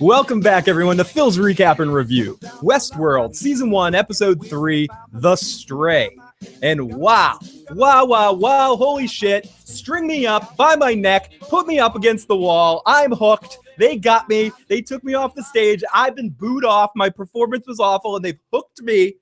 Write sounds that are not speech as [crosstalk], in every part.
Welcome back, everyone, to Phil's Recap and Review Westworld, Season 1, Episode 3 The Stray. And wow, wow, wow, wow, holy shit. String me up by my neck, put me up against the wall. I'm hooked. They got me. They took me off the stage. I've been booed off. My performance was awful, and they've hooked me.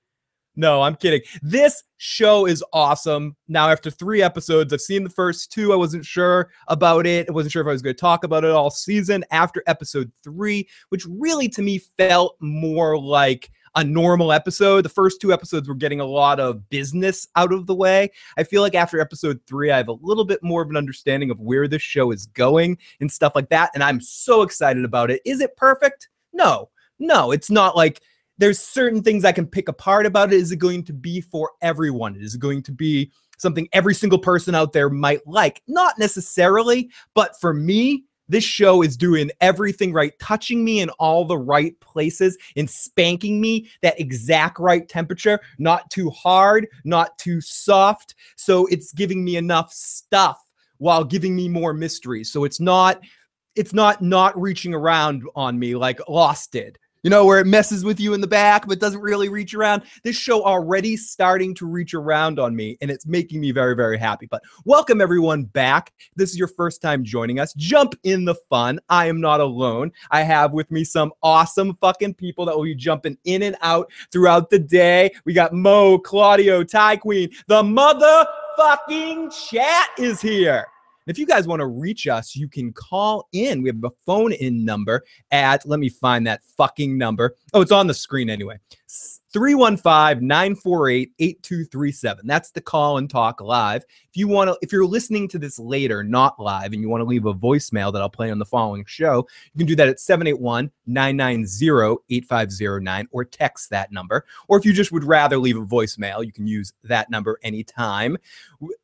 No, I'm kidding. This show is awesome. Now, after three episodes, I've seen the first two. I wasn't sure about it. I wasn't sure if I was going to talk about it all season. After episode three, which really to me felt more like a normal episode. The first two episodes were getting a lot of business out of the way. I feel like after episode three, I have a little bit more of an understanding of where this show is going and stuff like that. And I'm so excited about it. Is it perfect? No, no, it's not like there's certain things I can pick apart about it. Is it going to be for everyone? Is it going to be something every single person out there might like? Not necessarily, but for me, this show is doing everything right, touching me in all the right places and spanking me that exact right temperature, not too hard, not too soft. So it's giving me enough stuff while giving me more mystery. So it's not it's not not reaching around on me like Lost did you know, where it messes with you in the back but doesn't really reach around. This show already starting to reach around on me, and it's making me very, very happy. But welcome everyone back. This is your first time joining us. Jump in the fun. I am not alone. I have with me some awesome fucking people that will be jumping in and out throughout the day. We got Mo, Claudio, Ty Queen. The motherfucking chat is here. If you guys want to reach us, you can call in. We have a phone in number at, let me find that fucking number. Oh, it's on the screen anyway. 315 948 8237. That's the call and talk live. If you want to, if you're listening to this later, not live, and you want to leave a voicemail that I'll play on the following show, you can do that at 781 990 8509 or text that number. Or if you just would rather leave a voicemail, you can use that number anytime.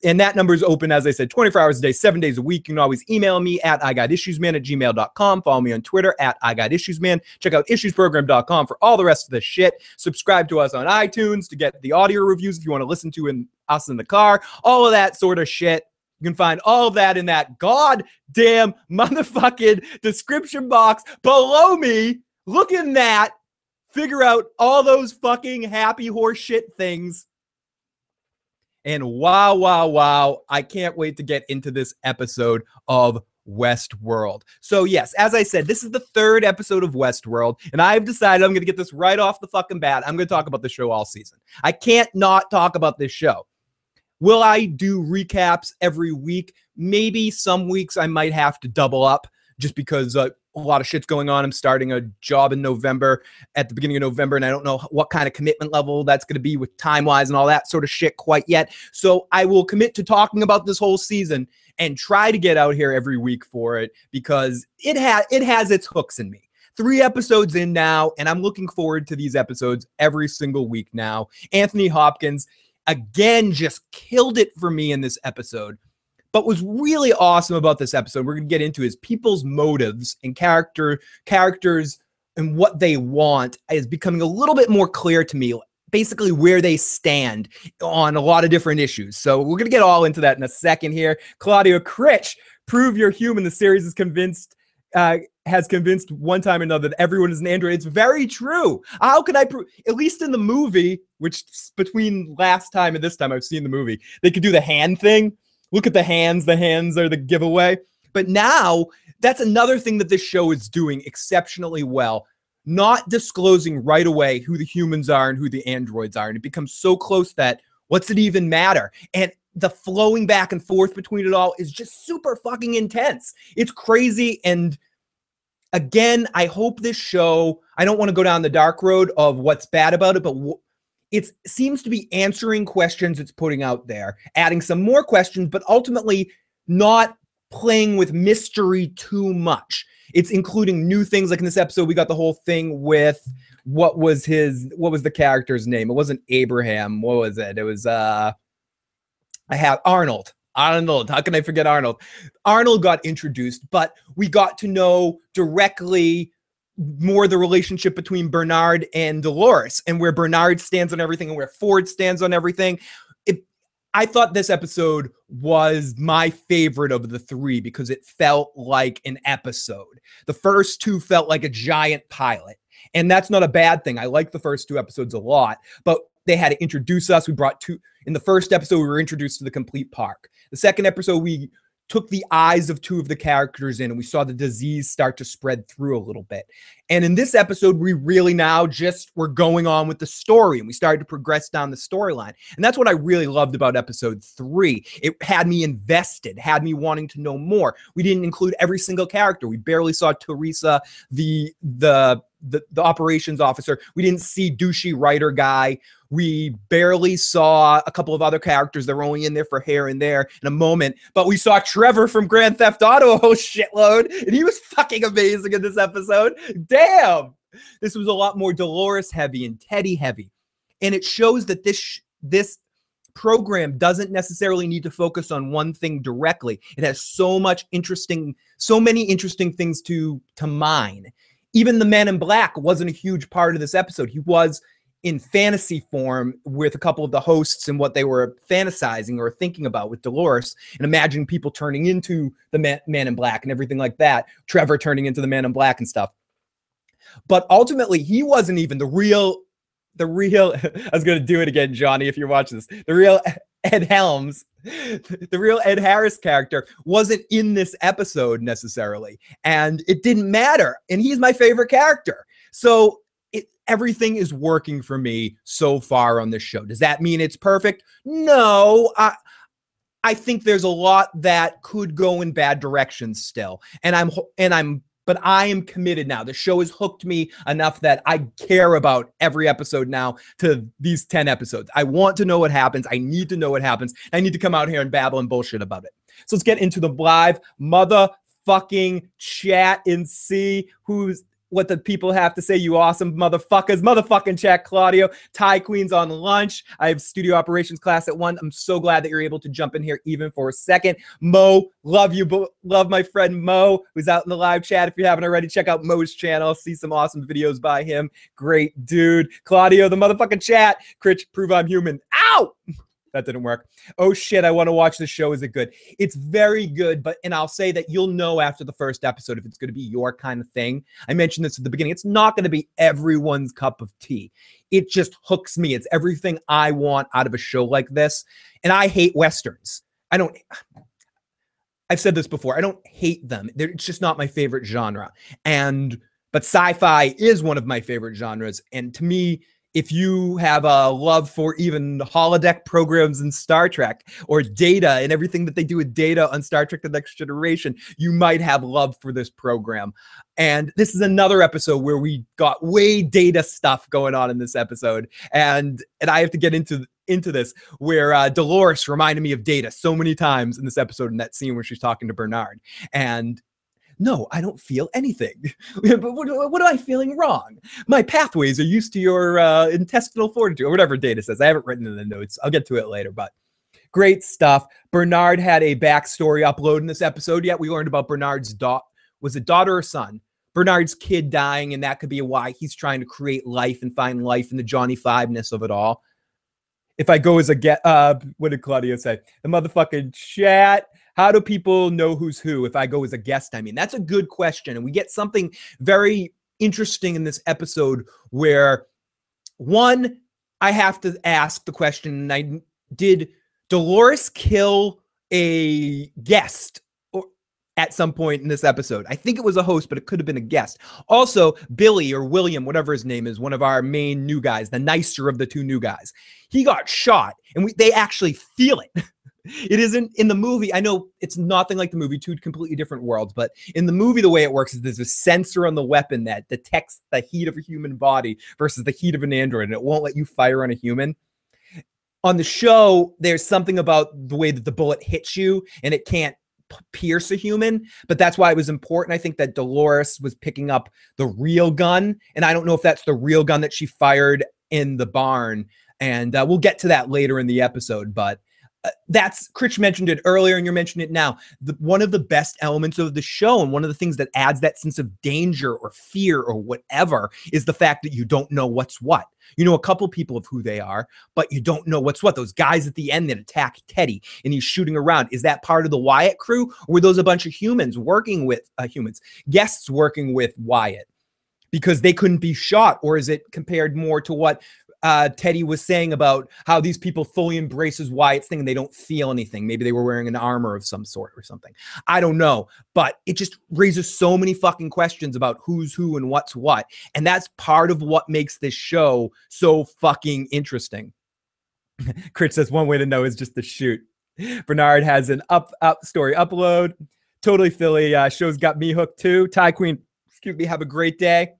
And that number is open, as I said, 24 hours a day, seven days a week. You can always email me at I got issuesman at gmail.com. Follow me on Twitter at I got issuesman. Check out issuesprogram.com for all the rest of the shit. Subscribe subscribe to us on iTunes to get the audio reviews if you want to listen to in, us in the car, all of that sort of shit. You can find all of that in that goddamn [laughs] motherfucking description box below me. Look in that. Figure out all those fucking happy horse shit things. And wow, wow, wow. I can't wait to get into this episode of Westworld. So, yes, as I said, this is the third episode of Westworld, and I've decided I'm going to get this right off the fucking bat. I'm going to talk about the show all season. I can't not talk about this show. Will I do recaps every week? Maybe some weeks I might have to double up just because uh, a lot of shit's going on. I'm starting a job in November at the beginning of November, and I don't know what kind of commitment level that's going to be with time wise and all that sort of shit quite yet. So I will commit to talking about this whole season and try to get out here every week for it because it has it has its hooks in me. Three episodes in now, and I'm looking forward to these episodes every single week now. Anthony Hopkins again just killed it for me in this episode. But was really awesome about this episode, we're gonna get into is people's motives and character characters and what they want is becoming a little bit more clear to me basically where they stand on a lot of different issues. So we're going to get all into that in a second here. Claudio Critch, prove you're human. The series is convinced uh, has convinced one time or another that everyone is an android. It's very true. How can I prove? At least in the movie, which between last time and this time I've seen the movie, they could do the hand thing. Look at the hands. The hands are the giveaway. But now that's another thing that this show is doing exceptionally well not disclosing right away who the humans are and who the androids are. And it becomes so close that what's it even matter? And the flowing back and forth between it all is just super fucking intense. It's crazy. And again, I hope this show, I don't want to go down the dark road of what's bad about it, but it seems to be answering questions it's putting out there, adding some more questions, but ultimately not playing with mystery too much. It's including new things. Like in this episode, we got the whole thing with what was his what was the character's name? It wasn't Abraham. What was it? It was uh I have Arnold. Arnold. How can I forget Arnold? Arnold got introduced, but we got to know directly more the relationship between Bernard and Dolores and where Bernard stands on everything and where Ford stands on everything. I thought this episode was my favorite of the three because it felt like an episode. The first two felt like a giant pilot. And that's not a bad thing. I like the first two episodes a lot, but they had to introduce us. We brought two in the first episode, we were introduced to the complete park. The second episode, we took the eyes of two of the characters in and we saw the disease start to spread through a little bit. And in this episode, we really now just were going on with the story and we started to progress down the storyline. And that's what I really loved about episode three. It had me invested, had me wanting to know more. We didn't include every single character. We barely saw Teresa, the the the, the operations officer. We didn't see douchey writer guy. We barely saw a couple of other characters that were only in there for here and there in a moment, but we saw Trevor from Grand Theft Auto a [laughs] whole oh, shitload, and he was fucking amazing in this episode. Damn, this was a lot more Dolores heavy and Teddy heavy, and it shows that this this program doesn't necessarily need to focus on one thing directly. It has so much interesting, so many interesting things to to mine. Even the Man in Black wasn't a huge part of this episode. He was in fantasy form with a couple of the hosts and what they were fantasizing or thinking about with Dolores and imagining people turning into the man, man in black and everything like that. Trevor turning into the man in black and stuff. But ultimately, he wasn't even the real, the real. [laughs] I was going to do it again, Johnny, if you're watching this. The real Ed Helms, the real Ed Harris character, wasn't in this episode necessarily. And it didn't matter. And he's my favorite character. So everything is working for me so far on this show. Does that mean it's perfect? No. I I think there's a lot that could go in bad directions still. And I'm and I'm but I am committed now. The show has hooked me enough that I care about every episode now to these 10 episodes. I want to know what happens. I need to know what happens. I need to come out here and babble and bullshit about it. So let's get into the live motherfucking chat and see who's what the people have to say, you awesome motherfuckers. Motherfucking chat, Claudio. Ty Queen's on lunch. I have studio operations class at one. I'm so glad that you're able to jump in here even for a second. Mo, love you. Love my friend Mo, who's out in the live chat. If you haven't already, check out Mo's channel. See some awesome videos by him. Great dude. Claudio, the motherfucking chat. Critch, prove I'm human. Ow! That didn't work. Oh shit, I want to watch the show. Is it good? It's very good, but and I'll say that you'll know after the first episode if it's going to be your kind of thing. I mentioned this at the beginning. It's not going to be everyone's cup of tea. It just hooks me. It's everything I want out of a show like this. And I hate westerns. I don't I've said this before. I don't hate them. They're, it's just not my favorite genre. And but sci-fi is one of my favorite genres and to me if you have a love for even holodeck programs in Star Trek or data and everything that they do with data on Star Trek The Next Generation, you might have love for this program. And this is another episode where we got way data stuff going on in this episode. And and I have to get into into this where uh, Dolores reminded me of data so many times in this episode in that scene where she's talking to Bernard. And no, I don't feel anything. [laughs] but what, what, am I feeling wrong? My pathways are used to your uh, intestinal fortitude, or whatever data says. I haven't written in the notes. I'll get to it later, but great stuff. Bernard had a backstory upload in this episode. Yet we learned about Bernard's daughter. Was it daughter or son? Bernard's kid dying, and that could be why he's trying to create life and find life in the Johnny Five ness of it all. If I go as a get, uh, what did Claudio say? The motherfucking chat how do people know who's who if I go as a guest? I mean, that's a good question. And we get something very interesting in this episode where one, I have to ask the question, and I did Dolores kill a guest or at some point in this episode? I think it was a host, but it could have been a guest. Also, Billy or William, whatever his name is, one of our main new guys, the nicer of the two new guys. He got shot, and we, they actually feel it. [laughs] it isn't in the movie. I know it's nothing like the movie, two completely different worlds, but in the movie, the way it works is there's a sensor on the weapon that detects the heat of a human body versus the heat of an android, and it won't let you fire on a human. On the show, there's something about the way that the bullet hits you and it can't pierce a human, but that's why it was important. I think that Dolores was picking up the real gun, and I don't know if that's the real gun that she fired in the barn. And uh, we'll get to that later in the episode, but that's Critch mentioned it earlier, and you're mentioning it now. The, one of the best elements of the show, and one of the things that adds that sense of danger or fear or whatever, is the fact that you don't know what's what. You know a couple people of who they are, but you don't know what's what. Those guys at the end that attack Teddy and he's shooting around. Is that part of the Wyatt crew? Or were those a bunch of humans working with uh, humans, guests working with Wyatt? Because they couldn't be shot, or is it compared more to what uh, Teddy was saying about how these people fully embraces Wyatt's thing and they don't feel anything. Maybe they were wearing an armor of some sort or something. I don't know, but it just raises so many fucking questions about who's who and what's what. And that's part of what makes this show so fucking interesting. [laughs] Crit says one way to know is just to shoot. Bernard has an up up story upload. Totally Philly uh, shows got me hooked too. Ty Queen, excuse me, have a great day.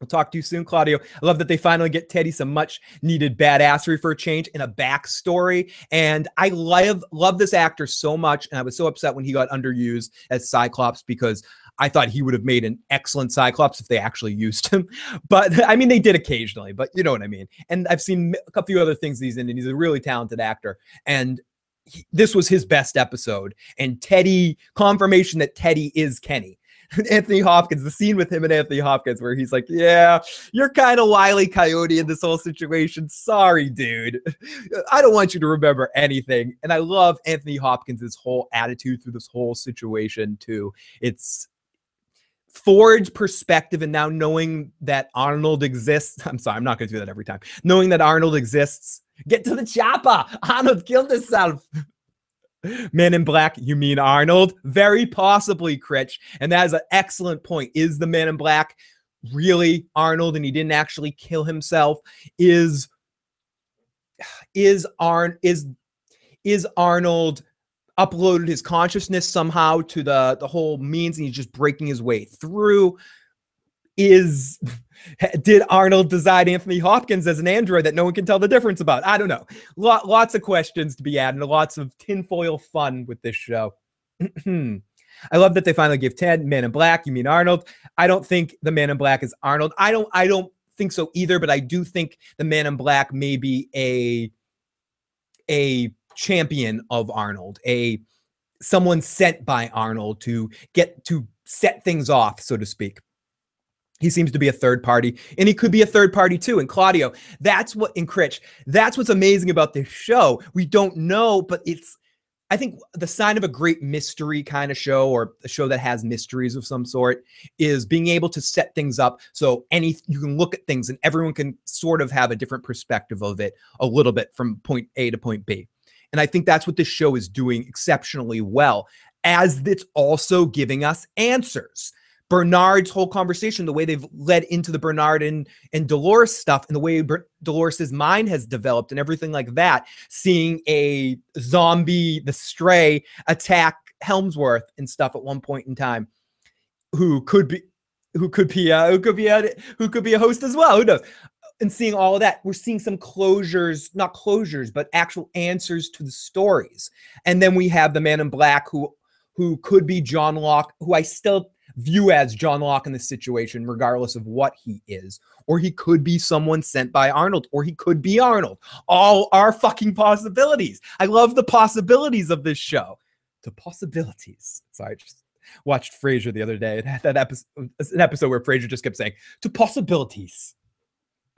We'll talk to you soon, Claudio. I love that they finally get Teddy some much needed badassery for a change and a backstory. And I love love this actor so much. And I was so upset when he got underused as Cyclops because I thought he would have made an excellent Cyclops if they actually used him. [laughs] But [laughs] I mean, they did occasionally, but you know what I mean. And I've seen a few other things he's in, and he's a really talented actor. And he, this was his best episode. And Teddy, confirmation that Teddy is Kenny [laughs] Anthony Hopkins, the scene with him and Anthony Hopkins, where he's like, Yeah, you're kind of wily coyote in this whole situation. Sorry, dude. I don't want you to remember anything. And I love Anthony Hopkins' whole attitude through this whole situation, too. It's Ford's perspective and now knowing that Arnold exists. [laughs] I'm sorry, I'm not going to do that every time. Knowing that Arnold exists. Get to the chopper. Arnold killed himself. Man in Black, you mean Arnold? Very possibly, Critch. And that is an excellent point. Is the Man in Black really Arnold and he didn't actually kill himself? Is is Arn is is Arnold uploaded his consciousness somehow to the the whole means and he's just breaking his way through? Is [laughs] did Arnold design Anthony Hopkins as an android that no one can tell the difference about? I don't know. Lot, lots of questions to be added, and lots of tinfoil fun with this show. [clears throat] I love that they finally give Ted Man in Black. You mean Arnold? I don't think the Man in Black is Arnold. I don't. I don't think so either. But I do think the Man in Black may be a a champion of Arnold, a someone sent by Arnold to get to set things off, so to speak. He seems to be a third party, and he could be a third party too. And Claudio, that's what in Critch, that's what's amazing about this show. We don't know, but it's I think the sign of a great mystery kind of show or a show that has mysteries of some sort is being able to set things up so any you can look at things and everyone can sort of have a different perspective of it a little bit from point A to point B. And I think that's what this show is doing exceptionally well as it's also giving us answers. Bernard's whole conversation, the way they've led into the Bernard and, and Dolores stuff, and the way Ber- Dolores's mind has developed, and everything like that. Seeing a zombie, the stray, attack Hemsworth and stuff at one point in time, who could be, who could be, uh, who could be, a, who could be a host as well. Who knows? And seeing all of that, we're seeing some closures, not closures, but actual answers to the stories. And then we have the Man in Black, who who could be John Locke, who I still view as John Locke in this situation, regardless of what he is. Or he could be someone sent by Arnold, or he could be Arnold. All are fucking possibilities. I love the possibilities of this show. The possibilities. Sorry, I just watched Frasier the other day. [laughs] That episode, an episode where Frasier just kept saying, to possibilities.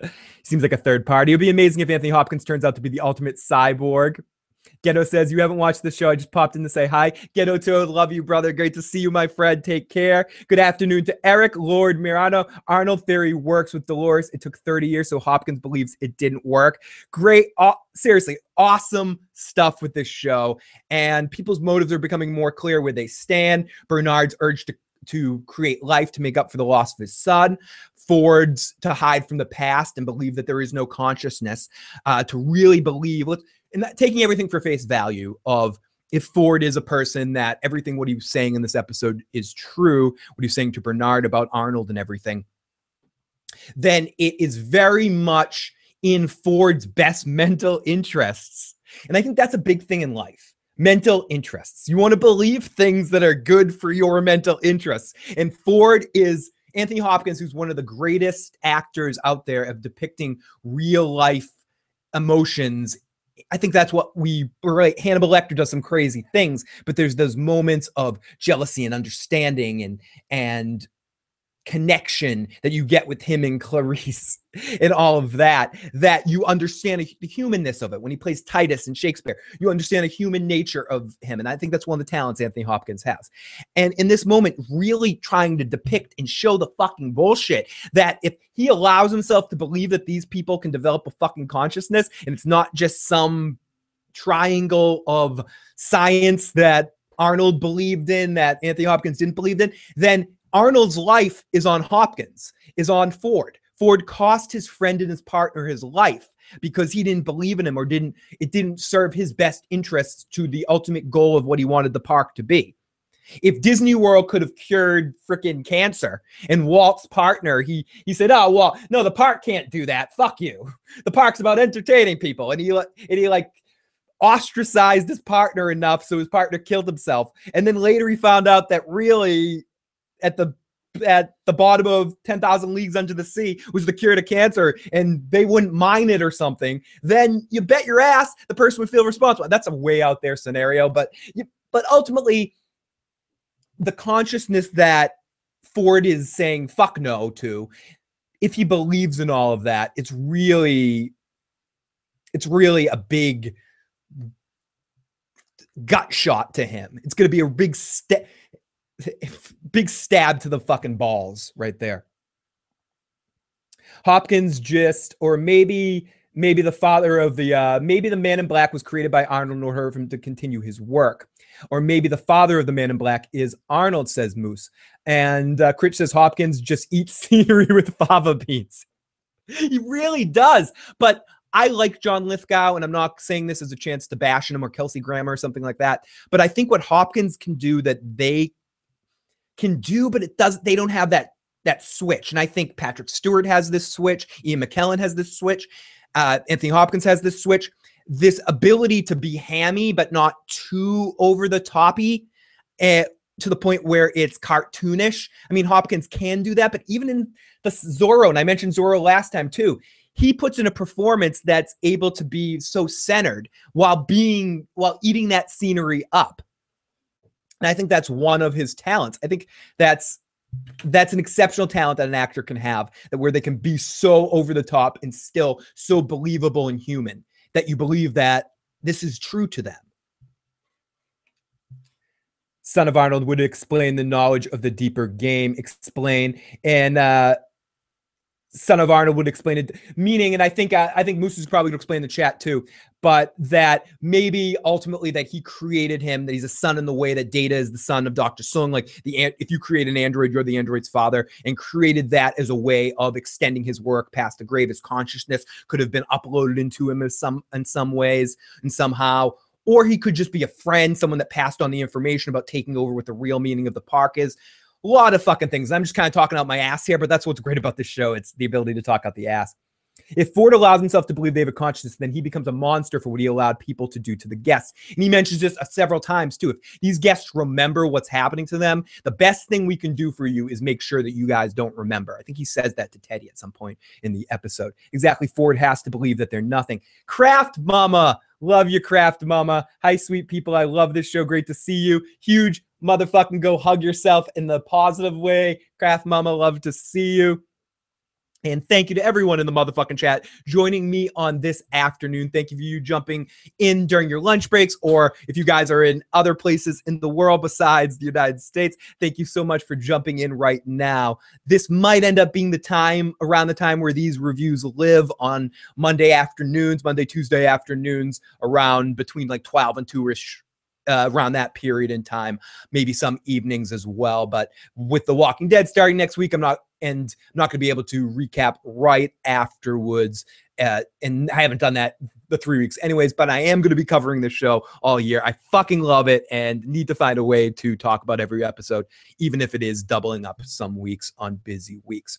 [laughs] Seems like a third party. It would be amazing if Anthony Hopkins turns out to be the ultimate cyborg. Ghetto says, You haven't watched the show. I just popped in to say hi. Ghetto Toad, love you, brother. Great to see you, my friend. Take care. Good afternoon to Eric, Lord Mirano. Arnold theory works with Dolores. It took 30 years, so Hopkins believes it didn't work. Great. Uh, seriously, awesome stuff with this show. And people's motives are becoming more clear where they stand. Bernard's urge to to create life to make up for the loss of his son. Ford's to hide from the past and believe that there is no consciousness. Uh, to really believe, let's and that, taking everything for face value of if Ford is a person that everything what he was saying in this episode is true, what he's saying to Bernard about Arnold and everything, then it is very much in Ford's best mental interests. And I think that's a big thing in life. Mental interests. You want to believe things that are good for your mental interests. And Ford is Anthony Hopkins, who's one of the greatest actors out there of depicting real life emotions I think that's what we right. Hannibal Lecter does some crazy things, but there's those moments of jealousy and understanding and and connection that you get with him and Clarice [laughs] and all of that, that you understand the humanness of it. When he plays Titus in Shakespeare, you understand the human nature of him. And I think that's one of the talents Anthony Hopkins has. And in this moment, really trying to depict and show the fucking bullshit that if he allows himself to believe that these people can develop a fucking consciousness and it's not just some triangle of science that Arnold believed in, that Anthony Hopkins didn't believe in, then Arnold's life is on Hopkins, is on Ford. Ford cost his friend and his partner his life because he didn't believe in him or didn't it didn't serve his best interests to the ultimate goal of what he wanted the park to be. If Disney World could have cured freaking cancer and Walt's partner, he he said, "Oh well, no, the park can't do that. Fuck you. [laughs] The park's about entertaining people." And he and he like ostracized his partner enough so his partner killed himself. And then later he found out that really at the at the bottom of 10,000 leagues under the sea was the cure to cancer and they wouldn't mine it or something, then you bet your ass the person would feel responsible. That's a way out there scenario, but you, but ultimately the consciousness that Ford is saying fuck no to, if he believes in all of that, it's really it's really a big gut shot to him. It's going to be a big step [laughs] big stab to the fucking balls right there. Hopkins just, or maybe maybe the father of the uh maybe the man in black was created by Arnold in order for him to continue his work. Or maybe the father of the man in black is Arnold, says Moose. And uh, Critch says Hopkins just [laughs] eats scenery with fava beans. he really does. But I like John Lithgow, and I'm not saying this as a chance to bash him or Kelsey Grammer or something like that. But I think what Hopkins can do that they can do, but it doesn't. They don't have that that switch. And I think Patrick Stewart has this switch. Ian McKellen has this switch. Uh, Anthony Hopkins has this switch. This ability to be hammy, but not too over the toppy. Uh, to the point where it's cartoonish. I mean, Hopkins can do that, but even in the Zorro, and I mentioned Zorro last time too, he puts in a performance that's able to be so centered while being while eating that scenery up. And I think that's one of his talents. I think that's that's an exceptional talent that an actor can have that where they can be so over the top and still so believable and human that you believe that this is true to them. Son of Arnold would explain the knowledge of the deeper game, explain and uh Son of Arnold would explain it, meaning, and I think I, I think Moose is probably going to explain the chat too, but that maybe ultimately that he created him, that he's a son in the way that Data is the son of Dr. Soong. Like the if you create an android, you're the android's father, and created that as a way of extending his work past the grave. His consciousness could have been uploaded into him in some in some ways and somehow, or he could just be a friend, someone that passed on the information about taking over what the real meaning of the park is a lot of fucking things. I'm just kind of talking out my ass here, but that's what's great about this show. It's the ability to talk out the ass. If Ford allows himself to believe they have a consciousness, then he becomes a monster for what he allowed people to do to the guests. And he mentions this uh, several times too. If these guests remember what's happening to them, the best thing we can do for you is make sure that you guys don't remember. I think he says that to Teddy at some point in the episode. Exactly. Ford has to believe that they're nothing. Craft Mama. Love you, Craft Mama. Hi, sweet people. I love this show. Great to see you. Huge motherfucking go hug yourself in the positive way. Craft Mama, love to see you. And thank you to everyone in the motherfucking chat joining me on this afternoon. Thank you for you jumping in during your lunch breaks, or if you guys are in other places in the world besides the United States, thank you so much for jumping in right now. This might end up being the time around the time where these reviews live on Monday afternoons, Monday, Tuesday afternoons, around between like 12 and 2 ish uh, around that period in time, maybe some evenings as well. But with The Walking Dead starting next week, I'm not and I'm not going to be able to recap right afterwards. Uh, and I haven't done that the three weeks, anyways. But I am going to be covering this show all year. I fucking love it and need to find a way to talk about every episode, even if it is doubling up some weeks on busy weeks.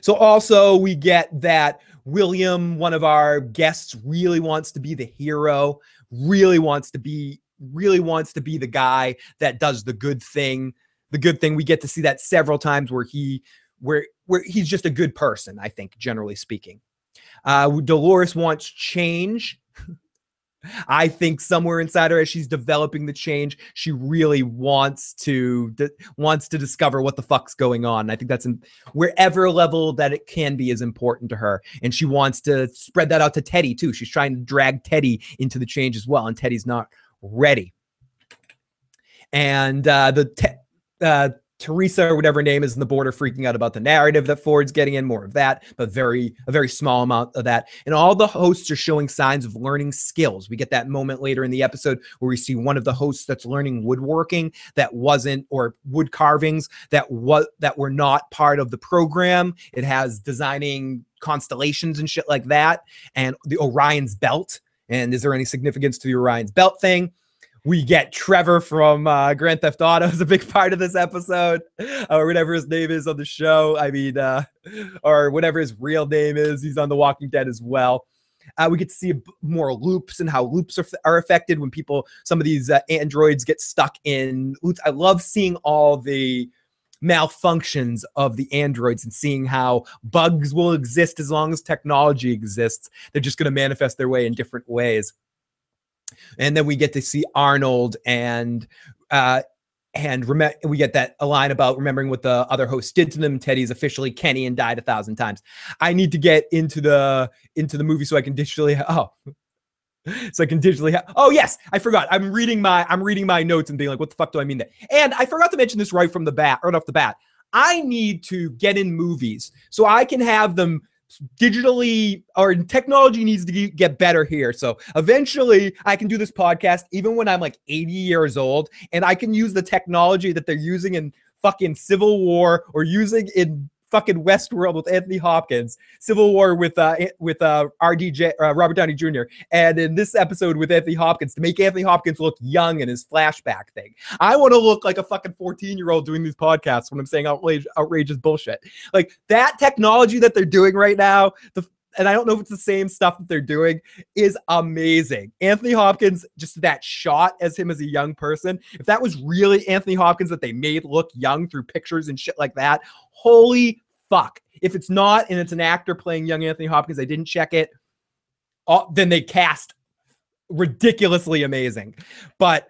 So also we get that William, one of our guests, really wants to be the hero really wants to be really wants to be the guy that does the good thing the good thing. We get to see that several times where he where where he's just a good person i think generally speaking. Uh dolores wants change [laughs] I think somewhere inside her, as she's developing the change, she really wants to wants to discover what the fuck's going on. I think that's in wherever level that it can be is important to her, and she wants to spread that out to Teddy too. She's trying to drag Teddy into the change as well, and Teddy's not ready. And uh, the te- uh, Teresa or whatever name is in the border freaking out about the narrative that Ford's getting in more of that, but very a very small amount of that. And all the hosts are showing signs of learning skills. We get that moment later in the episode where we see one of the hosts that's learning woodworking that wasn't or wood carvings that was that were not part of the program. It has designing constellations and shit like that and the Orion's belt. And is there any significance to the Orion's belt thing? We get Trevor from uh, Grand Theft Auto is a big part of this episode, or whatever his name is on the show. I mean, uh, [laughs] or whatever his real name is. He's on The Walking Dead as well. Uh, we get to see more loops and how loops are, are affected when people, some of these uh, androids get stuck in loops. I love seeing all the malfunctions of the androids and seeing how bugs will exist as long as technology exists. They're just going to manifest their way in different ways and then we get to see Arnold and uh, and rem- we get that line about remembering what the other host did to them. Teddy's officially Kenny and died a thousand times. I need to get into the into the movie so I can digitally. [laughs] Oh. So I can digitally. Ha- oh yes, I forgot. I'm reading my I'm reading my notes and being like, what the fuck do I mean that? And I forgot to mention this right from the bat, right off the bat. I need to get in movies so I can have them digitally or technology needs to get better here. So eventually I can do this podcast even when I'm like 80 years old and I can use the technology that they're using in fucking Civil War or using in fucking Westworld with Anthony Hopkins, Civil War with uh with uh RDJ uh, Robert Downey Jr. and in this episode with Anthony Hopkins to make Anthony Hopkins look young in his flashback thing. I want to look like a fucking 14 year old doing these podcasts when I'm saying outrageous, outrageous bullshit. Like that technology that they're doing right now, the and I don't know if it's the same stuff that they're doing, is amazing. Anthony Hopkins, just that shot as him as a young person, if that was really Anthony Hopkins that they made look young through pictures and shit like that, holy fuck. If it's not and it's an actor playing young Anthony Hopkins, I didn't check it, uh, then they cast ridiculously amazing. But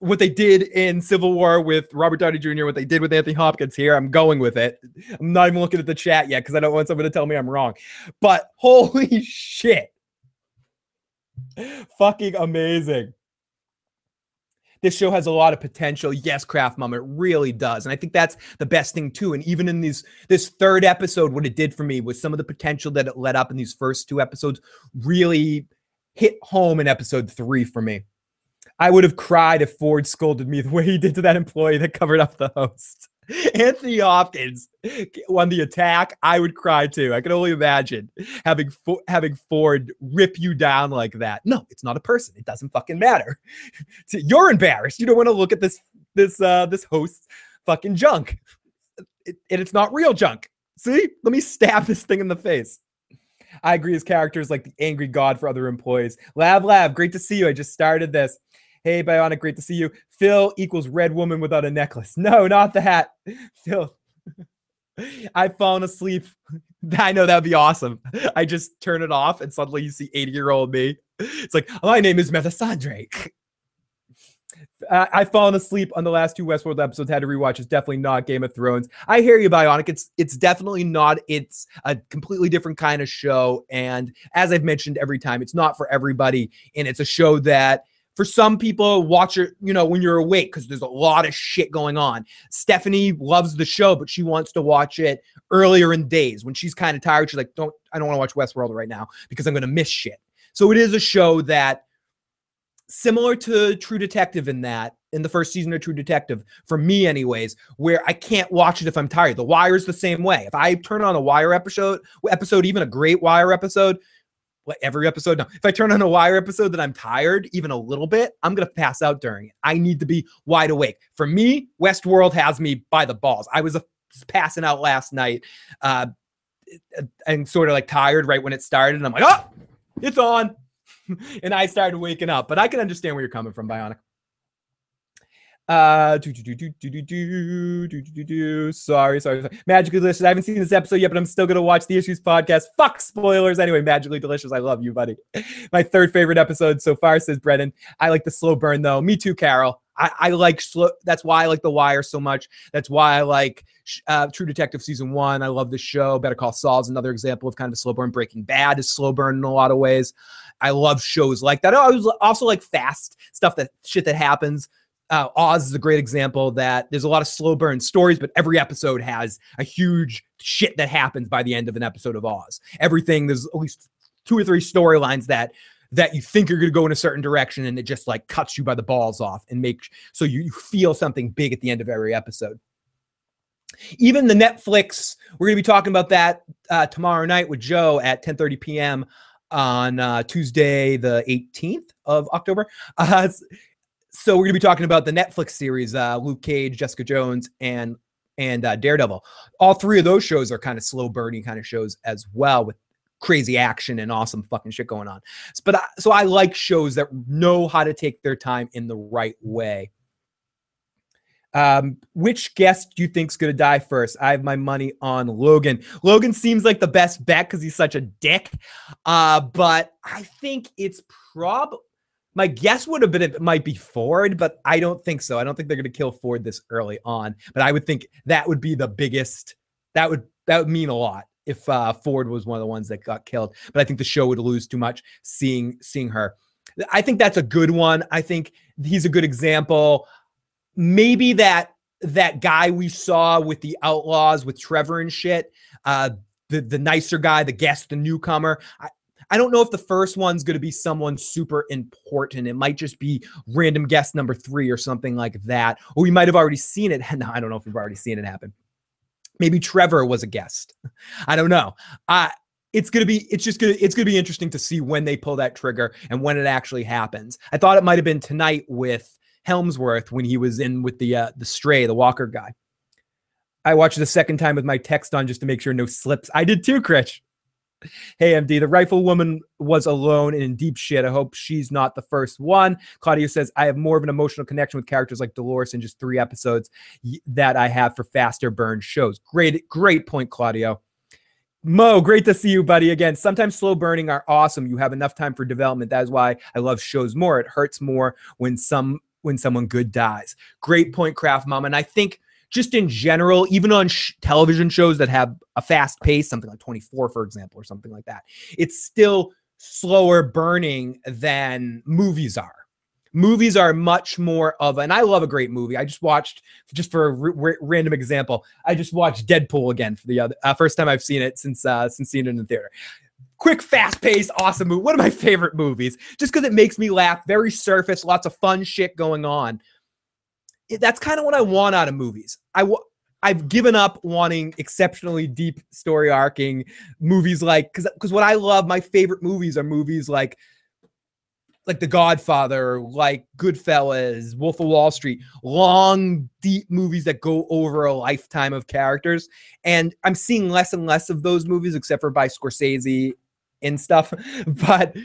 what they did in Civil War with Robert Downey Jr., what they did with Anthony Hopkins here, I'm going with it. I'm not even looking at the chat yet because I don't want someone to tell me I'm wrong. But [laughs] holy shit. Fucking amazing this show has a lot of potential. Yes, Craft Mom, it really does. And I think that's the best thing too. And even in these this third episode, what it did for me was some of the potential that it let up in these first two episodes really hit home in episode three for me. I would have cried if Ford scolded me the way he did to that employee that covered up the host. [laughs] Anthony Hopkins won the attack, I would cry too. I can only imagine having having Ford rip you down like that. No, it's not a person. It doesn't fucking matter. [laughs] You're embarrassed. You don't want to look at this this uh this host's fucking junk, it, and it's not real junk. See, let me stab this thing in the face. I agree. His character is like the angry god for other employees. Lab, lab, great to see you. I just started this. Hey, Bionic, great to see you. Phil equals red woman without a necklace. No, not that. [laughs] Phil. [laughs] I've fallen asleep. [laughs] I know that'd be awesome. I just turn it off and suddenly you see 80 year old me. It's like, my name is Melisandre. Uh, I've fallen asleep on the last two Westworld episodes. Had to rewatch. It's definitely not Game of Thrones. I hear you, Bionic. It's it's definitely not. It's a completely different kind of show. And as I've mentioned every time, it's not for everybody. And it's a show that for some people, watch it, you know, when you're awake because there's a lot of shit going on. Stephanie loves the show, but she wants to watch it earlier in days when she's kind of tired. She's like, "Don't, I don't want to watch Westworld right now because I'm going to miss shit." So it is a show that, similar to True Detective, in that in the first season of True Detective, for me, anyways, where I can't watch it if I'm tired. The Wire's the same way. If I turn on a Wire episode, episode even a great Wire episode, every episode. No, if I turn on a wire episode that I'm tired, even a little bit, I'm gonna pass out during it. I need to be wide awake. For me, Westworld has me by the balls. I was a, passing out last night, uh, and sort of like tired right when it started, and I'm like, oh, it's on, [laughs] and I started waking up. But I can understand where you're coming from, Bionic. Uh. Sorry, sorry, sorry. Magically Delicious. I haven't seen this episode yet, but I'm still gonna watch the Issues podcast. Fuck spoilers. Anyway, Magically Delicious. I love you, buddy. My third favorite episode so far, says Brennan. I like the slow burn though. Me too, Carol. I, I like slow. That's why I like The Wire so much. That's why I like uh, True Detective season one. I love the show. Better Call Saul is another example of kind of slow burn. Breaking Bad is slow burn in a lot of ways. I love shows like that. I also like fast stuff that shit that happens uh, Oz is a great example that there's a lot of slow burn stories, but every episode has a huge shit that happens by the end of an episode of Oz. Everything there's at least two or three storylines that that you think you're going to go in a certain direction and it just like cuts you by the balls off and makes so you, you feel something big at the end of every episode. Even the Netflix, we're going to be talking about that uh, tomorrow night with Joe at 10:30 p.m. on uh, Tuesday, the 18th of October. [laughs] Uh, so we're gonna be talking about the Netflix series, uh, Luke Cage, Jessica Jones, and and uh, Daredevil. All three of those shows are kind of slow burning kind of shows as well, with crazy action and awesome fucking shit going on. But I, so I like shows that know how to take their time in the right way. Um, which guest do you think's gonna die first? I have my money on Logan. Logan seems like the best bet because he's such a dick. Uh, but I think it's probably my guess would have been it might be Ford, but I don't think so. I don't think they're going to kill Ford this early on. But I would think that would be the biggest. That would that would mean a lot if uh, Ford was one of the ones that got killed. But I think the show would lose too much seeing seeing her. I think that's a good one. I think he's a good example. Maybe that that guy we saw with the Outlaws with Trevor and shit. Uh, the the nicer guy, the guest, the newcomer. I, I don't know if the first one's going to be someone super important. It might just be random guest number three or something like that. Or we might have already seen it. [laughs] No, I don't know if we've already seen it happen. Maybe Trevor was a guest. I don't know. Uh, it's gonna be it's just gonna it's gonna be interesting to see when they pull that trigger and when it actually happens. I thought it might have been tonight with Hemsworth when he was in with the uh, the stray, the Walker guy. I watched the second time with my text on just to make sure no slips. I did too, Chris. Hey, MD, the rifle woman was alone and in deep shit. I hope she's not the first one. Claudio says, I have more of an emotional connection with characters like Dolores in just three episodes that I have for faster burn shows. Great, great point, Claudio. Mo, great to see you, buddy. Again, sometimes slow burning are awesome. You have enough time for development. That is why I love shows more. It hurts more when some when someone good dies. Great point, Craft Mom. And I think just in general, even on sh- television shows that have a fast pace, something like 24, for example, or something like that, it's still slower burning than movies are. Movies are much more of, and I love a great movie. I just watched, just for a random example, I just watched Deadpool again for the other uh, first time I've seen it since uh, since seeing it in the theater quick, fast paced, awesome movie. One of my [laughs] favorite movies, just because it makes me laugh. Very surface, lots of fun shit going on that's kind of what I want out of movies. I w- I've given up wanting exceptionally deep story arcing movies like because because what I love, my favorite movies are movies like like The Godfather, like Goodfellas, Wolf of Wall Street, long, deep movies that go over a lifetime of characters. And I'm seeing less and less of those movies, except for by Scorsese and stuff. [laughs] But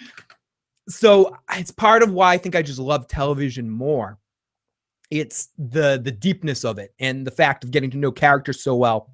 so it's part of why I think I just love television more it's the the deepness of it and the fact of getting to know characters so well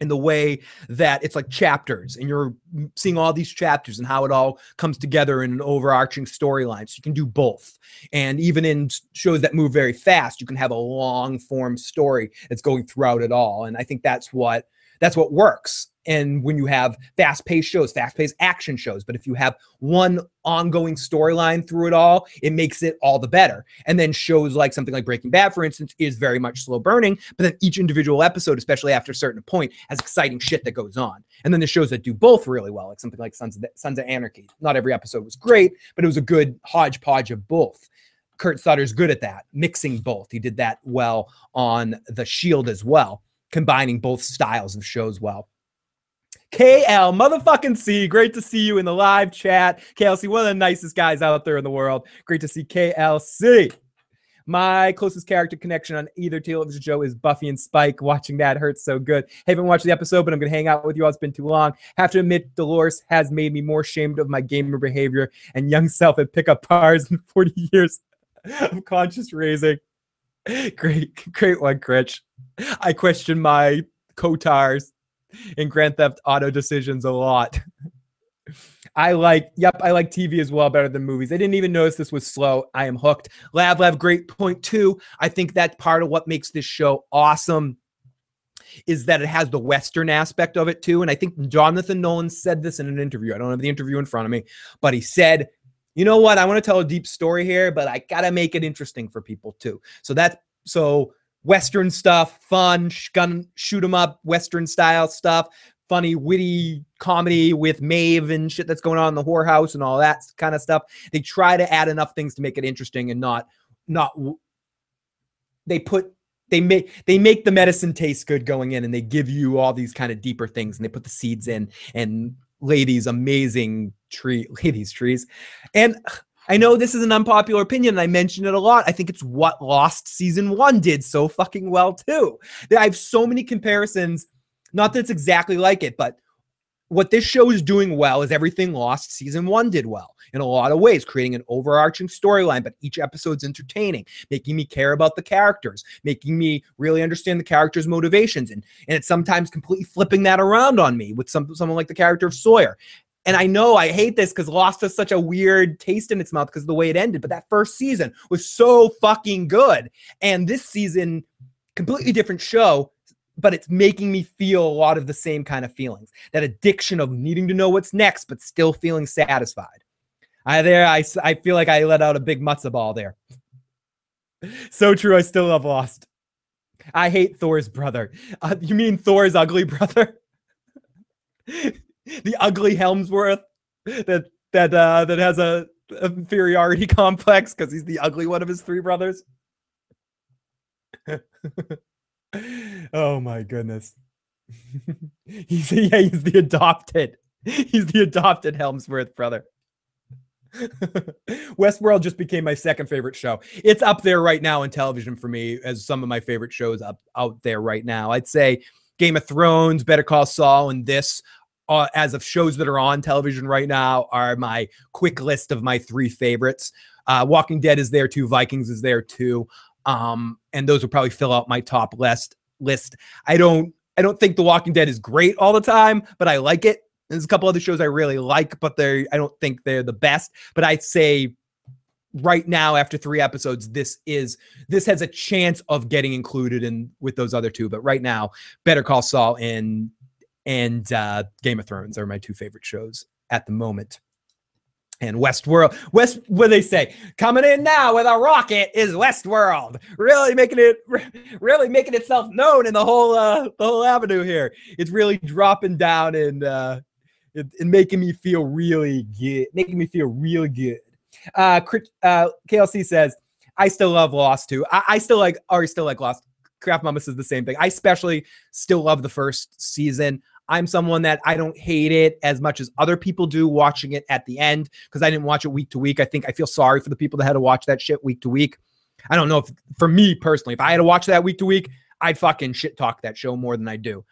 in the way that it's like chapters and you're seeing all these chapters and how it all comes together in an overarching storyline. So you can do both. And even in shows that move very fast you can have a long form story that's going throughout it all. And i think that's what that's what works and when you have fast paced shows, fast paced action shows. But if you have one ongoing storyline through it all, it makes it all the better. And then shows like something like Breaking Bad, for instance, is very much slow burning. But then each individual episode, especially after a certain point, has exciting shit that goes on. And then the shows that do both really well, like something like Sons of, Sons of Anarchy. Not every episode was great, but it was a good hodgepodge of both. Kurt Sutter's good at that, mixing both. He did that well on The Shield as well, combining both styles of shows well. KL motherfucking C. Great to see you in the live chat. KLC, one of the nicest guys out there in the world. Great to see KLC. My closest character connection on either television show is Buffy and Spike. Watching that hurts so good. Haven't watched the episode, but I'm to hang out with you all. It's been too long. Have to admit, Dolores has made me more ashamed of my gamer behavior and young self at pickup bars in [laughs] 40 years of conscious raising. great, great one, Critch. I question my KOTORs in Grand Theft Auto decisions a lot. I like, yep, I like TV as well better than movies. I didn't even notice this was slow. I am hooked. Lab Lab, great point too. I think that's part of what makes this show awesome is that it has the Western aspect of it too. And I think Jonathan Nolan said this in an interview. I don't have the interview in front of me, but he said, you know what? I want to tell a deep story here, but I got to make it interesting for people too. So that's so Western stuff, fun, gun, shoot 'em up, Western style stuff, funny, witty comedy with Maeve and shit that's going on in the whorehouse and all that kind of stuff. They try to add enough things to make it interesting and not, not, they put they make they make the medicine taste good going in and they give you all these kind of deeper things and they put the seeds in and ladies amazing tree ladies trees and I know this is an unpopular opinion, and I mention it a lot. I think it's what Lost season one did so fucking well, too. I have so many comparisons, not that it's exactly like it, but what this show is doing well is everything Lost season one did well in a lot of ways, creating an overarching storyline, but each episode's entertaining, making me care about the characters, making me really understand the characters' motivations, and and it's sometimes completely flipping that around on me with some someone like the character of Sawyer. And I know I hate this because Lost has such a weird taste in its mouth because of the way it ended. But that first season was so fucking good. And this season, completely different show, but it's making me feel a lot of the same kind of feelings. That addiction of needing to know what's next, but still feeling satisfied. I there, I, I feel like I let out a big matzo ball there. [laughs] so true. I still love Lost. I hate Thor's brother. Uh, you mean Thor's ugly brother? [laughs] [laughs] the ugly Hemsworth that that uh, that has a inferiority [laughs] complex because he's the ugly one of his three brothers. [laughs] oh my goodness. he's yeah, he's the adopted. He's the adopted Hemsworth brother. Westworld just became my second favorite show. It's up there right now in television for me as some of my favorite shows up out there right now. I'd say Game of Thrones, Better Call Saul, and this uh, as of shows that are on television right now are my quick list of my three favorites. Uh, Walking Dead is there too. Vikings is there too. Um, and those will probably fill out my top list. List. I don't. I don't think The Walking Dead is great all the time, but I like it. There's a couple other shows I really like, but they're. I don't think they're the best. But I'd say right now after three episodes this is this has a chance of getting included in with those other two but right now better call saul and and uh, Game of Thrones are my two favorite shows at the moment. And Westworld, West, what they say? Coming in now with a rocket is Westworld, really making it, really making itself known in the whole, uh, the whole avenue here. It's really dropping down and, uh, and making me feel really good, making me feel really good. Uh, uh, KLC says, I still love Lost too. I, I still like, or still like Lost. Craft Mama is the same thing. I especially still love the first season. I'm someone that I don't hate it as much as other people do watching it at the end because I didn't watch it week to week. I think I feel sorry for the people that had to watch that shit week to week. I don't know if for me personally, if I had to watch that week to week, I'd fucking shit talk that show more than I do.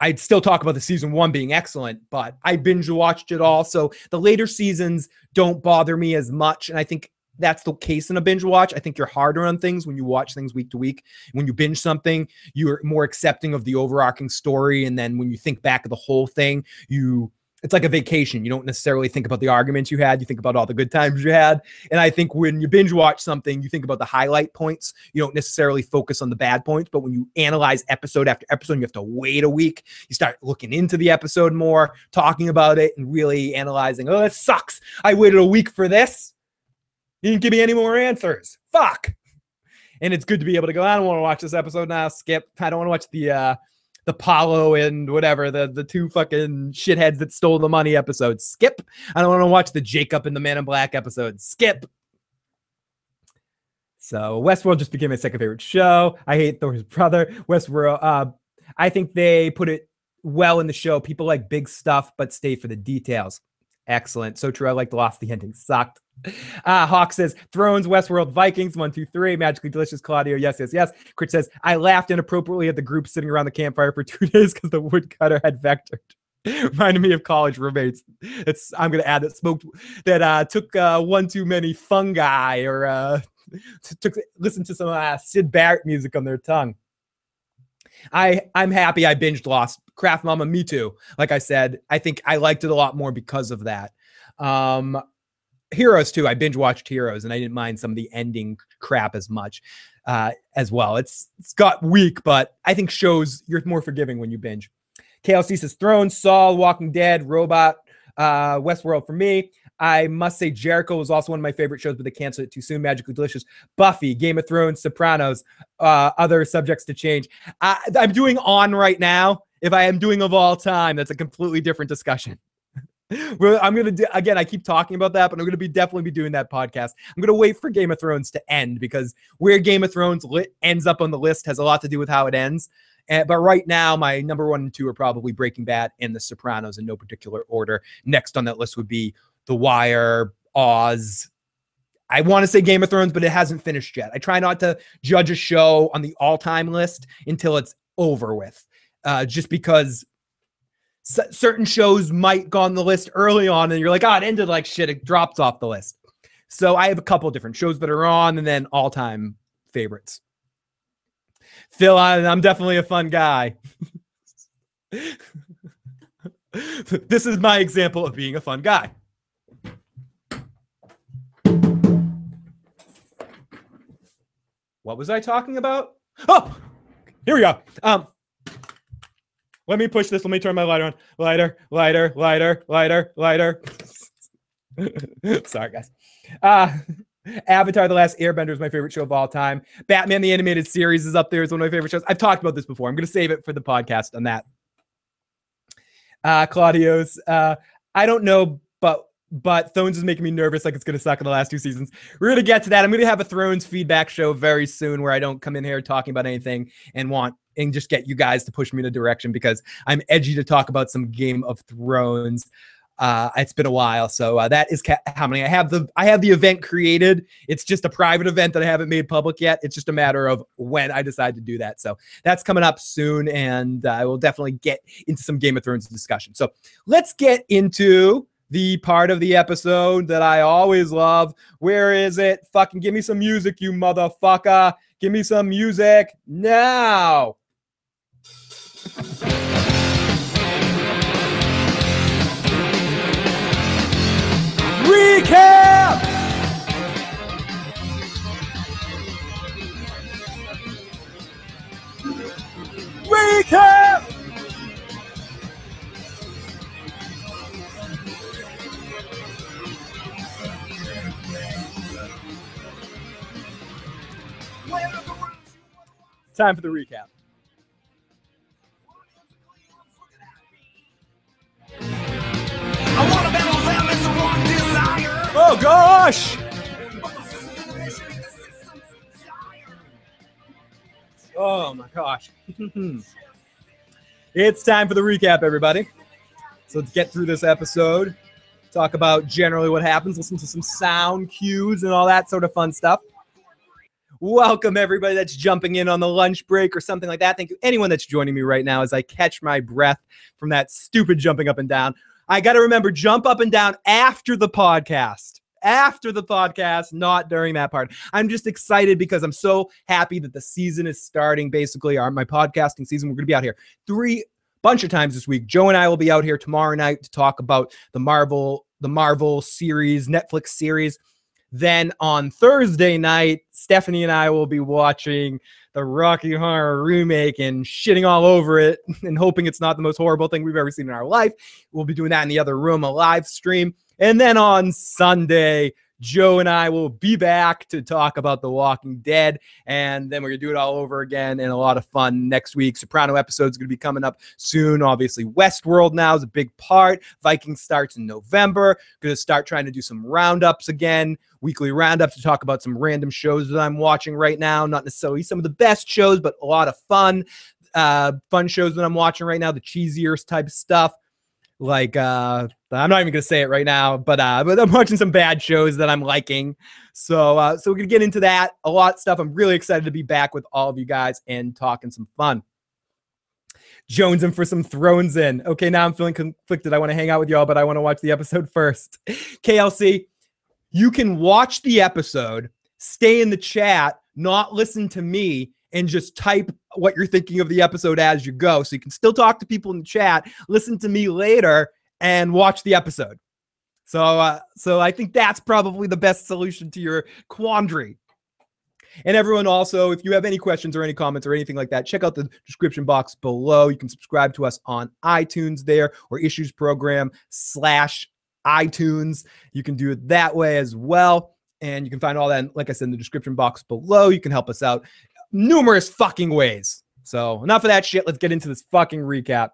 I'd still talk about the season one being excellent, but I binge watched it all. So the later seasons don't bother me as much. And I think that's the case in a binge watch. I think you're harder on things when you watch things week to week. When you binge something, you're more accepting of the overarching story. And then when you think back of the whole thing, you it's like a vacation. You don't necessarily think about the arguments you had. You think about all the good times you had. And I think when you binge watch something, you think about the highlight points. You don't necessarily focus on the bad points. But when you analyze episode after episode, you have to wait a week. You start looking into the episode more, talking about it, and really analyzing. Oh, it sucks. I waited a week for this. You didn't give me any more answers. Fuck. And it's good to be able to go. I don't want to watch this episode now. Skip. I don't want to watch the uh the Paulo and whatever the the two fucking shitheads that stole the money episode. Skip. I don't want to watch the Jacob and the Man in Black episode. Skip. So Westworld just became my second favorite show. I hate Thor's brother. Westworld. Uh, I think they put it well in the show. People like big stuff, but stay for the details. Excellent. So true. I like the lost. The ending sucked. Uh, Hawk says Thrones, Westworld, Vikings, one, two, three, magically delicious. Claudio, yes, yes, yes. Crit says I laughed inappropriately at the group sitting around the campfire for [laughs] two days because the woodcutter had vectored. [laughs] Reminded me of college roommates. It's I'm gonna add that smoked that uh, took uh, one too many fungi or uh, [laughs] took listen to some uh, Syd Barrett music on their tongue. I I'm happy I binged Lost. Craft Mama, me too. Like I said, I think I liked it a lot more because of that. Um, Heroes too. I binge watched Heroes, and I didn't mind some of the ending crap as much uh, as well. It's it's got weak, but I think shows you're more forgiving when you binge. KLC says Thrones, Saul, Walking Dead, Robot, uh, Westworld for me. I must say Jericho was also one of my favorite shows, but they canceled it too soon. Magically Delicious, Buffy, Game of Thrones, Sopranos, uh, other subjects to change. I, I'm doing on right now. If I am doing of all time, that's a completely different discussion. I'm gonna do again. I keep talking about that, but I'm gonna be definitely be doing that podcast. I'm gonna wait for Game of Thrones to end because where Game of Thrones li- ends up on the list has a lot to do with how it ends. But right now, my number one and two are probably Breaking Bad and The Sopranos in no particular order. Next on that list would be The Wire, Oz. I want to say Game of Thrones, but it hasn't finished yet. I try not to judge a show on the all-time list until it's over with, uh, just because certain shows might go on the list early on and you're like, oh, it ended like shit. It drops off the list. So I have a couple different shows that are on and then all time favorites. Phil, I'm definitely a fun guy. [laughs] this is my example of being a fun guy. What was I talking about? Oh, here we go. Um, let me push this. Let me turn my lighter on. Lighter, lighter, lighter, lighter, lighter. [laughs] Sorry, guys. Uh, Avatar: The Last Airbender is my favorite show of all time. Batman: The Animated Series is up there as one of my favorite shows. I've talked about this before. I'm going to save it for the podcast on that. Uh, Claudio's. Uh, I don't know, but but Thrones is making me nervous, like it's going to suck in the last two seasons. We're going to get to that. I'm going to have a Thrones feedback show very soon, where I don't come in here talking about anything and want and just get you guys to push me in a direction because I'm edgy to talk about some Game of Thrones. Uh, it's been a while, so uh, that is ca- many I have the I have the event created. It's just a private event that I haven't made public yet. It's just a matter of when I decide to do that. So that's coming up soon, and uh, I will definitely get into some Game of Thrones discussion. So let's get into the part of the episode that I always love. Where is it? Fucking give me some music, you motherfucker. Give me some music now. Recap! Recap! Time for the recap. Oh gosh! Oh my gosh. [laughs] it's time for the recap, everybody. So let's get through this episode, talk about generally what happens, listen to some sound cues and all that sort of fun stuff. Welcome, everybody that's jumping in on the lunch break or something like that. Thank you, anyone that's joining me right now as I catch my breath from that stupid jumping up and down. I got to remember jump up and down after the podcast. After the podcast, not during that part. I'm just excited because I'm so happy that the season is starting. Basically, our my podcasting season. We're to be out here three bunch of times this week. Joe and I will be out here tomorrow night to talk about the Marvel the Marvel series, Netflix series. Then on Thursday night, Stephanie and I will be watching the Rocky Horror remake and shitting all over it [laughs] and hoping it's not the most horrible thing we've ever seen in our life. We'll be doing that in the other room, a live stream. And then on Sunday, Joe and I will be back to talk about The Walking Dead, and then we're gonna do it all over again and a lot of fun next week. Soprano episode is gonna be coming up soon. Obviously, Westworld now is a big part. Viking starts in November. Gonna start trying to do some roundups again, weekly roundups to talk about some random shows that I'm watching right now. Not necessarily some of the best shows, but a lot of fun, uh, fun shows that I'm watching right now. The cheesier type of stuff like uh I'm not even gonna say it right now, but uh but I'm watching some bad shows that I'm liking. So uh so we're gonna get into that a lot of stuff. I'm really excited to be back with all of you guys and talking some fun. Jones in for some thrones in. Okay, now I'm feeling conflicted. I want to hang out with y'all, but I want to watch the episode [laughs] first. KLC, you can watch the episode stay in the chat, not listen to me, and just type what you're thinking of the episode as you go. So you can still talk to people in the chat, listen to me later, and watch the episode. So, uh, so I think that's probably the best solution to your quandary. And everyone also, if you have any questions or any comments or anything like that, check out the description box below. You can subscribe to us on iTunes there or issues program slash iTunes. You can do it that way as well. And you can find all that, like I said, in the description box below. You can help us out numerous fucking ways. So enough of that shit. Let's get into this fucking recap.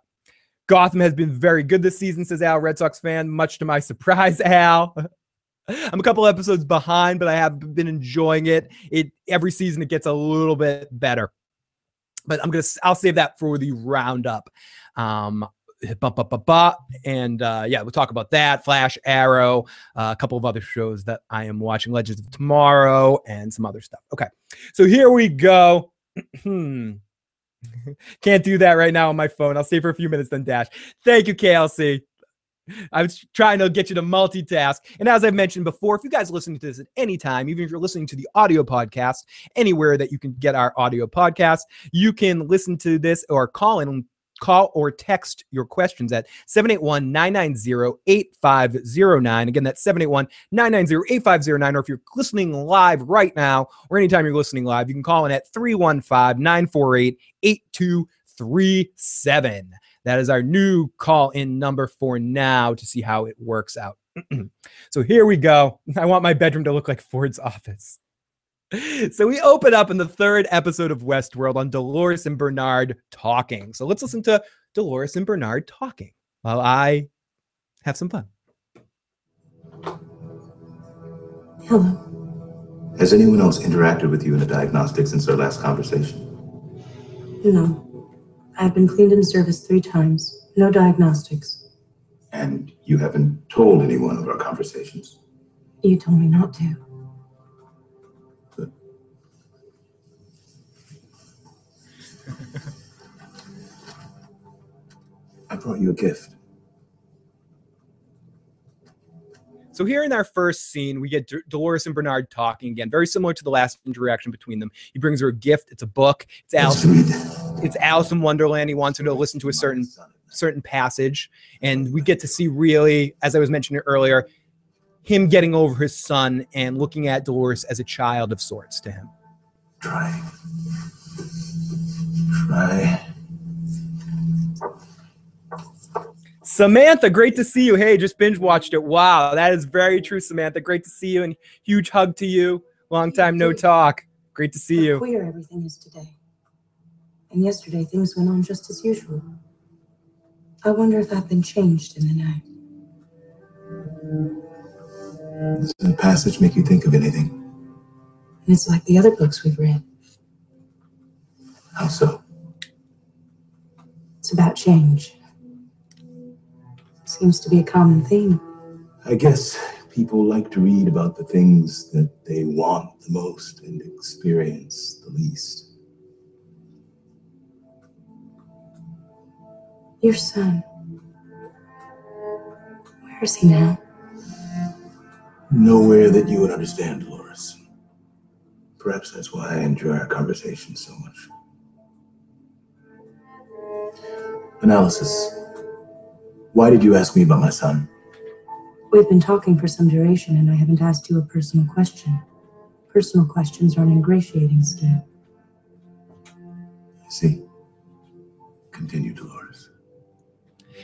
Gotham has been very good this season, says Al, Red Sox fan, much to my [laughs] surprise, Al. [laughs] I'm a couple episodes behind, but I have been enjoying it. It every season it gets a little bit better. But I'm gonna I'll save that for the roundup. Um, and uh, yeah, we'll talk about that. Flash, Arrow, uh, a couple of other shows that I am watching, Legends of Tomorrow, and some other stuff. Okay, so here we go. [clears throat] Can't do that right now on my phone. I'll stay for a few minutes, then dash. Thank you, KLC. I was trying to get you to multitask. And as I've mentioned before, if you guys listen to this at any time, even if you're listening to the audio podcast, anywhere that you can get our audio podcast, you can listen to this or call in call or text your questions at 781-990-8509 again that's 781-990-8509 or if you're listening live right now or anytime you're listening live you can call in at 315-948-8237 that is our new call in number for now to see how it works out. [clears throat] so here we go. [laughs] I want my bedroom to look like Ford's office. So we open up in the third episode of Westworld on Dolores and Bernard talking. So let's listen to Dolores and Bernard talking while I have some fun. Hello. Has anyone else interacted with you in a diagnostic since our last conversation? No. I've been cleaned in service three times. No diagnostics. And you haven't told anyone of our conversations? You told me not to. [laughs] I brought you a gift. So here in our first scene, we get D- Dolores and Bernard talking again, very similar to the last interaction between them. He brings her a gift. It's a book. It's Alice. It's Alice in Wonderland. He wants her to listen to a certain certain passage, and we get to see really, as I was mentioning earlier, him getting over his son and looking at Dolores as a child of sorts to him. Try. Try. Samantha, great to see you. Hey, just binge watched it. Wow, that is very true, Samantha. Great to see you and huge hug to you. Long time no talk. Great to see you. Queer everything is today. And yesterday things went on just as usual. I wonder if I've been changed in the night. Does the passage make you think of anything? And it's like the other books we've read. How so? It's about change. Seems to be a common theme. I guess people like to read about the things that they want the most and experience the least. Your son. Where is he now? Nowhere that you would understand, Dolores. Perhaps that's why I enjoy our conversation so much. Analysis. Why did you ask me about my son? We've been talking for some duration, and I haven't asked you a personal question. Personal questions are an ingratiating scheme. You see? Continue, Dolores.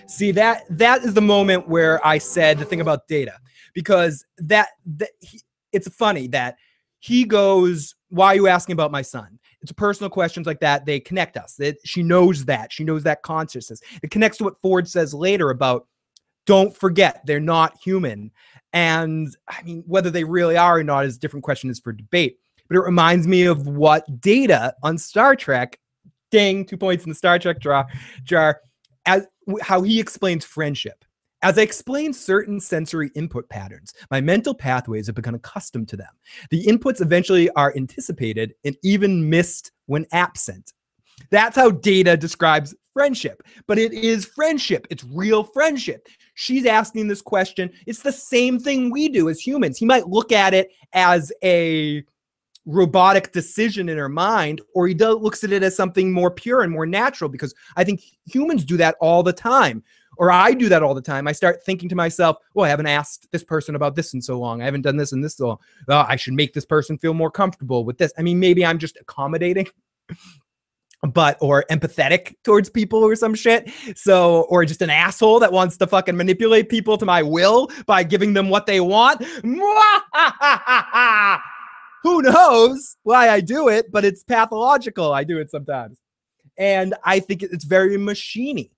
See that that is the moment where I said the thing about data because that, that he, it's funny that he goes, "Why are you asking about my son?" It's personal questions like that. They connect us. That she knows that she knows that consciousness. It connects to what Ford says later about don't forget they're not human. And I mean, whether they really are or not is a different question. Is for debate. But it reminds me of what Data on Star Trek. Ding, two points in the Star Trek jar. Jar as how he explains friendship. As I explain certain sensory input patterns, my mental pathways have become accustomed to them. The inputs eventually are anticipated and even missed when absent. That's how data describes friendship, but it is friendship. It's real friendship. She's asking this question. It's the same thing we do as humans. He might look at it as a robotic decision in her mind or he does, looks at it as something more pure and more natural because I think humans do that all the time or I do that all the time. I start thinking to myself, well, I haven't asked this person about this in so long. I haven't done this and this so long. Oh, I should make this person feel more comfortable with this. I mean, maybe I'm just accommodating. [laughs] but or empathetic towards people or some shit. So, or just an asshole that wants to fucking manipulate people to my will by giving them what they want. [laughs] Who knows why I do it, but it's pathological. I do it sometimes. And I think it's very machiney.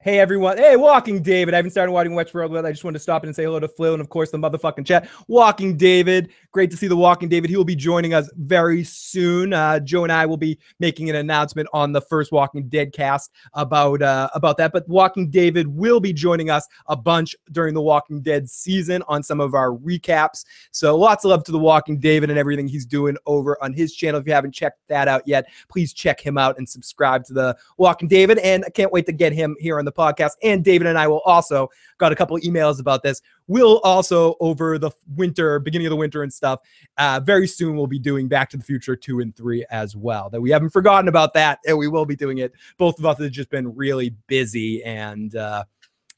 Hey everyone. Hey, Walking David. I haven't started watching Westworld yet. I just wanted to stop in and say hello to Flo and of course the motherfucking chat. Walking David. Great to see the Walking David. He will be joining us very soon. Uh, Joe and I will be making an announcement on the first Walking Dead cast about uh, about that. But Walking David will be joining us a bunch during the Walking Dead season on some of our recaps. So lots of love to the Walking David and everything he's doing over on his channel. If you haven't checked that out yet, please check him out and subscribe to the Walking David. And I can't wait to get him here on the podcast. And David and I will also got a couple emails about this. We'll also over the winter, beginning of the winter and stuff. Uh, very soon we'll be doing Back to the Future two and three as well. That we haven't forgotten about that, and we will be doing it. Both of us have just been really busy and uh,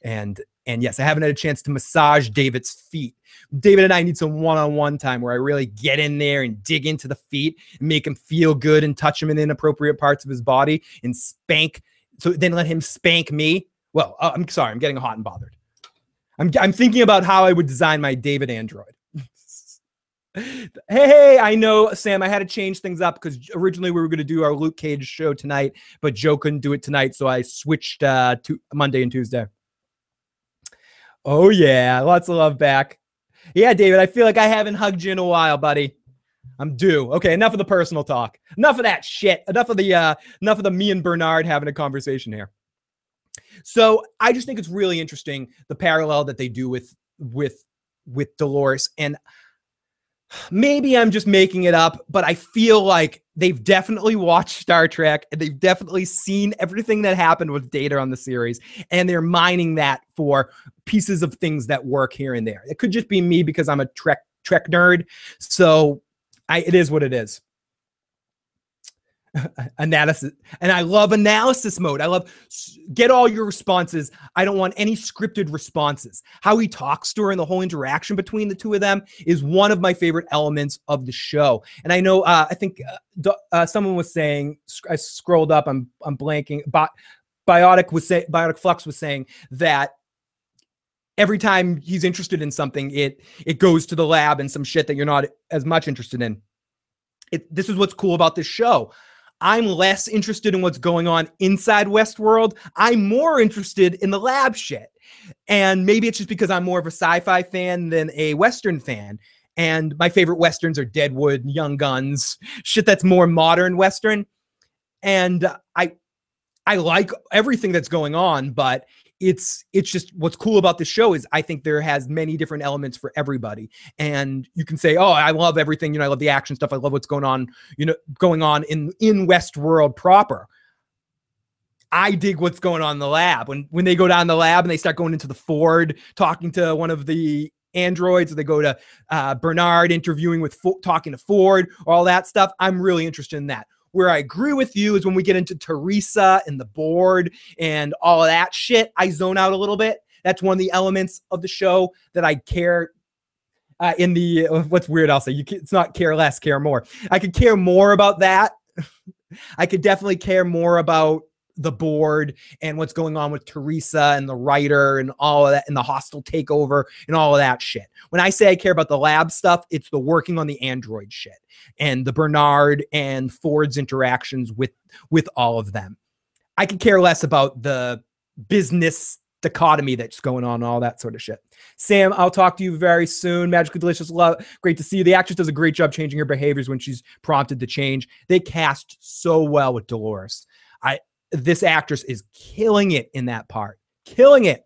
and and yes, I haven't had a chance to massage David's feet. David and I need some one-on-one time where I really get in there and dig into the feet and make him feel good and touch him in inappropriate parts of his body and spank so then let him spank me. Well, uh, I'm sorry, I'm getting hot and bothered. I'm I'm thinking about how I would design my David Android. [laughs] hey, I know, Sam. I had to change things up because originally we were going to do our Luke Cage show tonight, but Joe couldn't do it tonight, so I switched uh, to Monday and Tuesday. Oh yeah, lots of love back. Yeah, David, I feel like I haven't hugged you in a while, buddy. I'm due. Okay, enough of the personal talk. Enough of that shit. Enough of the uh enough of the me and Bernard having a conversation here. So I just think it's really interesting the parallel that they do with with with Dolores and maybe I'm just making it up, but I feel like they've definitely watched Star Trek and they've definitely seen everything that happened with Data on the series, and they're mining that for pieces of things that work here and there. It could just be me because I'm a Trek Trek nerd, so I, it is what it is. [laughs] analysis and i love analysis mode. I love get all your responses. I don't want any scripted responses. How he talks and the whole interaction between the two of them is one of my favorite elements of the show. And i know uh, i think uh, uh, someone was saying i scrolled up i'm i'm blanking but biotic was saying biotic flux was saying that every time he's interested in something it it goes to the lab and some shit that you're not as much interested in it, this is what's cool about this show. I'm less interested in what's going on inside Westworld. I'm more interested in the lab shit. And maybe it's just because I'm more of a sci fi fan than a Western fan. And my favorite Westerns are Deadwood, Young Guns, shit that's more modern Western. And I, I like everything that's going on, but it's it's just what's cool about this show is I think there has many different elements for everybody. And you can say, "Oh, I love everything, you know, I love the action stuff. I love what's going on, you know, going on in in Westworld proper." I dig what's going on in the lab. When when they go down the lab and they start going into the Ford, talking to one of the androids, they go to uh, Bernard interviewing with talking to Ford, all that stuff. I'm really interested in that. Where I agree with you is when we get into Teresa and the board and all of that shit, I zone out a little bit. That's one of the elements of the show that I care uh, in the [laughs] what's weird. I'll say you it's not care less, care more. I could care more about that. [laughs] I could definitely care more about the board and what's going on with Teresa and the writer and all of that and the hostile takeover and all of that shit. When I say I care about the lab stuff, it's the working on the Android shit and the Bernard and Ford's interactions with with all of them. I could care less about the business dichotomy that's going on, all that sort of shit. Sam, I'll talk to you very soon. Magically delicious love. Great to see you. The actress does a great job changing her behaviors when she's prompted to change. They cast so well with Dolores. I this actress is killing it in that part, killing it.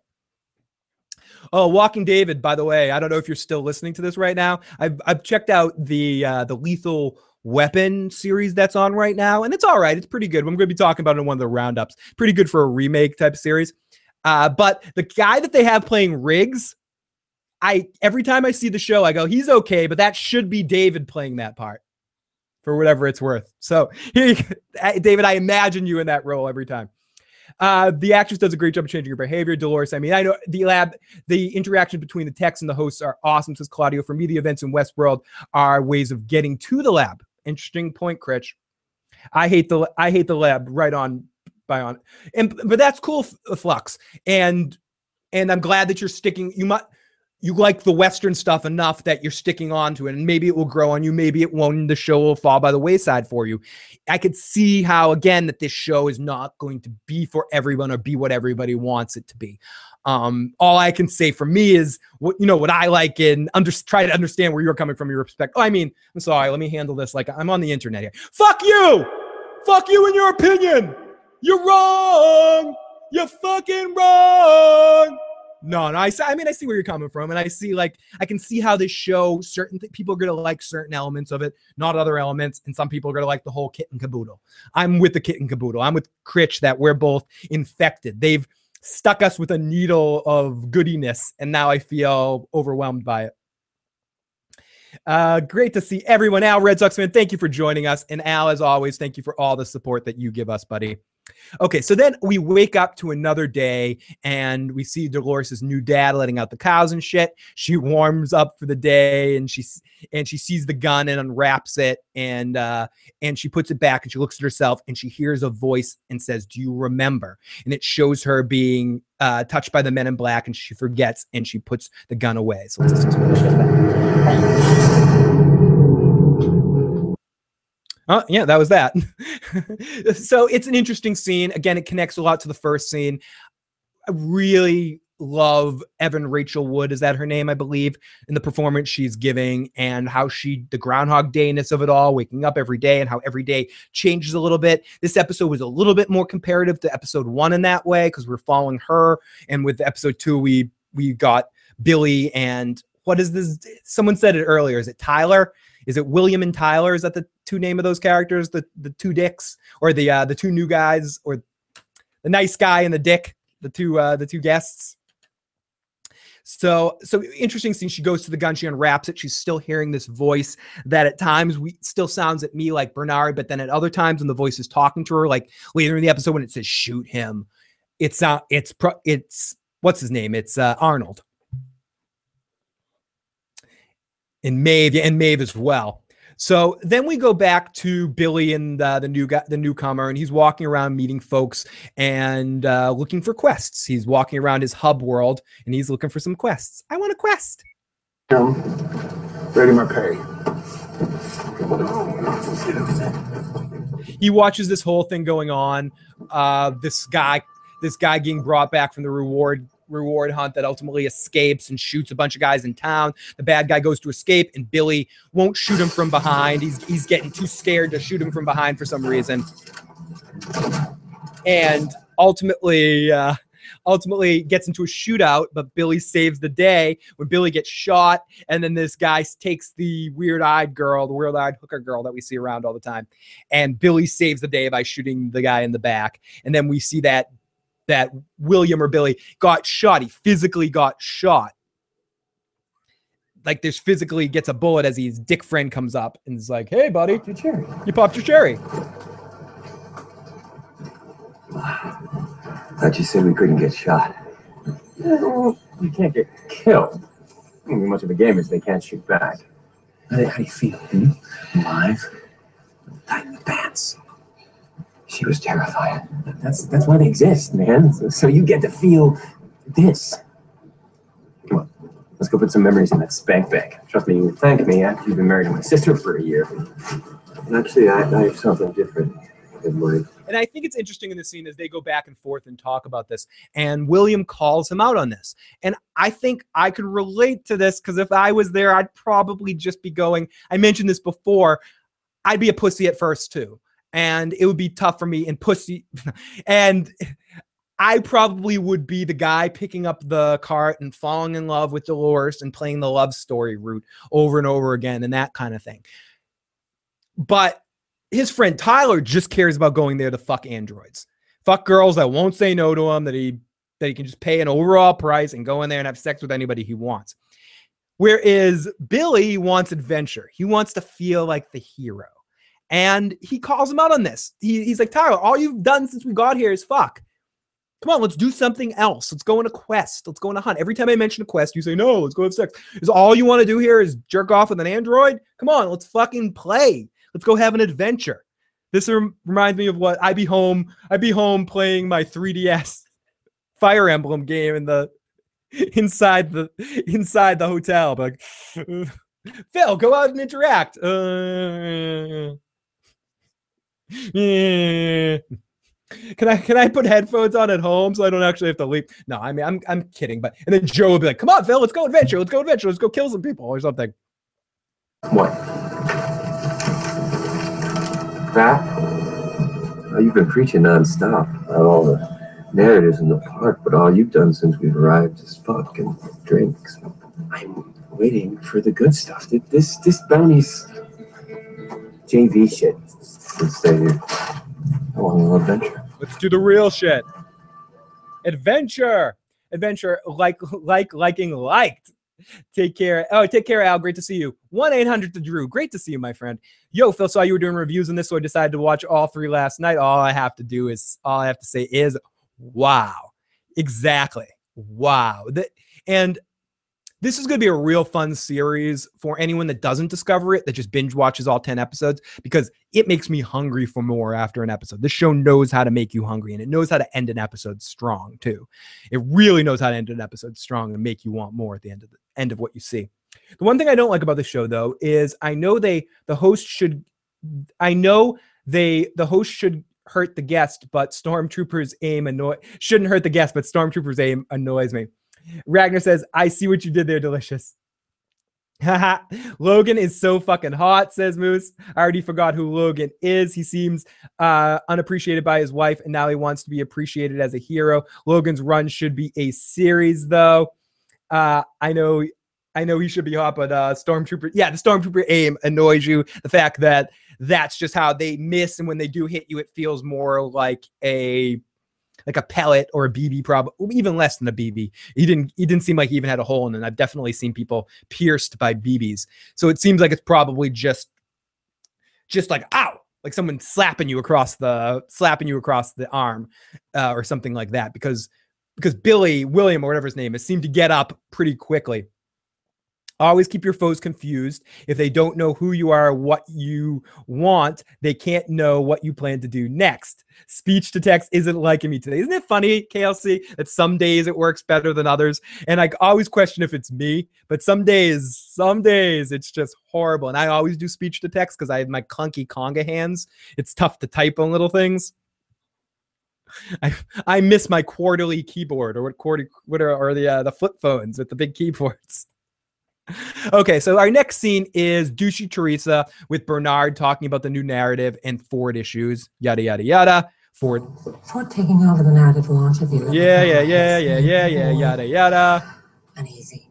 Oh, Walking David, by the way, I don't know if you're still listening to this right now. I've, I've checked out the uh, the Lethal Weapon series that's on right now, and it's all right. It's pretty good. I'm going to be talking about it in one of the roundups. Pretty good for a remake type series. Uh, but the guy that they have playing Riggs, I every time I see the show, I go, he's okay, but that should be David playing that part for whatever it's worth. So, here David, I imagine you in that role every time. Uh, the actress does a great job of changing her behavior. Dolores, I mean, I know the lab, the interaction between the techs and the hosts are awesome, says Claudio. For me, the events in Westworld are ways of getting to the lab. Interesting point, Critch. I hate the I hate the lab right on by on, and but that's cool, Flux, and and I'm glad that you're sticking. You might you like the Western stuff enough that you're sticking on to it, and maybe it will grow on you, maybe it won't. The show will fall by the wayside for you. I could see how, again, that this show is not going to be for everyone or be what everybody wants it to be. Um, all I can say for me is what you know what I like and under, try to understand where you're coming from, your perspective. Oh, I mean, I'm sorry. Let me handle this like I'm on the internet here. Fuck you. Fuck you in your opinion. You're wrong. You're fucking wrong. No, no, I, I mean, I see where you're coming from, and I see like I can see how this show certain th- people are gonna like certain elements of it, not other elements, and some people are gonna like the whole kit and caboodle. I'm with the kit and caboodle. I'm with Critch that we're both infected. They've stuck us with a needle of goodiness, and now I feel overwhelmed by it. Uh, great to see everyone. Al, Red Sox fan, thank you for joining us. And Al, as always, thank you for all the support that you give us, buddy. Okay, so then we wake up to another day and we see Dolores' new dad letting out the cows and shit. She warms up for the day and she and she sees the gun and unwraps it and uh and she puts it back and she looks at herself and she hears a voice and says, "Do you remember?" And it shows her being uh, touched by the men in black and she forgets and she puts the gun away. So let's listen to. Oh, yeah, that was that. [laughs] so it's an interesting scene. Again, it connects a lot to the first scene. I really love Evan Rachel Wood. Is that her name? I believe in the performance she's giving and how she, the Groundhog Dayness of it all, waking up every day and how every day changes a little bit. This episode was a little bit more comparative to episode one in that way because we're following her. And with episode two, we we got Billy and what is this? Someone said it earlier. Is it Tyler? Is it William and Tyler? Is that the two name of those characters? The the two dicks or the uh, the two new guys or the nice guy and the dick, the two uh, the two guests. So, so interesting scene. She goes to the gun, she unwraps it. She's still hearing this voice that at times we still sounds at me like Bernard, but then at other times when the voice is talking to her, like later in the episode when it says shoot him, it's not. Uh, it's pro, it's what's his name? It's uh, Arnold and Maeve, and Maeve as well. So then we go back to Billy and uh, the new guy, the newcomer, and he's walking around meeting folks and uh, looking for quests. He's walking around his hub world and he's looking for some quests. I want a quest. Um, ready my pay. He watches this whole thing going on. Uh, this guy, this guy getting brought back from the reward reward hunt that ultimately escapes and shoots a bunch of guys in town. The bad guy goes to escape, and Billy won't shoot him from behind. He's he's getting too scared to shoot him from behind for some reason. And ultimately, uh, ultimately gets into a shootout, but Billy saves the day when Billy gets shot. And then this guy takes the weird eyed girl, the weird eyed hooker girl that we see around all the time. And Billy saves the day by shooting the guy in the back. And then we see that that William or Billy got shot. He physically got shot. Like there's physically gets a bullet as his dick friend comes up and is like, "Hey, buddy, your cherry. You popped your cherry." Thought you said we couldn't get shot. You can't get killed. Won't be much of a game is they can't shoot back. How do, how do you feel? Hmm? Alive? Tight in the pants. She was terrified. That's that's why they exist, man. So, so you get to feel this. Come on, let's go put some memories in that spank bank. Trust me, you will thank me after you've been married to my sister for a year. Actually, I, I have something different in mind. And I think it's interesting in the scene as they go back and forth and talk about this. And William calls him out on this. And I think I could relate to this because if I was there, I'd probably just be going, I mentioned this before, I'd be a pussy at first too and it would be tough for me and pussy and I probably would be the guy picking up the cart and falling in love with Dolores and playing the love story route over and over again and that kind of thing. But his friend Tyler just cares about going there to fuck androids. Fuck girls that won't say no to him, that he that he can just pay an overall price and go in there and have sex with anybody he wants. Whereas Billy wants adventure. He wants to feel like the hero. And he calls him out on this. He, he's like, Tyler, all you've done since we got here is fuck. Come on, let's do something else. Let's go on a quest. Let's go on a hunt. Every time I mention a quest, you say, no, let's go have sex. Is all you want to do here is jerk off with an android? Come on, let's fucking play. Let's go have an adventure. This rem- reminds me of what I'd be home. I'd be home playing my 3DS [laughs] Fire Emblem game in the inside the inside the hotel. But [laughs] Phil, go out and interact. Uh, [laughs] yeah. Can I can I put headphones on at home so I don't actually have to leave? No, I mean I'm I'm kidding, but and then Joe would be like, "Come on, Phil, let's go adventure, let's go adventure, let's go kill some people or something." What? That? You've been preaching nonstop about all the narratives in the park, but all you've done since we've arrived is fuck and drinks. I'm waiting for the good stuff. This this bounty's JV shit. Let's stay here. A adventure. Let's do the real shit. Adventure. Adventure like like liking liked. Take care. Oh, take care, Al. Great to see you. 1 800 to Drew. Great to see you, my friend. Yo, Phil, saw you were doing reviews on this, so I decided to watch all three last night. All I have to do is, all I have to say is, wow. Exactly. Wow. That, and this is going to be a real fun series for anyone that doesn't discover it, that just binge watches all 10 episodes, because it makes me hungry for more after an episode. This show knows how to make you hungry and it knows how to end an episode strong, too. It really knows how to end an episode strong and make you want more at the end of the end of what you see. The one thing I don't like about the show, though, is I know they, the host should, I know they, the host should hurt the guest, but stormtroopers aim annoy shouldn't hurt the guest, but stormtroopers aim annoys me. Ragnar says, I see what you did there, delicious. Logan is so fucking hot, says Moose. I already forgot who Logan is. He seems uh, unappreciated by his wife, and now he wants to be appreciated as a hero. Logan's run should be a series, though. Uh, I know, I know he should be hot, but uh, Stormtrooper, yeah, the Stormtrooper aim annoys you. The fact that that's just how they miss, and when they do hit you, it feels more like a like a pellet or a BB, probably even less than a BB. He didn't he didn't seem like he even had a hole in it. I've definitely seen people pierced by BBs. So it seems like it's probably just just like ow, like someone slapping you across the slapping you across the arm uh, or something like that because because Billy William or whatever his name is seemed to get up pretty quickly. Always keep your foes confused. If they don't know who you are, what you want, they can't know what you plan to do next. Speech to text isn't liking me today. Isn't it funny, KLC, that some days it works better than others? And I always question if it's me, but some days, some days it's just horrible. And I always do speech to text because I have my clunky conga hands. It's tough to type on little things. I I miss my quarterly keyboard or what quarter what are, are the uh, the flip phones with the big keyboards. Okay, so our next scene is Douchey Teresa with Bernard talking about the new narrative and Ford issues, yada yada yada. Ford. Ford taking over the narrative launch of the Yeah, yeah, yeah, yeah, yeah, yeah, yada yada. Uneasy.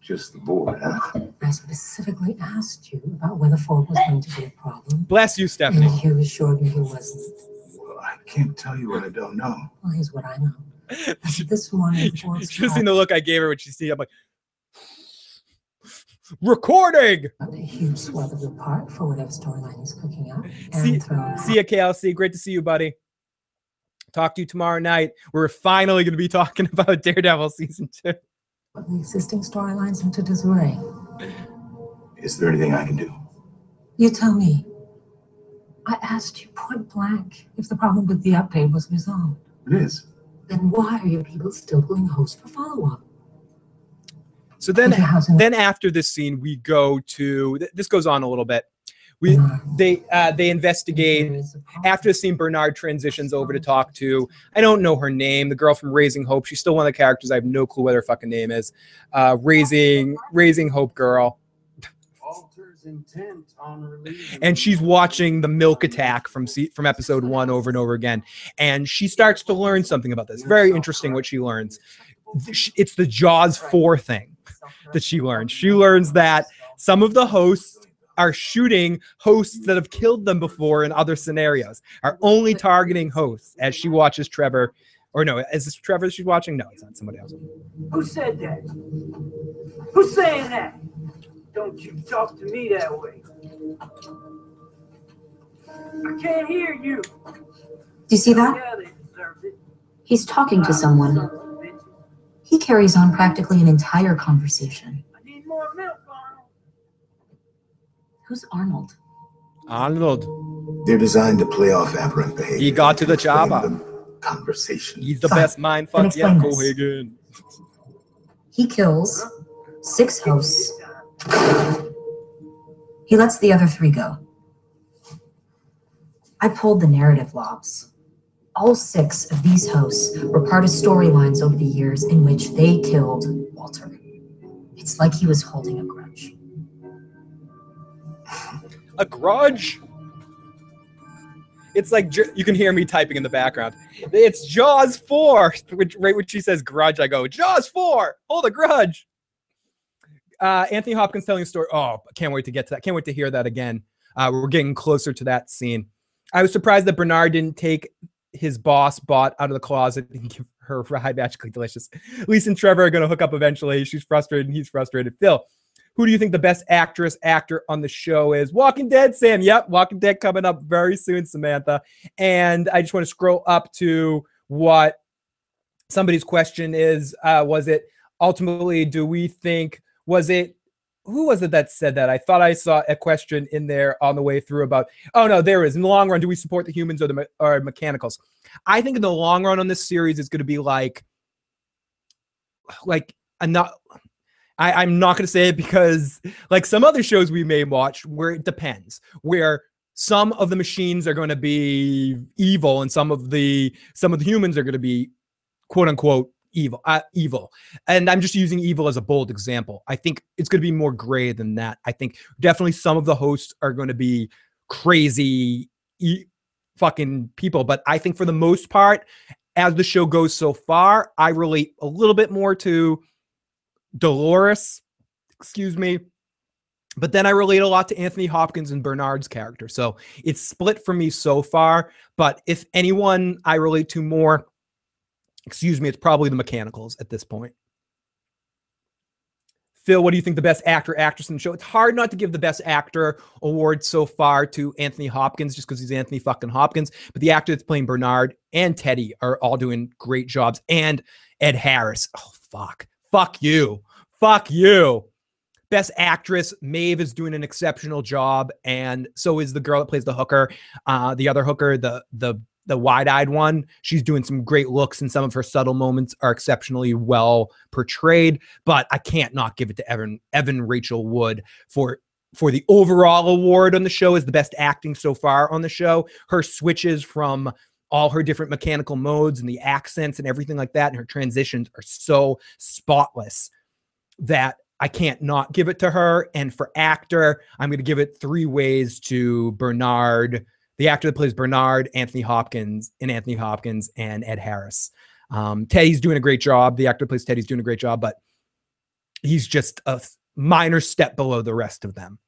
Just the board, huh? I specifically asked you about whether Ford was going to be a problem. Bless you, And Stephanie. you assured me he wasn't. Well, I can't tell you what I don't know. Well, here's what I know. [laughs] This morning, Ford Should have seen the look I gave her when she see. I'm like, recording. a huge swath of the part for whatever storyline he's cooking up. See- thrown out. See ya, KLC. Great to see you, buddy. Talk to you tomorrow night. We're finally going to be [laughs] talking about Daredevil season two. Put the existing storylines into disarray. Is there anything I can do? You tell me. I asked you point blank if the problem with the update was resolved. It is. Then why are your people still pulling host for follow up? So then, then after this scene, we go to. th- This goes on a little bit. We they uh, they investigate after the scene. Bernard transitions over to talk to. I don't know her name. The girl from Raising Hope. She's still one of the characters. I have no clue what her fucking name is. Uh, Raising Raising Hope girl. Alters intent on releasing. and she's watching the milk attack from se- from episode one over and over again and she starts to learn something about this very interesting what she learns it's the jaws 4 thing that she learns she learns that some of the hosts are shooting hosts that have killed them before in other scenarios are only targeting hosts as she watches trevor Or no, is this Trevor she's watching? No, it's not somebody else. Who said that? Who's saying that? Don't you talk to me that way. I can't hear you. Do you see that? Yeah, they deserved it. He's talking to someone. Sons of bitches. He carries on practically an entire conversation. I need more milk, Arnold. Who's Arnold? Arnold. They're designed to play off aberrant behavior. He got to the job. Conversation. He's the Fine. best mind fuck yet, explain. Cohagen. He kills six hosts. He lets the other three go. I pulled the narrative logs. All six of these hosts were part of storylines over the years in which they killed Walter. It's like he was holding a grudge. A grudge. It's like you can hear me typing in the background. It's Jaws four. Which, right when she says grudge, I go Jaws four. Hold a grudge. Uh, Anthony Hopkins telling a story. Oh, can't wait to get to that. Can't wait to hear that again. Uh, we're getting closer to that scene. I was surprised that Bernard didn't take his boss bought out of the closet and [laughs] give her ride magically delicious. Lisa and Trevor are going to hook up eventually. She's frustrated and he's frustrated. Phil, who do you think the best actress actor on the show is? Walking Dead, Sam. Yep, Walking Dead coming up very soon, Samantha. And I just want to scroll up to what somebody's question is. Uh, was it ultimately, do we think, was it, who was it that said that? I thought I saw a question in there on the way through about, oh no, there is. In the long run, do we support the humans or the or mechanicals? I think in the long run on this series, it's going to be like, like, a not, I, I'm not going to say it because, like some other shows we may watch, where it depends, where some of the machines are going to be evil and some of the some of the humans are going to be quote unquote evil uh, evil and i'm just using evil as a bold example i think it's going to be more gray than that i think definitely some of the hosts are going to be crazy e- fucking people but i think for the most part as the show goes so far i relate a little bit more to Dolores, excuse me. But then I relate a lot to Anthony Hopkins and Bernard's character. So it's split for me so far. But if anyone I relate to more, excuse me, it's probably the mechanicals at this point. Phil, what do you think the best actor, actress in the show? It's hard not to give the best actor award so far to Anthony Hopkins just because he's Anthony fucking Hopkins. But the actor that's playing Bernard and Teddy are all doing great jobs. And Ed Harris. Oh, fuck. Fuck you. Fuck you. Best actress, Maeve is doing an exceptional job, and so is the girl that plays the hooker. Uh, the other hooker, the the the wide-eyed one, she's doing some great looks, and some of her subtle moments are exceptionally well portrayed. But I can't not give it to Evan Evan Rachel Wood for for the overall award on the show as the best acting so far on the show. Her switches from all her different mechanical modes and the accents and everything like that, and her transitions are so spotless that I can't not give it to her. And for actor, I'm going to give it three ways to Bernard, the actor that plays Bernard, Anthony Hopkins, and Anthony Hopkins and Ed Harris. Um, Teddy's doing a great job. The actor plays Teddy's doing a great job, but he's just a minor step below the rest of them.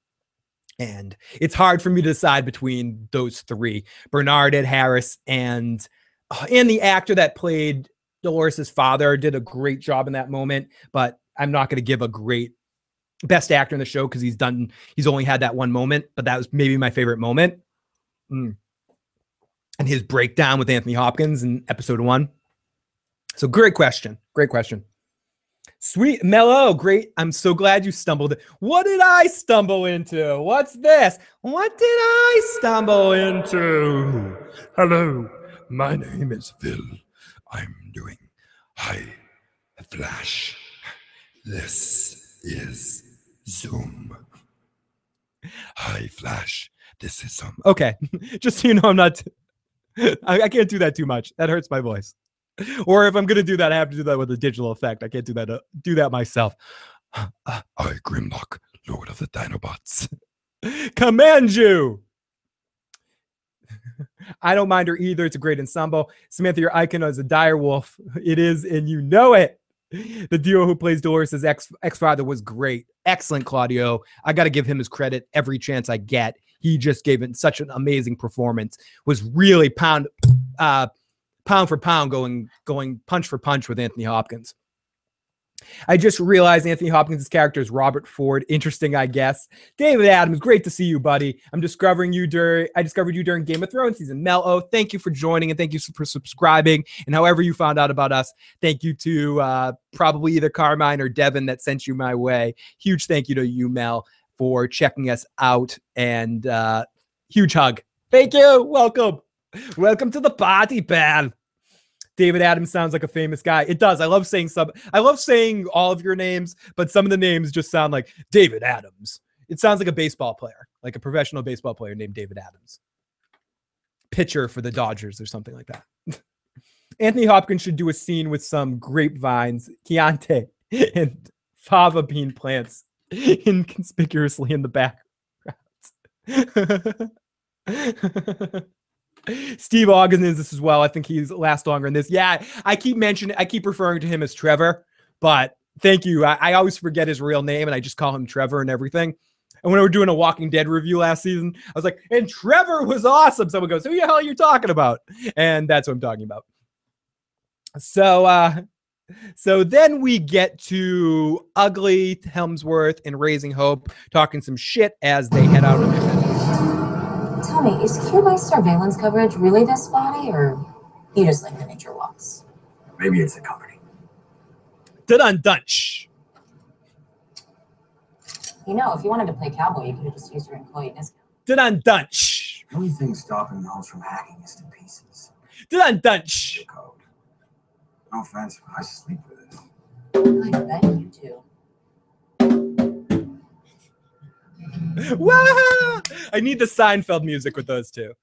And it's hard for me to decide between those three: Bernard, Ed Harris, and uh, and the actor that played Dolores's father did a great job in that moment. But I'm not going to give a great best actor in the show because he's done. He's only had that one moment, but that was maybe my favorite moment. Mm. And his breakdown with Anthony Hopkins in episode one. So great question. Great question. Sweet Mello, great. I'm so glad you stumbled. What did I stumble into? What's this? What did I stumble into? Hello, my name is Phil. I'm doing Hi Flash. This is Zoom. Hi Flash. This is some. Okay, [laughs] just so you know, I'm not. [laughs] I, I can't do that too much. That hurts my voice. Or if I'm gonna do that, I have to do that with a digital effect. I can't do that. Uh, do that myself. [sighs] I Grimlock, Lord of the Dinobots. [laughs] Command you. I don't mind her either. It's a great ensemble. Samantha, your icon is a dire wolf. It is, and you know it. The duo who plays Dolores' ex ex father was great. Excellent, Claudio. I got to give him his credit every chance I get. He just gave it such an amazing performance. Was really pound, uh, pound for pound going going punch for punch with Anthony Hopkins. I just realized Anthony Hopkins' character is Robert Ford. Interesting, I guess. David Adams, great to see you, buddy. I'm discovering you during I discovered you during Game of Thrones season. Mel O, thank you for joining and thank you for subscribing. And however you found out about us, thank you to uh, probably either Carmine or Devin that sent you my way. Huge thank you to you, Mel, for checking us out. And uh, huge hug. Thank you. Welcome. Welcome to the party, pal. David Adams sounds like a famous guy. It does. I love saying some. I love saying all of your names, but some of the names just sound like David Adams. It sounds like a baseball player, like a professional baseball player named David Adams. Pitcher for the Dodgers or something like that. [laughs] Anthony Hopkins should do a scene with some grapevines, Chianti, [laughs] and fava bean plants [laughs] inconspicuously in the background. [laughs] Steve Ogden is this as well. I think he's last longer in this. Yeah, I keep mentioning, I keep referring to him as Trevor, but thank you. I, I, always forget his real name and I just call him Trevor and everything. And when we were doing a Walking Dead review last season, I was like, and Trevor was awesome. Someone goes, Who the hell are you talking about? And that's what I'm talking about. So, uh, so then we get to Ugly Hemsworth and Raising Hope talking some shit as they head out on their Tell me, is Q surveillance coverage really this spotty, or you just like the nature walks? Maybe it's the company. Dun dunch. You know, if you wanted to play cowboy, you could have just used your employee discount. Dun dunch. The only thing stopping those from hacking is to pieces. Dun dunch. Code. No offense, but I sleep with it. I bet you do. Wow! I need the Seinfeld music with those two.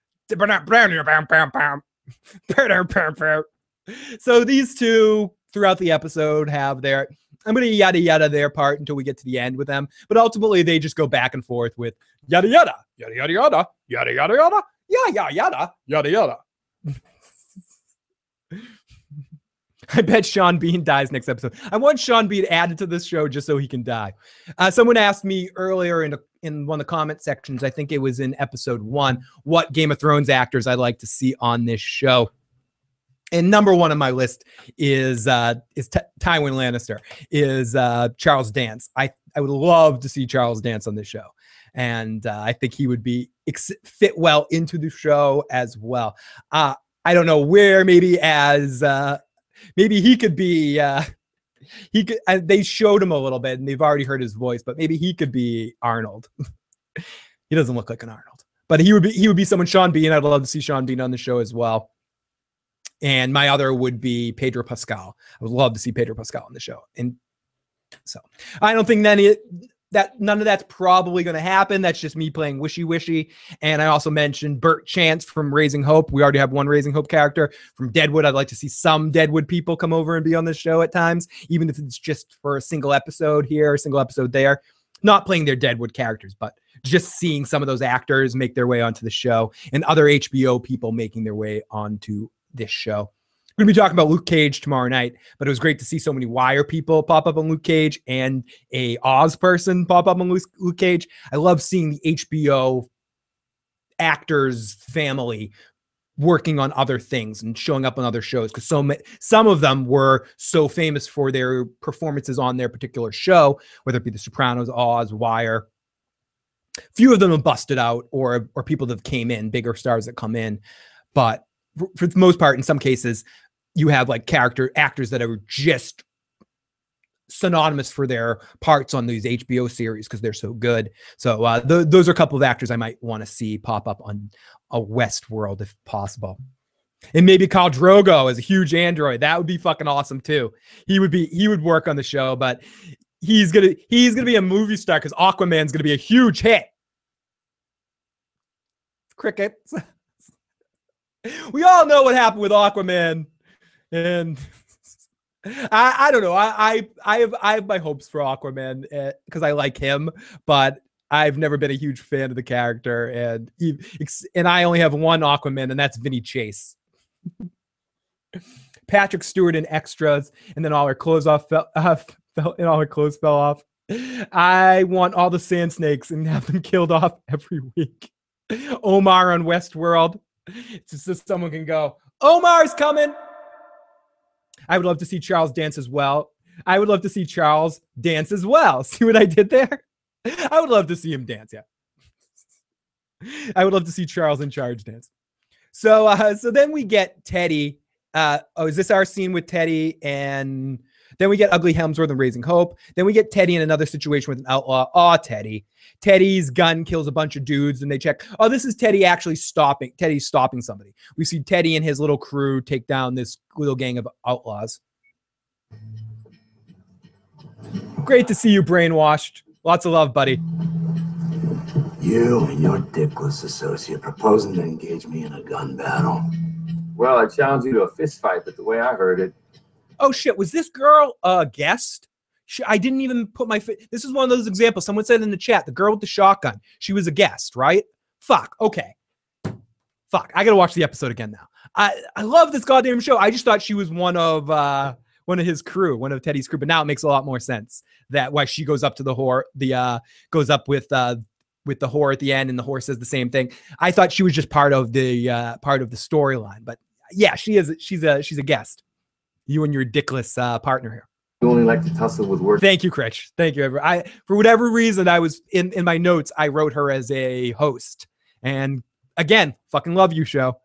So these two throughout the episode have their I'm gonna yada yada their part until we get to the end with them. But ultimately they just go back and forth with yada yada, yada yada yada, yada yada yada, yada yada yada, yada yada. [laughs] I bet Sean Bean dies next episode. I want Sean Bean added to this show just so he can die. Uh, someone asked me earlier in, a, in one of the comment sections, I think it was in episode one, what Game of Thrones actors I'd like to see on this show. And number one on my list is uh, is T- Tywin Lannister, is uh, Charles Dance. I, I would love to see Charles Dance on this show. And uh, I think he would be ex- fit well into the show as well. Uh, I don't know where, maybe as uh, maybe he could be uh he could uh, they showed him a little bit and they've already heard his voice but maybe he could be arnold. [laughs] He doesn't look like an arnold but he would be he would be someone sean bean. I'd love to see sean bean on the show as well. And my other would be pedro pascal. I would love to see pedro pascal on the show. And so i don't think any that none of that's probably going to happen. That's just me playing wishy wishy. And I also mentioned Burt Chance from Raising Hope. We already have one Raising Hope character from Deadwood. I'd like to see some Deadwood people come over and be on the show at times, even if it's just for a single episode here, a single episode there. Not playing their Deadwood characters, but just seeing some of those actors make their way onto the show and other HBO people making their way onto this show. We're going to be talking about Luke Cage tomorrow night, but it was great to see so many Wire people pop up on Luke Cage and a Oz person pop up on Luke, Cage. I love seeing the HBO actors family working on other things and showing up on other shows because so many, some of them were so famous for their performances on their particular show, whether it be The Sopranos, Oz, Wire. Few of them have busted out, or or people that came in, bigger stars that come in, but for the most part, in some cases, you have like character actors that are just synonymous for their parts on these HBO series because they're so good. So uh, th- those are a couple of actors I might want to see pop up on a Westworld if possible. And maybe Khal Drogo as a huge android. That would be fucking awesome too. He would be he would work on the show, but he's gonna he's gonna be a movie star because Aquaman's gonna be a huge hit. Crickets. [laughs] we all know what happened with Aquaman, and [laughs] I, I don't know. I, I I have I have my hopes for Aquaman because eh, I like him, but I've never been a huge fan of the character, and and I only have one Aquaman, and that's Vinny Chase. [laughs] Patrick Stewart in extras, and then all her clothes off fell, [laughs] uh, fell, and all her clothes fell off. I want all the sand snakes and have them killed off every week. Omar on Westworld. It's just so someone can go, Omar's coming. I would love to see Charles dance as well. I would love to see Charles dance as well. [laughs] See what I did there? I would love to see him dance. Yeah. [laughs] I would love to see Charles in charge dance. So, uh, so then we get Teddy. Uh, oh, is this our scene with Teddy? And then we get Ugly Hemsworth and Raising Hope. Then we get Teddy in another situation with an outlaw. Aw, Teddy. Teddy's gun kills a bunch of dudes, and they check. Oh, this is Teddy actually stopping. Teddy's stopping somebody. We see Teddy and his little crew take down this little gang of outlaws. Great to see you brainwashed. Lots of love, buddy. You and your dickless associate proposing to engage me in a gun battle. Well, I challenge you to a fist fight, but the way I heard it, Oh shit, was this girl a guest? She, I didn't even put my. Fi- this is one of those examples. Someone said in the chat, the girl with the shotgun. She was a guest, right? Fuck. Okay. Fuck. I gotta watch the episode again now. I I love this goddamn show. I just thought she was one of uh one of his crew, one of Teddy's crew. But now it makes a lot more sense that why she goes up to the whore, the uh goes up with uh with the whore at the end, and the whore says the same thing. I thought she was just part of the uh part of the storyline, but yeah, she is. She's a she's a guest. You and your dickless uh, partner here. you only like to tussle with words. Thank you, Critch. Thank you. everyone. I for whatever reason I was in in my notes I wrote her as a host, and again, fucking love you, show.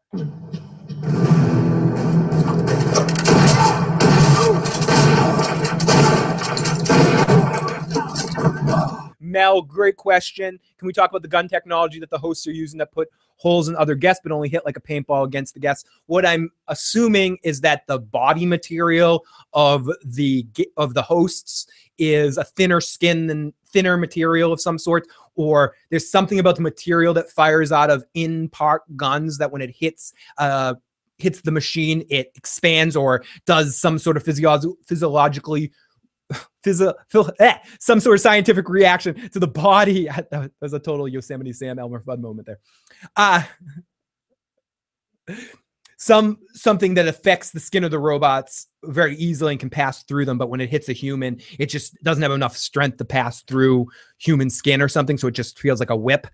Mel, great question. Can we talk about the gun technology that the hosts are using that put holes in other guests but only hit like a paintball against the guests? What I'm assuming is that the body material of the of the hosts is a thinner skin than thinner material of some sort or there's something about the material that fires out of in part guns that when it hits uh hits the machine it expands or does some sort of physio- physiologically [laughs] phil- eh, some sort of scientific reaction to the body. [laughs] That was a total Yosemite Sam Elmer Fudd moment there. Uh, [laughs] some something that affects the skin of the robots very easily and can pass through them, but when it hits a human, it just doesn't have enough strength to pass through human skin or something, so it just feels like a whip.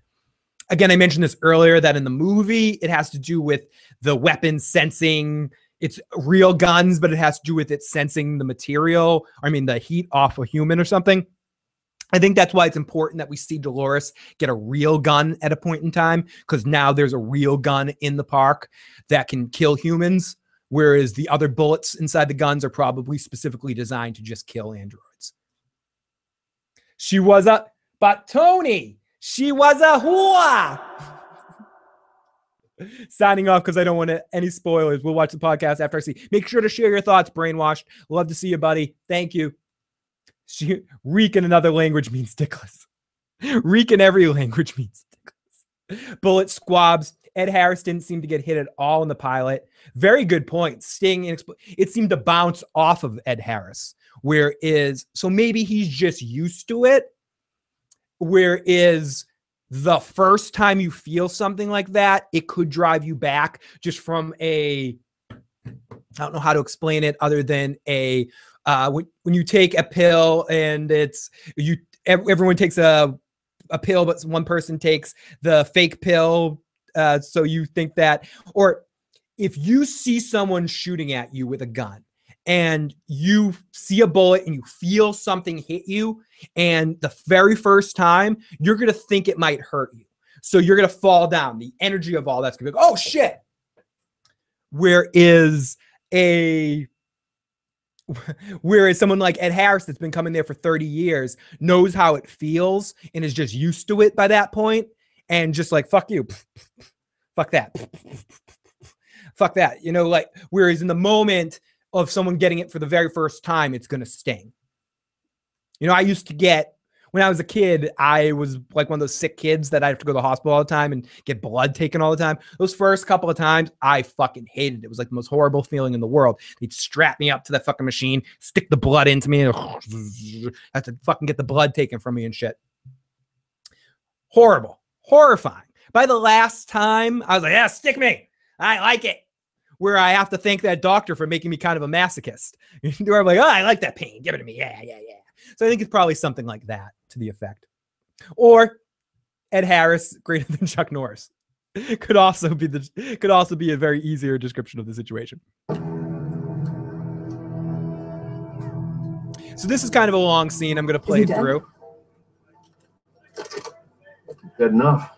Again, I mentioned this earlier that in the movie, it has to do with the weapon sensing it's real guns, but it has to do with it sensing the material. I mean, the heat off a human or something. I think that's why it's important that we see Dolores get a real gun at a point in time because now there's a real gun in the park that can kill humans, whereas the other bullets inside the guns are probably specifically designed to just kill androids. She was a, but Tony, she was a whore. Signing off because I don't want any spoilers. We'll watch the podcast after I see. Make sure to share your thoughts, brainwashed. Love to see you, buddy. Thank you. She, reek in another language means dickless. [laughs] Reek in every language means dickless. Bullet squabs. Ed Harris didn't seem to get hit at all in the pilot. Very good point. Sting, inexpl- it seemed to bounce off of Ed Harris. Where is so maybe he's just used to it. Where is the first time you feel something like that, it could drive you back just from a I don't know how to explain it other than a uh, when when you take a pill and it's you everyone takes a a pill, but one person takes the fake pill, uh, so you think that or if you see someone shooting at you with a gun and you see a bullet and you feel something hit you and the very first time you're to think it might hurt you. So you're to fall down. The energy of all that's to be like oh shit. Where is a [laughs] whereas someone like ed harris that's been coming there for 30 years knows how it feels and is just used to it by that point and just like fuck you. [laughs] Fuck that. [laughs] Fuck that. You know like whereas in the moment of someone getting it for the very first time it's going to sting. You know i used to get when i was a kid i was like one of those sick kids that i have to go to the hospital all the time and get blood taken all the time. Those first couple of times i fucking hated it. It was like the most horrible feeling in the world. They'd strap me up to that fucking machine stick the blood into me and [laughs] have to fucking get the blood taken from me and shit. Horrible. Horrifying. By the last time i was like yeah stick me. I like it where I have to thank that doctor for making me kind of a masochist. [laughs] where I'm like, oh, I like that pain. Give it to me. Yeah, yeah, yeah. So I think it's probably something like that to the effect. Or Ed Harris greater [laughs] than Chuck Norris. [laughs] could also be the could also be a very easier description of the situation. So this is kind of a long scene. I'm going to play through. Good enough.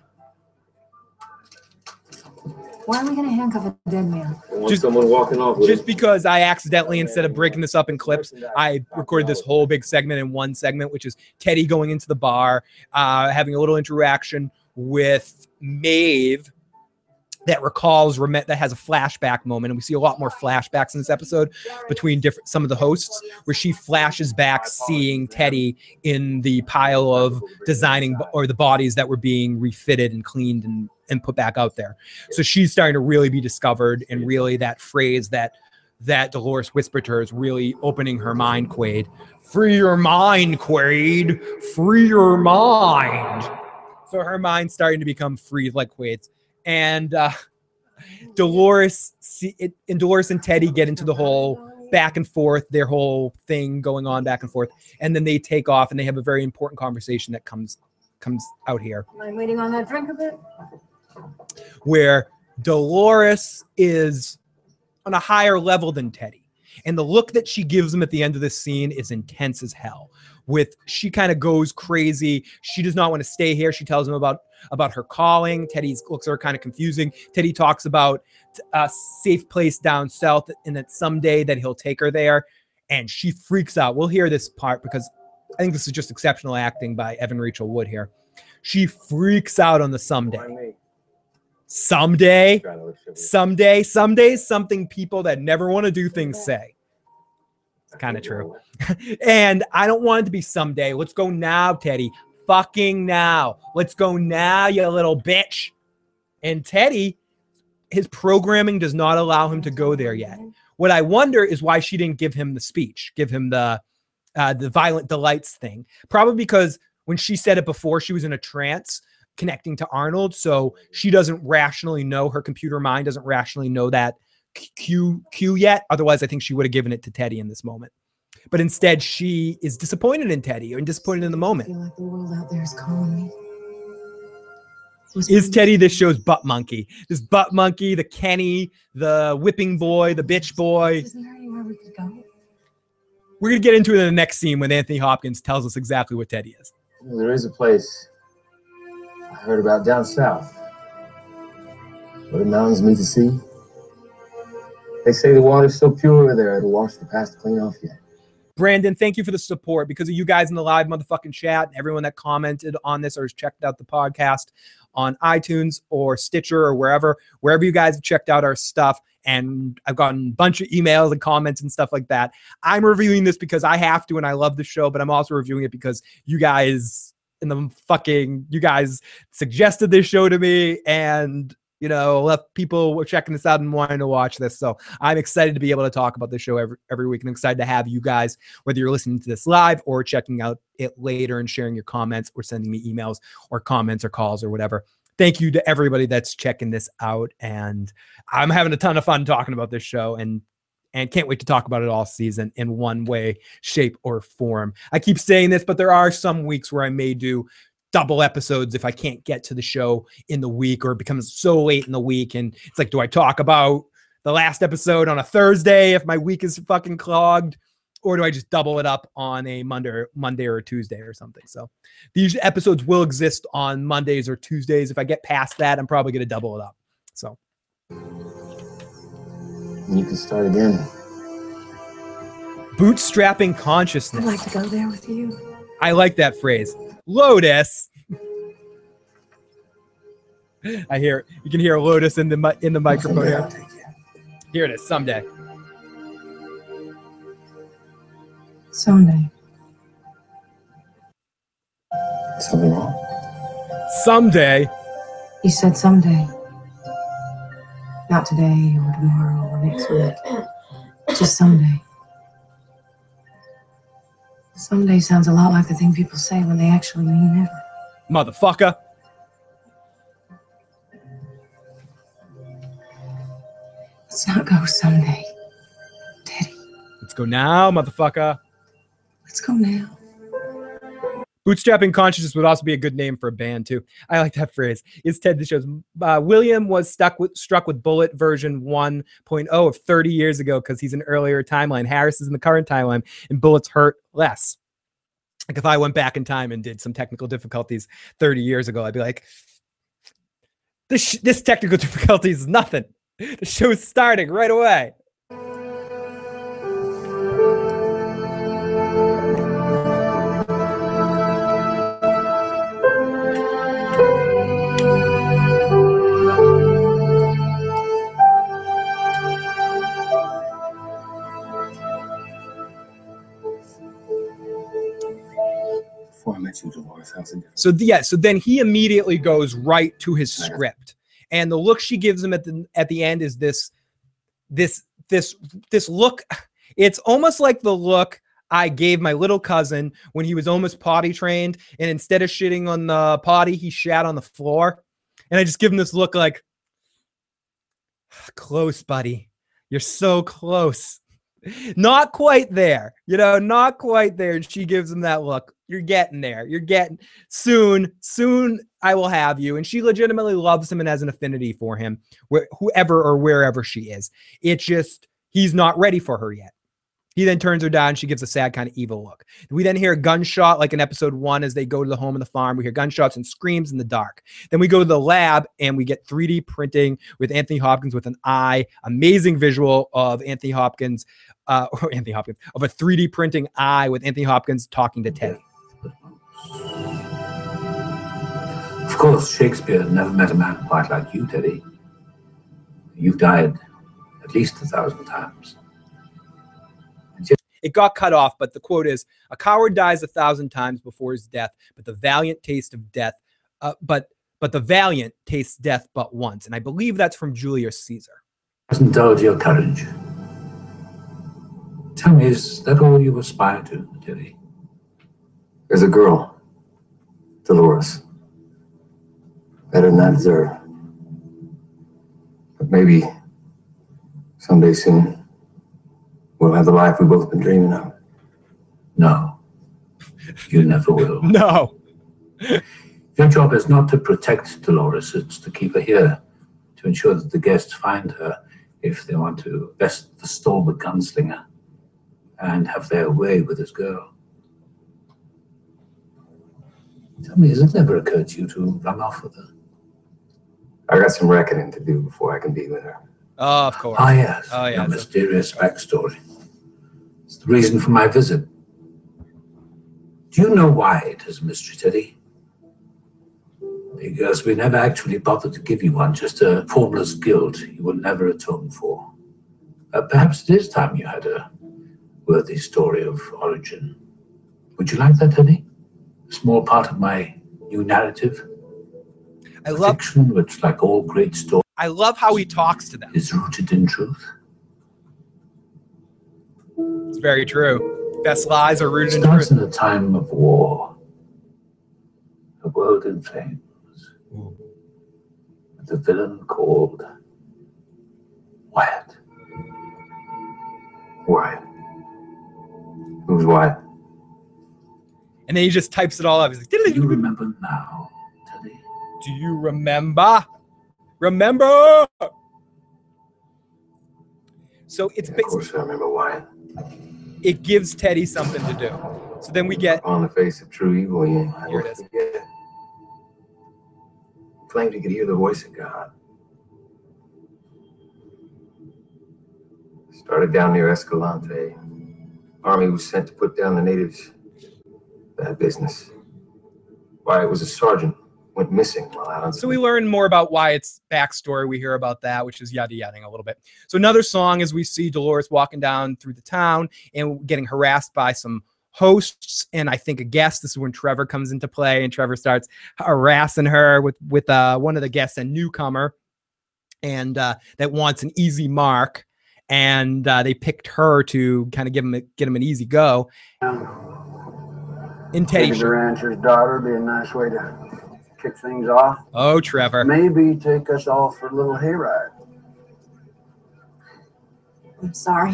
Why are we going to handcuff a dead man? Just- someone walking off Just it. because I accidentally, instead of breaking this up in clips, I recorded this whole big segment in one segment, which is Teddy going into the bar, uh, having a little interaction with Maeve that recalls that has a flashback moment, and we see a lot more flashbacks in this episode between different some of the hosts, where she flashes back seeing Teddy in the pile of designing or the bodies that were being refitted and cleaned and and put back out there. So she's starting to really be discovered, and really that phrase that that Dolores whispered to her is really opening her mind, Quaid. Free your mind, Quaid. Free your mind. So her mind's starting to become free like Quaid's. And uh, Dolores see it, and Dolores and Teddy get into the whole back and forth, their whole thing going on back and forth, and then they take off and they have a very important conversation that comes comes out here Am I waiting on that drink a bit? Where Dolores is on a higher level than Teddy. And the look that she gives him at the end of this scene is intense as hell. With she kind of goes crazy. She does not want to stay here. She tells him about about her calling. Teddy's looks are kind of confusing. Teddy talks about a safe place down south and that someday that he'll take her there. And she freaks out. We'll hear this part because I think this is just exceptional acting by Evan Rachel Wood here. She freaks out on the someday. Someday, someday, someday, something people that never want to do things say. It's kind of true. [laughs] and I don't want it to be someday. Let's go now, Teddy. Fucking now. Let's go now, you little bitch. And Teddy, his programming does not allow him to go there yet. What I wonder is why she didn't give him the speech, give him the uh, the violent delights thing. Probably because when she said it before, she was in a trance connecting to Arnold, so she doesn't rationally know her computer mind doesn't rationally know that Q Q yet. Otherwise, I think she would have given it to Teddy in this moment. But instead, she is disappointed in Teddy and disappointed in the I moment. feel like the world out there is calling me. Is Teddy this show's butt monkey? This butt monkey, the Kenny, the whipping boy, the bitch boy. Isn't there anywhere we could go? We're gonna get into it in the next scene when Anthony Hopkins tells us exactly what Teddy is. There is a place I heard about down south where the mountains meet the sea. They say the water's so pure there it'll wash the past clean off you. Brandon, thank you for the support because of you guys in the live motherfucking chat, and everyone that commented on this or has checked out the podcast on iTunes or Stitcher or wherever, wherever you guys have checked out our stuff. And I've gotten a bunch of emails and comments and stuff like that. I'm reviewing this because I have to and I love the show, but I'm also reviewing it because you guys in the fucking you guys suggested this show to me and you know left people were checking this out and wanting to watch this. So i'm excited to be able to talk about this show every, every week and I'm excited to have you guys whether you're listening to this live or checking out it later and sharing your comments or sending me emails or comments or calls or whatever. Thank you to everybody that's checking this out and i'm having a ton of fun talking about this show and and can't wait to talk about it all season in one way shape or form i keep saying this but there are some weeks where i may do double episodes if i can't get to the show in the week or it becomes so late in the week and it's like do i talk about the last episode on a thursday if my week is fucking clogged or do I just double it up on a Monday, Monday or Tuesday or something? So these episodes will exist on Mondays or Tuesdays. If I get past that, I'm probably going to double it up. So And you can start again. bootstrapping consciousness. I'd like to go there with you. I like that phrase. Lotus. [laughs] I hear you can hear Lotus in the in the microphone here. I'll take you. Here it is. Someday. Someday. Something wrong? Someday. You said someday. Not today or tomorrow or next week. Just someday. Someday sounds a lot like the thing people say when they actually mean never. Motherfucker. Let's not go someday. Teddy, Let's go now, motherfucker. let's go now. Bootstrapping consciousness would also be a good name for a band too. I like that phrase. Is Ted the show's uh, William was stuck with struck with bullet version 1.0 of 30 years ago because he's an earlier timeline. Harris is in the current timeline, and bullets hurt less. Like if I went back in time and did some technical difficulties 30 years ago, I'd be like, this this technical [laughs] difficulty is nothing. The show's starting right away. Before I met you, Dolores, how's it? So yeah, so then he immediately goes right to his script, and the look she gives him at the at the end is this, this this this look. It's almost like the look I gave my little cousin when he was almost potty trained, and instead of shitting on the potty, he shat on the floor, and I just give him this look like, close, buddy, you're so close. [laughs] Not quite there, you know, not quite there. And she gives him that look. You're getting there. You're getting soon, soon I will have you. And she legitimately loves him and has an affinity for him, wh- whoever or wherever she is. It's just he's not ready for her yet. He then turns her down. She gives a sad, kind of evil look. We then hear a gunshot, like in episode one, as they go to the home and the farm. We hear gunshots and screams in the dark. Then we go to the lab and we get 3D printing with Anthony Hopkins with an eye. Amazing visual of Anthony Hopkins, uh, or [laughs] Anthony Hopkins, of a 3D printing eye with Anthony Hopkins talking to Teddy. Of course, Shakespeare never met a man quite like you, Teddy. You've died at least a thousand times. It got cut off, but the quote is A coward dies a thousand times before his death, but the valiant taste of death, uh, but but the valiant tastes death but once. And I believe that's from Julius Caesar. Indulge your courage. Tell me, is that all you aspire to, Teddy? There's a girl, Dolores. Better than I deserve. But maybe someday soon we'll have the life we've both been dreaming of. No, you never will. [laughs] No. Your job is not to protect Dolores, it's to keep her here, to ensure that the guests find her if they want to best forestall the gunslinger and have their way with this girl. Tell me, has it never occurred to you to run off with her? I got some reckoning to do before I can be with her. Oh, of course. Ah, yes. Oh, yeah. Your so- mysterious backstory. It's the reason for my visit. Do you know why it is a mystery, Teddy? Because we never actually bothered to give you one, just a formless guilt you will never atone for. Uh, perhaps it is time you had a worthy story of origin. Would you like that, Teddy? Small part of my new narrative? I love Fiction, which, like all great stories, I love how he talks to them. is rooted in truth. It's very true. Best lies are It rooted in starts in a time of war, a world in flames, hmm. with a villain called Wyatt. Why? Who's Wyatt? And then he just types it all up. He's like, Do you remember now, Teddy? Do you remember? Remember? So it's Yeah, of bas- course I remember why. it gives Teddy something to do. So then we get On the face of true evil, you Here it is. forget. Claimed he could hear the voice of God. Started down near Escalante. Army was sent to put down the natives. Bad business. Wyatt was a sergeant. Went missing while out on So we learn more about Wyatt's backstory. We hear about that, which is yada yada a little bit. So another song is we see Dolores walking down through the town and getting harassed by some hosts and I think a guest. This is when Trevor comes into play and Trevor starts harassing her with with uh, one of the guests, a newcomer, and uh, that wants an easy mark. And uh, they picked her to kind of give him a, get him an easy go. In Teddy, Maybe the rancher's daughter would be a nice way to kick things off. oh Trevor, Maybe take us all for a little hayride. I'm sorry.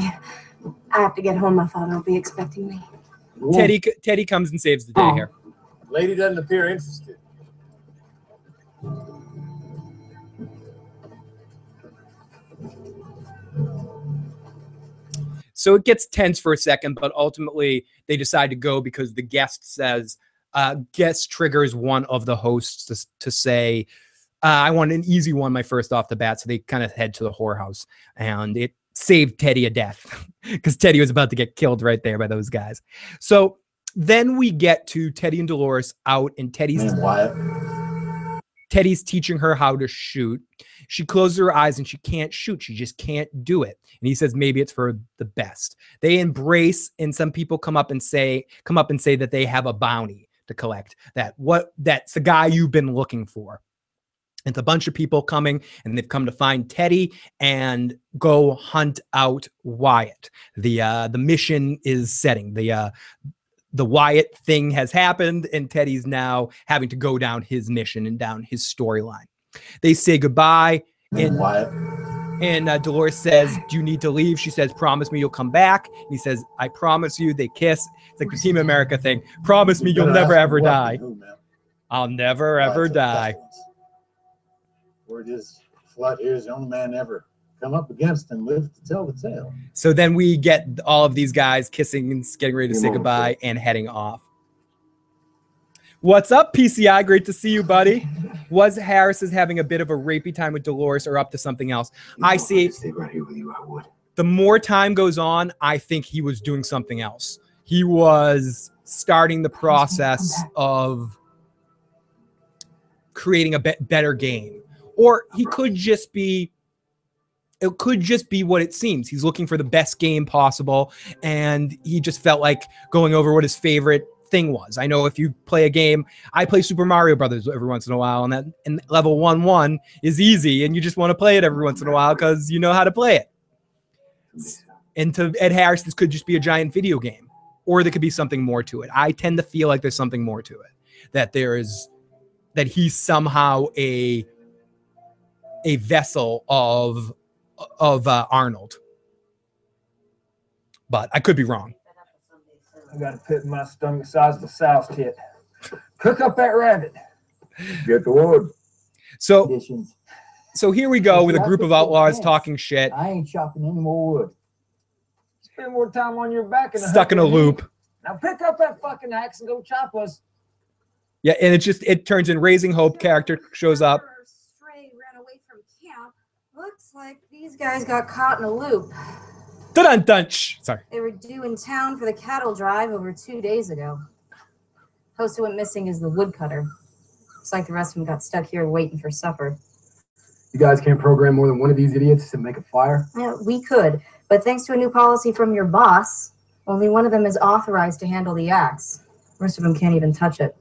I have to get home. My father will be expecting me. Teddy Teddy comes and saves the day Oh. here. Lady doesn't appear interested. So it gets tense for a second, but ultimately they decide to go because the guest says, uh, guest triggers one of the hosts to, to say, uh, I want an easy one, my first off the bat. So they kind of head to the whorehouse and it saved Teddy a death [laughs] because Teddy was about to get killed right there by those guys. So then we get to Teddy and Dolores out and Teddy's Wyatt. Teddy's teaching her how to shoot. She closes her eyes and she can't shoot. She just can't do it. And he says maybe it's for the best. They embrace, and some people come up and say, come up and say that they have a bounty to collect. That what that's the guy you've been looking for. It's a bunch of people coming, and they've come to find Teddy and go hunt out Wyatt. The uh, the mission is setting. The uh, the Wyatt thing has happened, and Teddy's now having to go down his mission and down his storyline. They say goodbye, and Wyatt. and uh, Dolores says, "Do you need to leave?" She says, "Promise me you'll come back." And he says, "I promise you." They kiss. It's like the Team America thing. Promise me you'll never ever die. I'll never ever Wyatt's die. Word is, Flood here is the only man ever come up against and lived to tell the tale. So then we get all of these guys kissing and getting ready to say goodbye and heading off. What's up, PCI? Great to see you, buddy. [laughs] Was Harris is having a bit of a rapey time with Dolores or up to something else? You I know, if see. Stay right here with you. I would. The more time goes on, I think he was doing something else. He was starting the process of creating a be- better game, or he could just be. It could just be what it seems. He's looking for the best game possible, and he just felt like going over what his favorite thing was. I know if you play a game, I play Super Mario Brothers every once in a while, and that and level one one is easy, and you just want to play it every once in a while because you know how to play it. And to Ed Harris, this could just be a giant video game, or there could be something more to it. I tend to feel like there's something more to it. That there is that he's somehow a a vessel of of uh, Arnold. But I could be wrong. I got to put in my stomach size the sow's tit. Cook up that rabbit. Get the wood. So Conditions. so here we go with a group of outlaws talking shit, I ain't chopping any more wood. Spend more time on your back and stuck in a loop. Now pick up that fucking axe and go chop us. Yeah, and it just it turns in raising hope character shows up. Stray ran away from camp. Looks like these guys got caught in a loop. Dun dun sh- Sorry. They were due in town for the cattle drive over two days ago. Host who went missing is the woodcutter. Looks like the rest of them got stuck here waiting for supper. You guys can't program more than one of these idiots to make a fire. Yeah, we could, but thanks to a new policy from your boss, only one of them is authorized to handle the axe. The rest of them can't even touch it.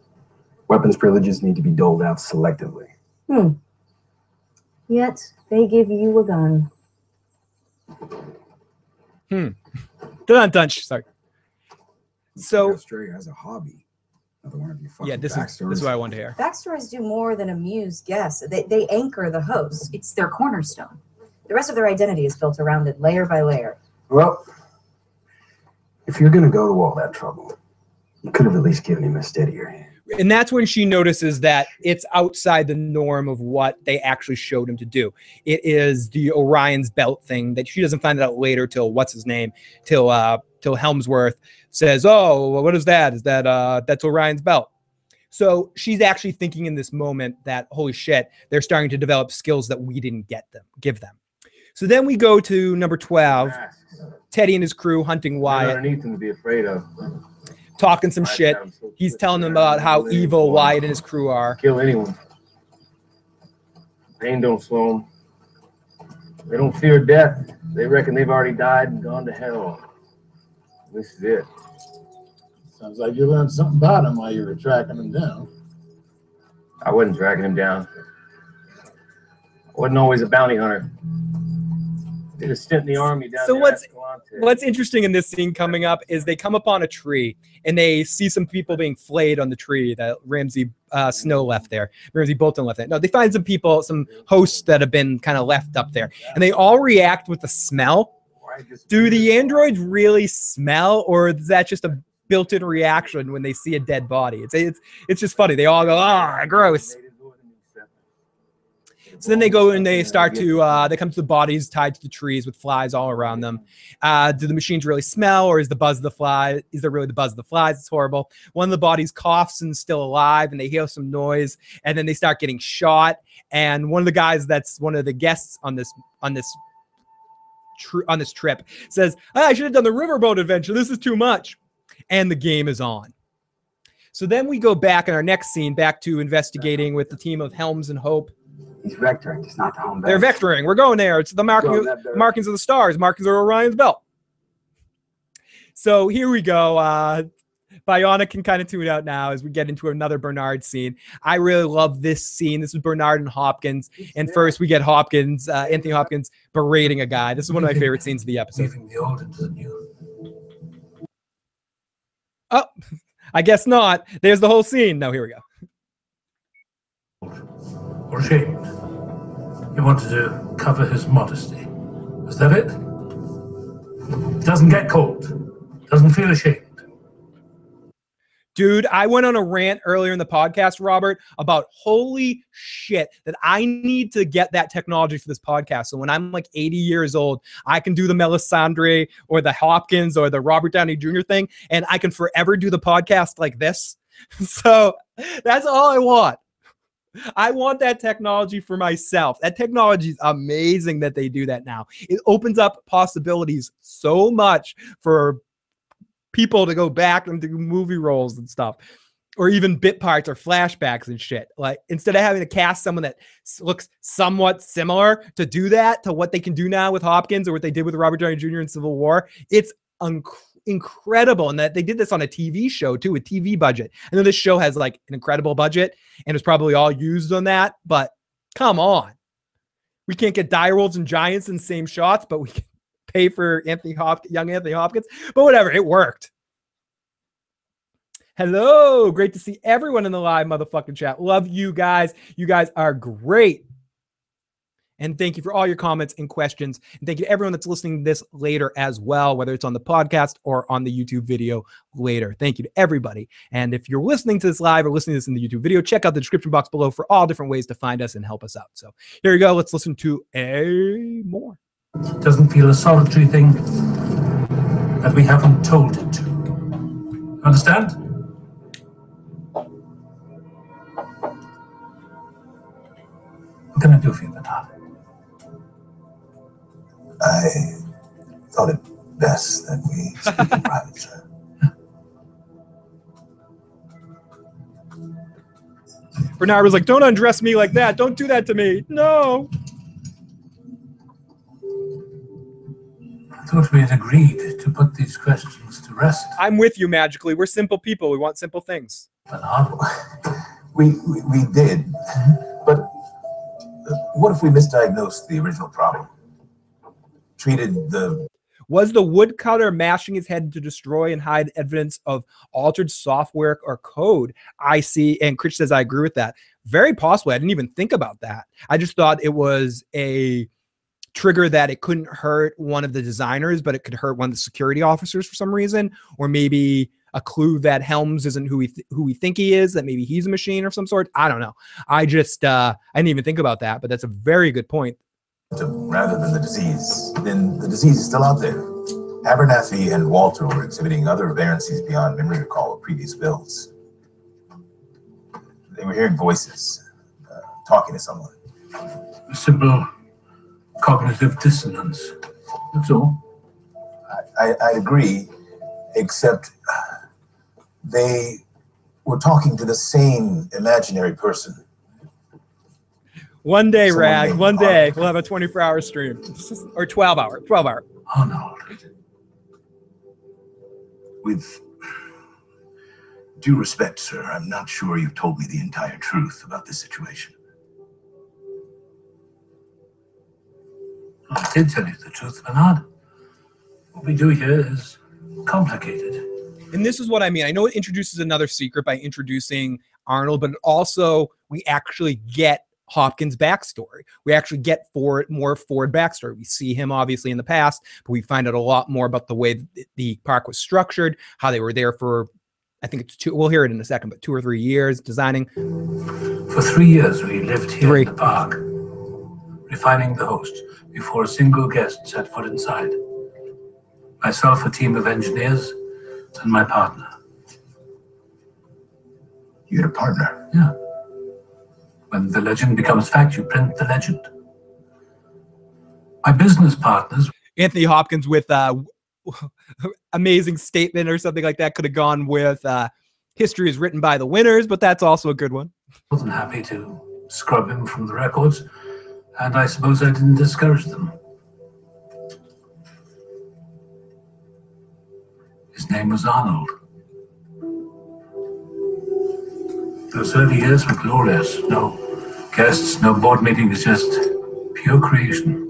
Weapons privileges need to be doled out selectively. Hmm. Yet they give you a gun. Dun dun sh- Sorry. So Australia has a hobby. Another one of your fucking yeah, this is this is what I wanted to hear. Backstories do more than amuse guests. They, they anchor the host. It's their cornerstone. The rest of their identity is built around it, layer by layer. Well, if you're gonna go to all that trouble, you could have at least given him a steadier hand. And that's when she notices that it's outside the norm of what they actually showed him to do. It is the Orion's belt thing that she doesn't find out later till what's his name till uh till Hemsworth says, "Oh, what is that? Is that uh that's Orion's belt?" So she's actually thinking in this moment that holy shit, they're starting to develop skills that we didn't get them, give them. So then we go to number 12, Teddy and his crew hunting Wyatt, Anything to be afraid of. Talking some shit. He's telling them about how evil Wyatt and his crew are. Kill anyone. Pain don't slow them. They don't fear death. They reckon they've already died and gone to hell. This is it. Sounds like you learned something about him while you were tracking him down. I wasn't tracking him down. I wasn't always a bounty hunter. Did a stint in the army down So what's-. What's interesting in this scene coming up is they come upon a tree and they see some people being flayed on the tree that Ramsay uh, Snow left there. Ramsay Bolton left there. No, they find some people, some hosts that have been kind of left up there, and they all react with the smell. Do the androids really smell, or is that just a built-in reaction when they see a dead body. It's it's it's just funny. They all go, ah, gross. So then they go and they start to uh, they come to the bodies tied to the trees with flies all around them. Uh, do the machines really smell, or is the buzz of the fly? Is there really the buzz of the flies? It's horrible. One of the bodies coughs and is still alive, and they hear some noise, and then they start getting shot. And one of the guys that's one of the guests on this on this tr- on this trip says, "Ah, "I should have done the riverboat adventure. This is too much." And the game is on. So then we go back in our next scene, back to investigating with the team of Helms and Hope. He's vectoring, just not the home base. They're vectoring. We're going there. It's the marking, Going that direction. markings of the stars, markings of Orion's belt. So here we go. Uh, Bionic can kind of tune out now as we get into another Bernard scene. I really love this scene. This is Bernard and Hopkins. And first we get Hopkins, uh, Anthony Hopkins berating a guy. This is one of my favorite scenes of the episode. Weaving the old into the new. Oh, [laughs] I guess not. There's the whole scene. No, here we go. Or ashamed. He wanted to cover his modesty. Was that it? Doesn't get cold. Doesn't feel ashamed. Dude, I went on a rant earlier in the podcast, Robert, about holy shit that I need to get that technology for this podcast. So when I'm like 80 years old, I can do the Melisandre or the Hopkins or the Robert Downey Jr. thing, and I can forever do the podcast like this. [laughs] So that's all I want. I want that technology for myself. That technology is amazing that they do that now. It opens up possibilities so much for people to go back and do movie roles and stuff or even bit parts or flashbacks and shit like instead of having to cast someone that looks somewhat similar to do that to what they can do now with hopkins or what they did with robert downey jr in civil war it's unc incredible and that they did this on a tv show too a tv budget i know this show has like an incredible budget and it's probably all used on that but come on we can't get dire wolves and giants in the same shots but we can [laughs] pay for Anthony Hop- young Anthony Hopkins, but whatever, it worked. Hello, great to see everyone in the live motherfucking chat. Love you guys. You guys are great. And thank you for all your comments and questions. And thank you to everyone that's listening to this later as well, whether it's on the podcast or on the YouTube video later. Thank you to everybody. And if you're listening to this live or listening to this in the YouTube video, check out the description box below for all different ways to find us and help us out. So here we go. Let's listen to a more. It Doesn't feel a solitary thing that we haven't told it to. Understand? What can I do for you, Bernard? I thought it best that we speak in [laughs] private, sir. Bernard was like, Don't undress me like that. Don't do that to me. No. I thought we had agreed to put these questions to rest. I'm with you magically. We're simple people. We want simple things. Bernard, [laughs] We, we, we did, but uh, what if we misdiagnosed the original problem? Treated the Was the woodcutter mashing his head to destroy and hide evidence of altered software or code? I see. And Chris says, I agree with that. Very possibly. I didn't even think about that. I just thought it was a trigger that it couldn't hurt one of the designers, but it could hurt one of the security officers for some reason, or maybe a clue that Helms isn't who we th- who we think he is, that maybe he's a machine of some sort. I don't know. I just uh, I didn't even think about that, but that's a very good point. Rather than the disease, then the disease is still out there. Abernathy and Walter were exhibiting other variances beyond memory recall of previous builds. They were hearing voices, uh, talking to someone. a simple cognitive dissonance. That's all. I, I agree, except uh, they were talking to the same imaginary person. One day, Someone Rag. One day we'll have a 24 hour stream or 12 hour. 12 hour. Oh no. With due respect, sir, I'm not sure you've told me the entire truth about this situation. I did tell you the truth, Bernard. What we do here is complicated. And this is what I mean. I know it introduces another secret by introducing Arnold, but also we actually get Hopkins backstory. We actually get Ford more Ford backstory. We see him obviously in the past, but we find out a lot more about the way the park was structured, how they were there for I think it's two. We'll hear it in a second, but two or three years designing. For three years, we lived here Three. in the park, refining the host before a single guest set foot inside. Myself, a team of engineers, and my partner. You had a partner? Yeah. When the legend becomes fact, you print the legend. My business partners Anthony Hopkins with uh [laughs] amazing statement or something like that could have gone with uh history is written by the winners, but that's also a good one. more than happy to scrub him from the records, and I suppose I didn't discourage them. His name was Arnold. Those early years were glorious. No guests, no board meetings, just pure creation.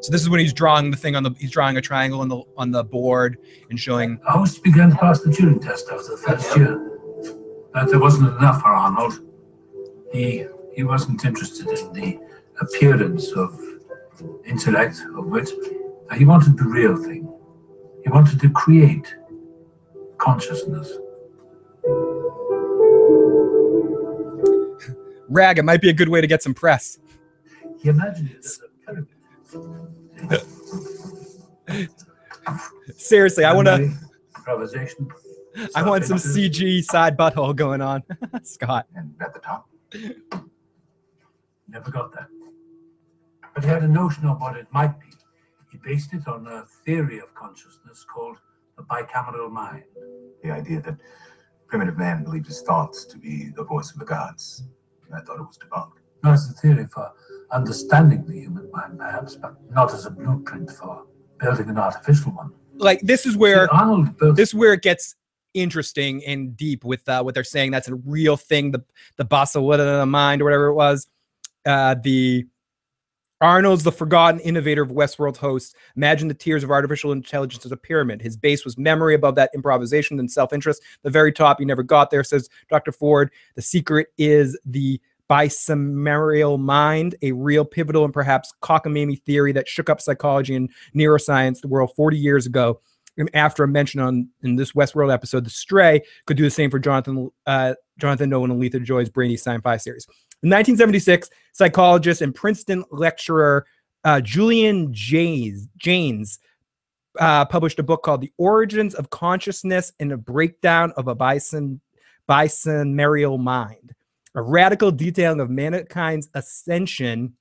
So this is when he's drawing the thing on the he's drawing a triangle on the on the board and showing host began to pass the Turing test after the first year. But there wasn't enough for Arnold. He he wasn't interested in the appearance of intellect, of wit. Uh, he wanted the real thing. He wanted to create consciousness. rag. It might be a good way to get some press. He imagined it as a pyramid. Seriously, I want to. Improvisation. I want some. CG side butthole going on, [laughs] Scott. And at the top? Never got that. But he had a notion of what it might be. He based it on a theory of consciousness called the bicameral mind. The idea that primitive man believed his thoughts to be the voice of the gods. I thought it was debunked. Not as a theory for understanding the human mind, perhaps, but not as a blueprint for building an artificial one. Like this is where See, Arnold built this is where it gets interesting and deep with uh, what they're saying. That's a real thing. The the Bassa the mind or whatever it was. Uh, the Arnold's the forgotten innovator of Westworld hosts. Imagine the tiers of artificial intelligence as a pyramid. His base was memory, above that improvisation, then self-interest. The very top, you never got there, says Dr. Ford. The secret is the bicameral mind, a real pivotal and perhaps cockamamie theory that shook up psychology and neuroscience the world 40 years ago. After a mention on in this Westworld episode, The Stray could do the same for Jonathan uh, Jonathan Nolan and Lisa Joy's brainy sci-fi series. In 1976, psychologist and Princeton lecturer uh, Julian Jaynes, Janes uh, published a book called The Origins of Consciousness and a Breakdown of a Bison, Bicameral Mind, a radical detailing of mankind's ascension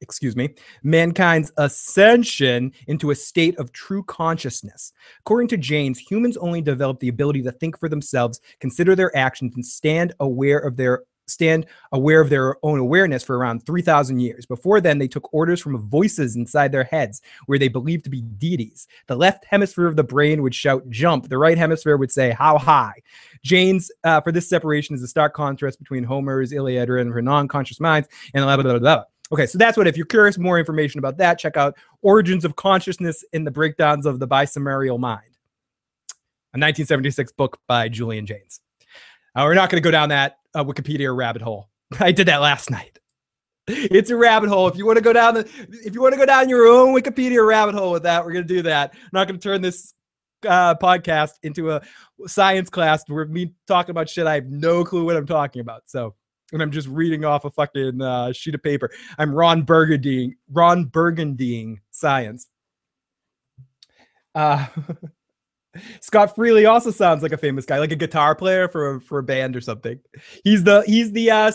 excuse me, mankind's ascension into a state of true consciousness. According to James, humans only develop the ability to think for themselves, consider their actions, and stand aware of their stand aware of their own awareness for around 3000 years. Before then, they took orders from voices inside their heads where they believed to be deities. The left hemisphere of the brain would shout jump, the right hemisphere would say how high. James, uh, for this separation is a stark contrast between Homer's Iliad and her non-conscious minds and blah, blah, blah, blah. Okay, so that's what. If you're curious more information about that, check out Origins of Consciousness in the Breakdowns of the Bicameral Mind, a 1976 book by Julian James. Uh, we're not going to go down that uh, Wikipedia rabbit hole. [laughs] I did that last night. It's a rabbit hole. If you want to go down the, if you want to go down your own Wikipedia rabbit hole with that, we're to do that. I'm not to turn this uh, podcast into a science class where me talking about shit I have no clue what I'm talking about. So and I'm just reading off a fucking uh, sheet of paper. I'm Ron Burgundying, Ron Burgundying science. Uh, [laughs] Scott Freely also sounds like a famous guy, like a guitar player for a, for a band or something. He's the he's the uh,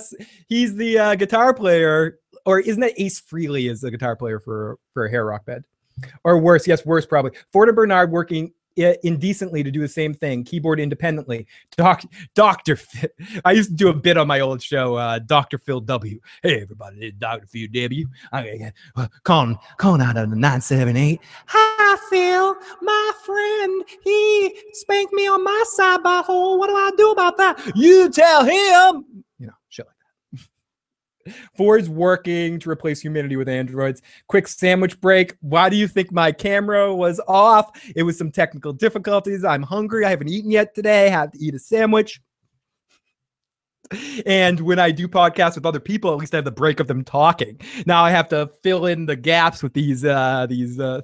he's the uh, guitar player, or isn't that Ace Frehley is a guitar player for for a hair rock band, or worse? Yes, worse probably. Ford and Bernard working indecently to do the same thing, keyboard independently. Doc, Doctor, I used to do a bit on my old show, uh, Doctor Phil W. Hey everybody, Doctor Phil W. Okay, uh, calling calling out of the nine seven eight. Hi Phil, my friend, he spanked me on my side by hole. What do I do about that? You tell him. You know, shit like [laughs] Ford's working to replace humanity with androids. Quick sandwich break. Why do you think my camera was off? It was some technical difficulties. I'm hungry. I haven't eaten yet today. I have to eat a sandwich. And when I do podcasts with other people, at least I have the break of them talking. Now I have to fill in the gaps with these uh these uh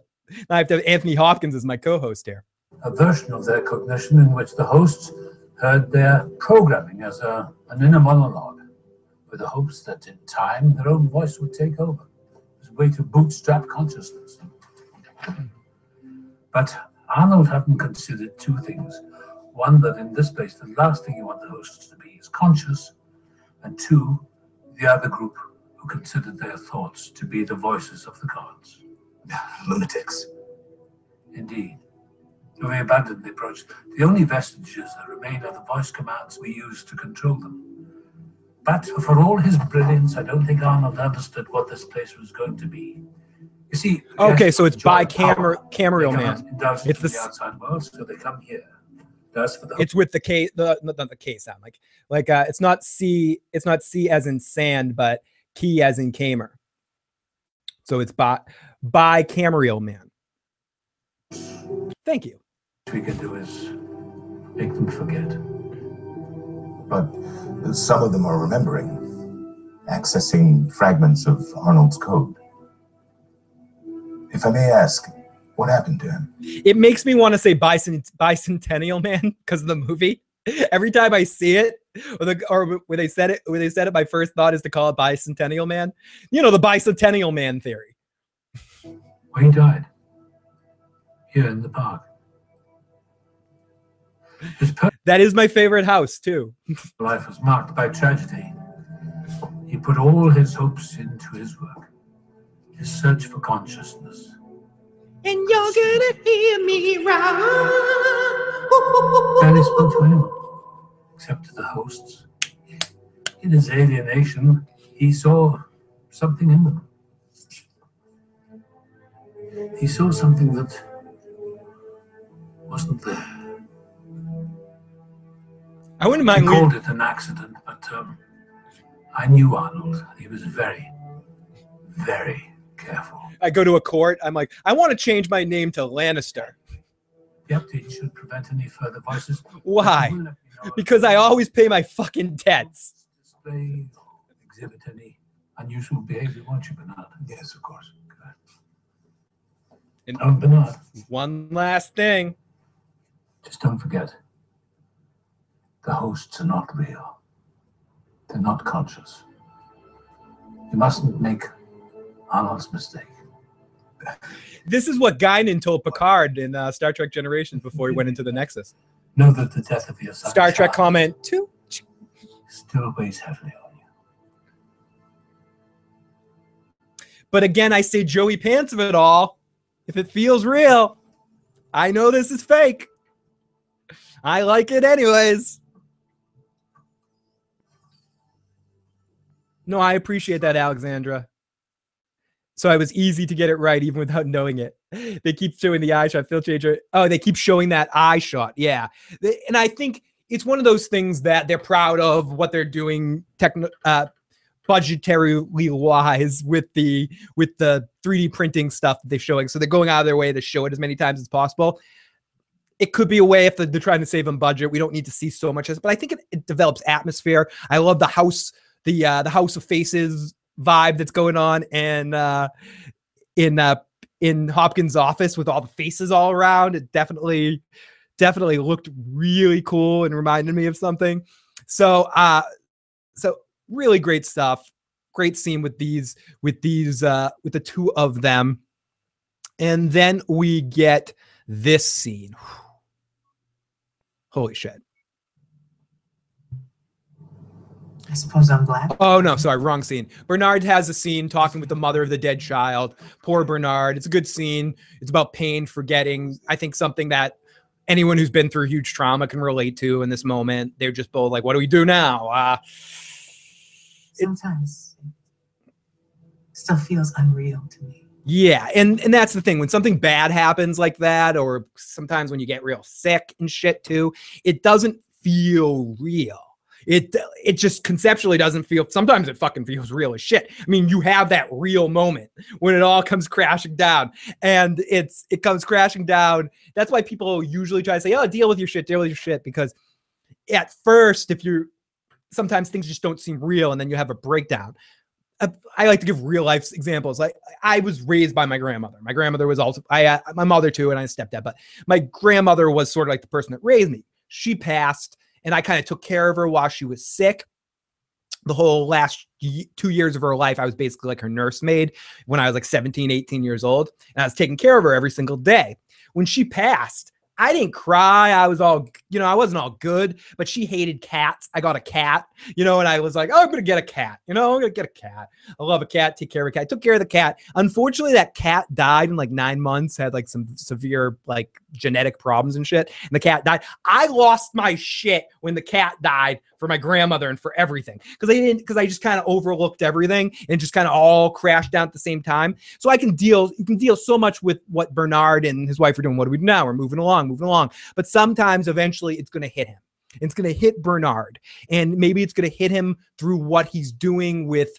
I have to have Anthony Hopkins as my co-host here. A version of their cognition in which the hosts heard their programming as a, an inner monologue, with the hopes that in time their own voice would take over as a way to bootstrap consciousness. But Arnold hadn't considered two things. One, that in this place, the last thing you want the hosts to be is conscious, and two, the other group who considered their thoughts to be the voices of the gods. Lunatics. Indeed. We abandoned the approach. The only vestiges that remain are the voice commands we use to control them. But for all his brilliance, I don't think Arnold understood what this place was going to be. You see, Okay, so it's by camera camera They cannot man. It's the the outside world, so they come here. That's for the it's with the K the not the K sound like like uh it's not C it's not C as in sand but key as in Kamer. So it's by by Camariel man. Thank you. we can do is make them forget. But some of them are remembering, accessing fragments of Arnold's code. If I may ask, what happened to him? It makes me want to say bicent bicentennial man because of the movie. Every time I see it, or the or when they said it, when they said it, my first thought is to call it bicentennial man. You know the bicentennial man theory. Well, he died here in the park. His That is my favorite house too. [laughs] life was marked by tragedy. He put all his hopes into his work, his search for consciousness. And you're gonna hear me Barely spoke to anyone, except to the hosts. In his alienation, he saw something in them. He saw something that wasn't there. I wouldn't He mind. lea- called it an accident, but um, I knew Arnold. He was very, very careful. I go to a court. I'm like, I want to change my name to Lannister. The update should prevent any further voices. Why? Because I always pay my fucking debts. Display, exhibit any unusual behavior, won't you, Bernard? Yes, of course. And Um, Bernard, one last thing. just don't forget the hosts are not real, they're not conscious. You mustn't make Arnold's mistake. This is what Guinan told Picard in uh, Star Trek Generations before he went into the Nexus. Know that the death of your son Star Trek comment two. still weighs heavily on you. But again, I say Joey Pants of it all. If it feels real, I know this is fake. I like it anyways. No, I appreciate that, Alexandra. So I was easy to get it right even without knowing it. They keep showing the eye shot, Phil. Oh, they keep showing that eye shot. Yeah. And I think it's one of those things that they're proud of what they're doing techno uh budgetarily wise with the with the 3D printing stuff that they're showing. So they're going out of their way to show it as many times as possible. It could be a way if they're trying to save on budget. We don't need to see so much this, but I think it, it develops atmosphere. I love the house, the uh, the House of Faces vibe that's going on, and uh, in uh, in Hopkins' office with all the faces all around. It definitely definitely looked really cool and reminded me of something. So uh, so really great stuff. Great scene with these with these uh, with the two of them, and then we get this scene. [sighs] Holy shit. I suppose I'm glad. Oh no, sorry, wrong scene. Bernard has a scene talking with the mother of the dead child. Poor Bernard. It's a good scene. It's about pain, forgetting. I think something that anyone who's been through huge trauma can relate to in this moment. They're just both like, "What do we do now?" Uh, Sometimes it still feels unreal to me. yeah, and and that's the thing. When something bad happens like that, or sometimes when you get real sick and shit too, it doesn't feel real. It it just conceptually doesn't feel sometimes it fucking feels real as shit. I mean, you have that real moment when it all comes crashing down and it's it comes crashing down. That's why people usually try to say, "Oh, deal with your shit, deal with your shit," because at first, if you're sometimes things just don't seem real, and then you have a breakdown. I like to give real life examples. Like I was raised by my grandmother. My grandmother was also I uh, my mother too, and I stepdad. But my grandmother was sort of like the person that raised me. She passed, and I kind of took care of her while she was sick. The whole last two years of her life, I was basically like her nursemaid when I was like 17, 18 years old. And I was taking care of her every single day. When she passed, I didn't cry. I was all, you know, I wasn't all good, but she hated cats. I got a cat, you know, and I was like, oh, I'm going to get a cat, you know, I'm going to get a cat. I love a cat, take care of a cat. I took care of the cat. Unfortunately, that cat died in like nine months, had like some severe like genetic problems and shit. And the cat died. I lost my shit when the cat died for my grandmother and for everything because I didn't, because I just kind of overlooked everything and just kind of all crashed down at the same time. So I can deal, you can deal so much with what Bernard and his wife are doing. What do we do now? We're moving along, moving along. But sometimes eventually it's going to hit him. It's going to hit Bernard. And maybe it's going to hit him through what he's doing with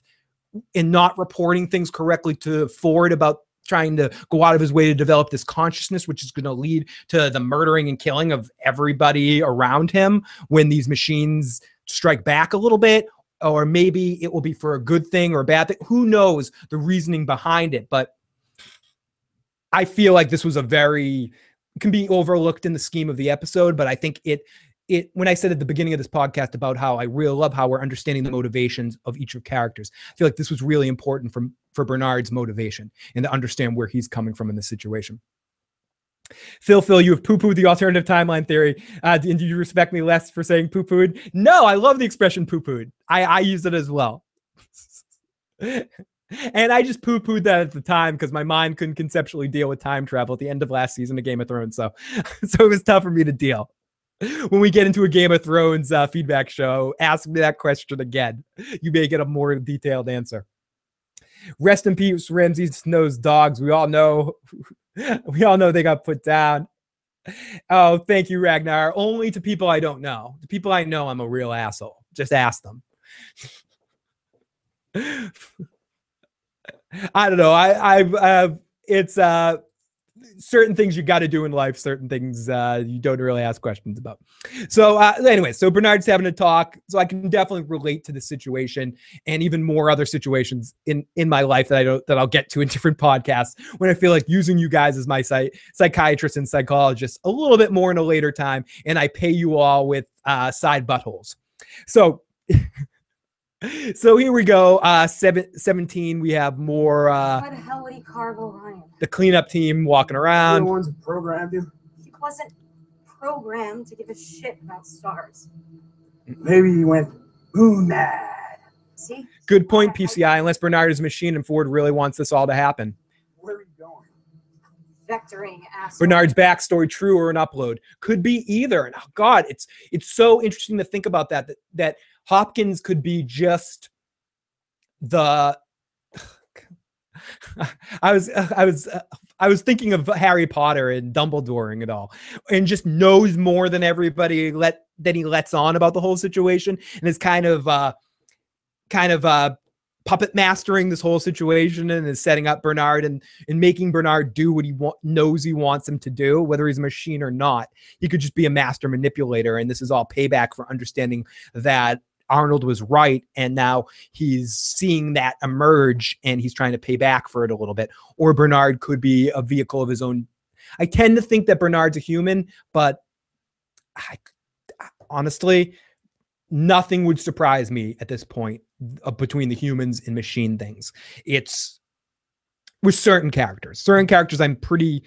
and not reporting things correctly to Ford about trying to go out of his way to develop this consciousness, which is going to lead to the murdering and killing of everybody around him when these machines strike back a little bit. Or maybe it will be for a good thing or a bad thing. Who knows the reasoning behind it? But I feel like this was a very can be overlooked in the scheme of the episode, but I think it it when I said at the beginning of this podcast about how I really love how we're understanding the motivations of each of characters, I feel like this was really important for for Bernard's motivation and to understand where he's coming from in this situation. Phil, Phil, you have poo pooed the alternative timeline theory. Uh, and do you respect me less for saying poo pooed? No, I love the expression poo pooed. I, I use it as well. [laughs] and I just poo pooed that at the time because my mind couldn't conceptually deal with time travel at the end of last season of Game of Thrones. So, [laughs] so it was tough for me to deal. When we get into a Game of Thrones uh, feedback show, ask me that question again. You may get a more detailed answer. Rest in peace, Ramsay Snow's dogs. We all know, [laughs] we all know they got put down. Oh, thank you, Ragnar. Only to people I don't know. The people I know, I'm a real asshole. Just ask them. [laughs] I don't know. I, I, uh, it's uh, certain things you got to do in life, certain things uh, you don't really ask questions about. So, uh, anyway, so Bernard's having a talk, so I can definitely relate to the situation and even more other situations in in my life that I don't that I'll get to in [laughs] different podcasts when I feel like using you guys as my psych, psychiatrist and psychologist a little bit more in a later time, and I pay you all with uh, side buttholes. So. [laughs] [laughs] so here we go. Uh, seven, 17. We have more. Uh, Why the hell would he carve Orion? the cleanup team walking around. the ones that programmed him. He wasn't programmed to give a shit about stars. Maybe he went moon mad. See? Good point, PCI. Unless Bernard is a machine and Ford really wants this all to happen. Where are you going? Vectoring ass. Bernard's backstory true or an upload could be either. And oh God, it's it's so interesting to think about that that, that Hopkins could be just the. [laughs] I was I was I was thinking of Harry Potter and Dumbledore and it all, and just knows more than everybody let than he lets on about the whole situation, and is kind of uh, kind of uh, puppet mastering this whole situation and is setting up Bernard and and making Bernard do what he wa- knows he wants him to do, whether he's a machine or not. He could just be a master manipulator, and this is all payback for understanding that Arnold was right, and now he's seeing that emerge, and he's trying to pay back for it a little bit. Or Bernard could be a vehicle of his own. I tend to think that Bernard's a human, but I, honestly, nothing would surprise me at this point uh, between the humans and machine things. It's with certain characters. Certain characters, I'm pretty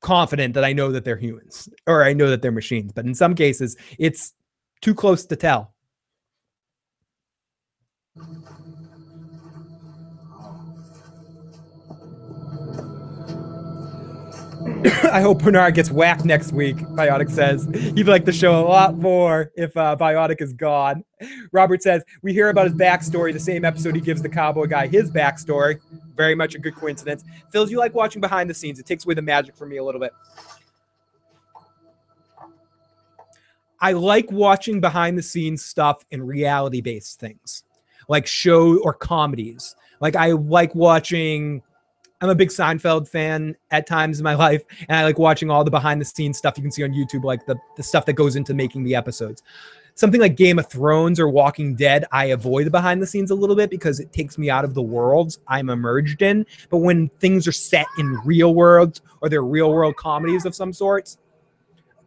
confident that I know that they're humans or I know that they're machines. But in some cases, it's too close to tell. [coughs] I hope Bernard gets whacked next week, Biotic says. He'd like the show a lot more if uh, Biotic is gone. Robert says, We hear about his backstory, the same episode he gives the cowboy guy his backstory. Very much a good coincidence. Phil, you like watching behind the scenes? It takes away the magic for me a little bit. I like watching behind the scenes stuff and reality based things like show or comedies. Like I like watching I'm a big Seinfeld fan at times in my [laughs] life, and I like watching all the behind the scenes stuff you can see on YouTube, like the, the stuff that goes into making the episodes. Something like Game of Thrones or Walking Dead, I avoid the behind the scenes a little bit because it takes me out of the worlds I'm emerged in. But when things are set in real worlds or they're real world comedies of some sorts,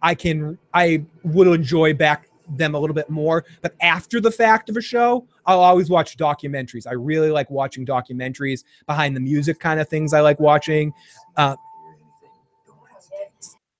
I can I would enjoy back them a little bit more. But after the fact of a show, I'll always watch documentaries. I really like watching documentaries behind the music kind of things I like watching. Uh,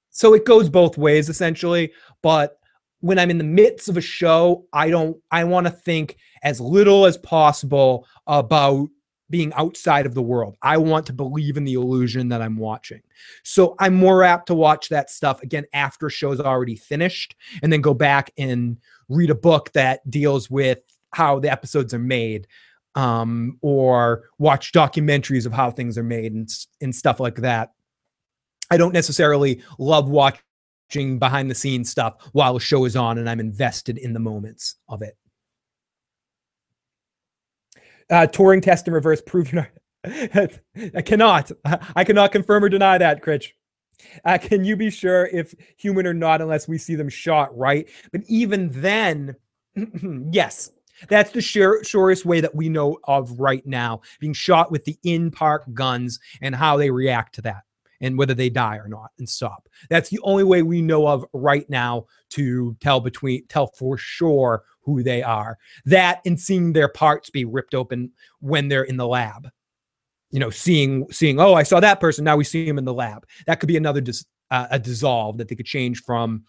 so it goes both ways essentially. But when I'm in the midst of a show, I don't, I want to think as little as possible about being outside of the world. I want to believe in the illusion that I'm watching. So I'm more apt to watch that stuff again after show's already finished and then go back and read a book that deals with how the episodes are made um, or watch documentaries of how things are made and, and stuff like that. I don't necessarily love watching behind the scenes stuff while a show is on and I'm invested in the moments of it. Uh, Turing test in reverse proving. [laughs] I cannot. I cannot confirm or deny that, Critch. Uh, can you be sure if human or not unless we see them shot, right? But even then, [clears throat] yes, that's the sure, surest way that we know of right now, being shot with the in park guns and how they react to that and whether they die or not and stop. That's the only way we know of right now to tell between tell for sure who they are. That and seeing their parts be ripped open when they're in the lab. You know, seeing seeing oh, I saw that person. Now we see him in the lab. That could be another dis, uh, a dissolve that they could change from.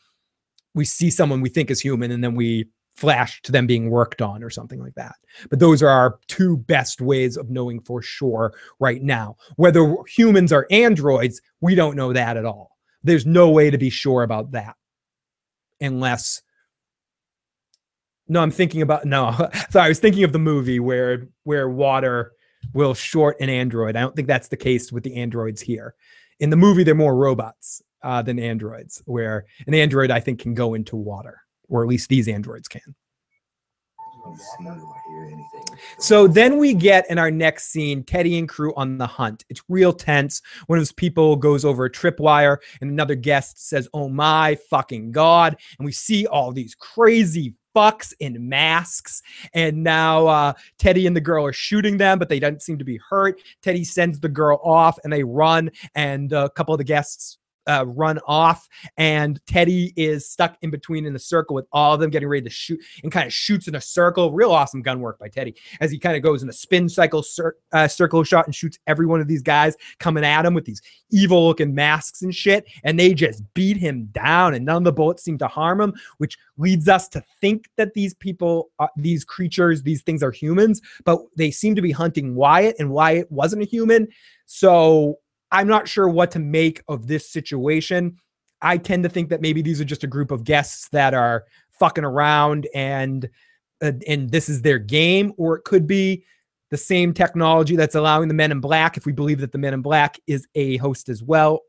We see someone we think is human, and then we flash to them being worked on or something like that. But those are our two best ways of knowing for sure right now. Whether humans are androids, we don't know that at all. There's no way to be sure about that unless no, I'm thinking about no. [laughs] Sorry, I was thinking of the movie where where water will short an android. I don't think that's the case with the androids here. In the movie, they're more robots uh, than androids, where an android I think can go into water, or at least these androids can. So then we get in our next scene Teddy and crew on the hunt. It's real tense. One of those people goes over a tripwire, and another guest says, Oh my fucking God. And we see all these crazy fucks in masks. And now uh, Teddy and the girl are shooting them, but they don't seem to be hurt. Teddy sends the girl off and they run, and a couple of the guests uh, run off, and Teddy is stuck in between in a circle with all of them getting ready to shoot and kind of shoots in a circle. Real awesome gun work by Teddy as he kind of goes in a spin cycle cir- uh, circle shot and shoots every one of these guys coming at him with these evil looking masks and shit. And they just beat him down, and none of the bullets seem to harm him, which leads us to think that these people, uh, these creatures, these things are humans, but they seem to be hunting Wyatt, and Wyatt wasn't a human. So I'm not sure what to make of this situation. I tend to think that maybe these are just a group of guests that are fucking around and uh, and this is their game or it could be the same technology that's allowing the men in black if we believe that the men in black is a host as well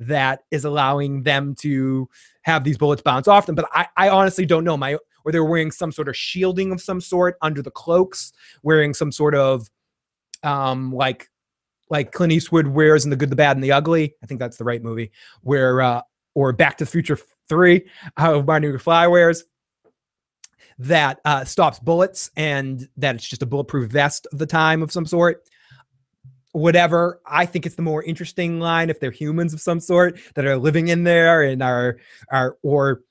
that is allowing them to have these bullets bounce off them but I, I honestly don't know my or they're wearing some sort of shielding of some sort under the cloaks wearing some sort of um like like Clint Eastwood wears in The Good, the Bad, and the Ugly. I think that's the right movie. Where uh, or Back to the Future Three, [laughs] how Marty McFly wears that uh, stops bullets and that it's just a bulletproof vest of the time of some sort. Whatever. I think it's the more interesting line if they're humans of some sort that are living in there and are are or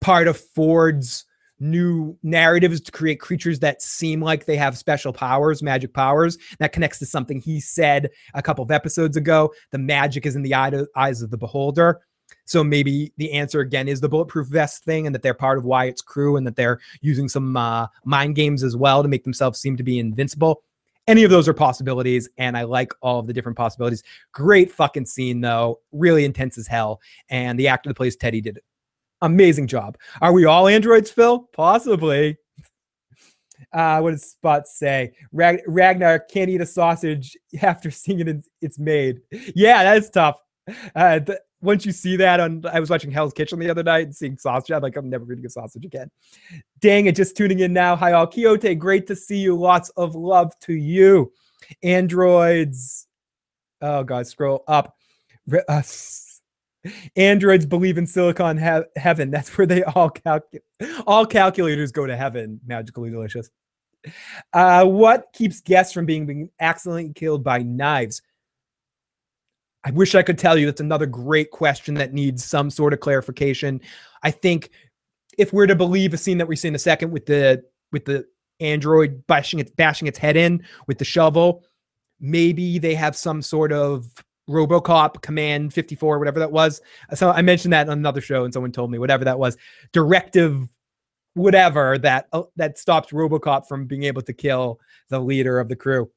part of Ford's new narratives to create creatures that seem like they have special powers, magic powers. That connects to something he said a couple of episodes ago. The magic is in the eyes of the beholder. So maybe the answer again is the bulletproof vest thing, and that they're part of Wyatt's crew, and that they're using some uh, mind games as well to make themselves seem to be invincible. Any of those are possibilities, and I like all of the different possibilities. Great fucking scene though, really intense as hell, and the actor that plays Teddy did Amazing job. Are we all androids, Phil? Possibly. Uh, what does Spot say? Rag- Ragnar can't eat a sausage after seeing it. It's made. Yeah, that is tough. Uh, th- once you see that on, I was watching Hell's Kitchen the other night and seeing sausage. I'm like, I'm never going to sausage again. Dang it, just tuning in now. Hi, all. Quixote, great to see you. Lots of love to you. Androids. Oh, God, scroll up. Uh, Androids believe in silicon he- heaven. That's where they all calculate. All calculators go to heaven. Magically delicious. Uh, what keeps guests from being, being accidentally killed by knives? I wish I could tell you. That's another great question that needs some sort of clarification. I think if we're to believe a scene that we see in a second with the with the android bashing its bashing its head in with the shovel, maybe they have some sort of RoboCop Command 54, whatever that was. So I mentioned that on another show, and someone told me whatever that was, directive, whatever that uh, that stops RoboCop from being able to kill the leader of the crew.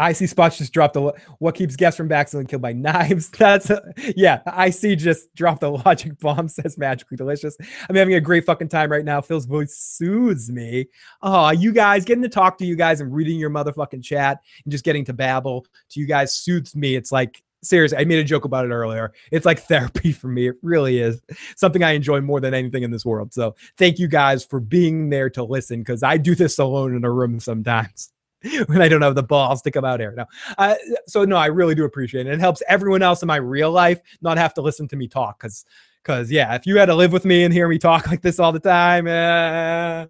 IC Spots just dropped the what keeps guests from accidentally killed by knives. [laughs] That's a, yeah. IC just dropped the logic bomb. [laughs] Says magically delicious. I'm having a great fucking time right now. Phil's voice soothes me. Oh, you guys getting to talk to you guys and reading your motherfucking chat and just getting to babble to you guys soothes me. It's like seriously. I made a joke about it earlier. It's like therapy [laughs] for me. It really is something I enjoy more than anything in this world. So thank you guys for being there to listen because I do this alone in a room sometimes [laughs] when I don't have the balls to come out here. No, uh, so no, I really do appreciate it. It helps everyone else in my real life not have to listen to me talk because, because yeah, if you had to live with me and hear me talk like this all the time, eh.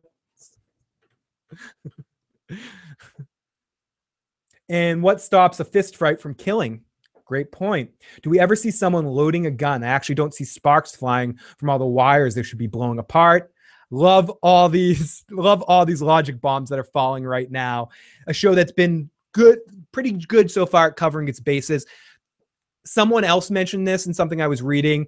[laughs] and what stops a fist fight from killing? Great point. Do we ever see someone loading a gun? I actually don't see sparks flying from all the wires they should be blowing apart. Love all these, [laughs] love all these logic bombs that are falling right now. A show that's been good, pretty good so far at covering its bases. Someone else mentioned this in something I was reading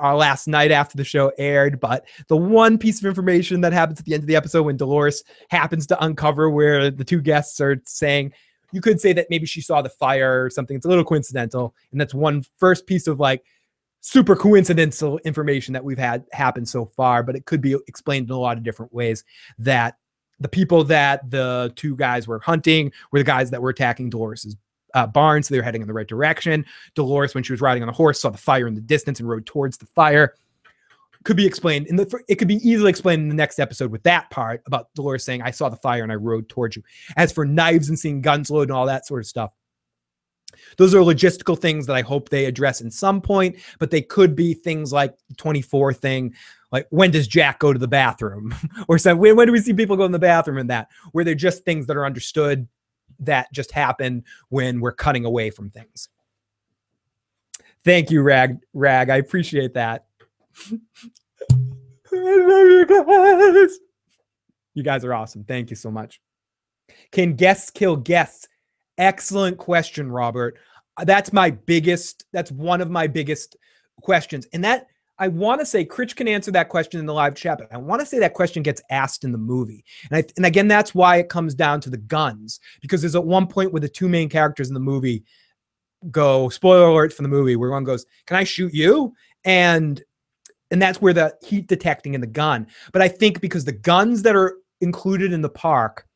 uh, last night after the show aired, but the one piece of information that happens at the end of the episode when Dolores happens to uncover where the two guests are saying, you could say that maybe she saw the fire or something. It's a little coincidental. And that's one first piece of like super coincidental information that we've had happen so far, but it could be explained in a lot of different ways that the people that the two guys were hunting were the guys that were attacking Dolores's uh, barn, so they were heading in the right direction. Dolores, when she was riding on a horse, saw the fire in the distance and rode towards the fire. Could be explained in the. It could be easily explained in the next episode with that part about Dolores saying, "I saw the fire and I rode towards you." As for knives and seeing guns load and all that sort of stuff, those are logistical things that I hope they address in some point, but they could be things like 24 thing, like when does Jack go to the bathroom? [laughs] or so when, when do we see people go in the bathroom and that, where they're just things that are understood that just happen when we're cutting away from things. Thank you, Rag. Rag, I appreciate that. [laughs] I love you guys. You guys are awesome. Thank you so much. Can guests kill guests? Excellent question, Robert. Uh, That's my biggest, that's one of my biggest questions. And that I want to say Critch can answer that question in the live chat, but I want to say that question gets asked in the movie. And I and again, that's why it comes down to the guns, because there's at one point where the two main characters in the movie go, spoiler alert for the movie, where one goes, Can I shoot you? And and that's where the heat detecting in the gun. But I think because the guns that are included in the park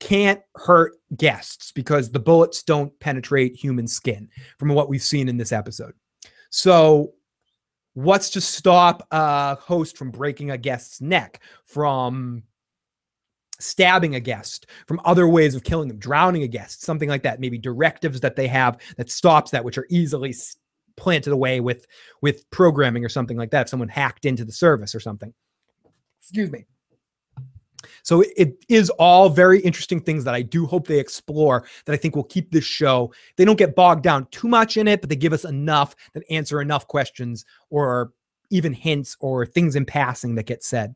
can't hurt guests because the bullets don't penetrate human skin from what we've seen in this episode. So, what's to stop a host from breaking a guest's neck, from stabbing a guest, from other ways of killing them, drowning a guest, something like that? Maybe directives that they have that stops that, which are easily planted away with with programming or something like that. If someone hacked into the service or something. Excuse me. So it- is all very interesting things that I do hope they explore that I think will keep this show. They don't get bogged down too much in it, but they give us enough that answer enough questions or even hints or things in passing that get said.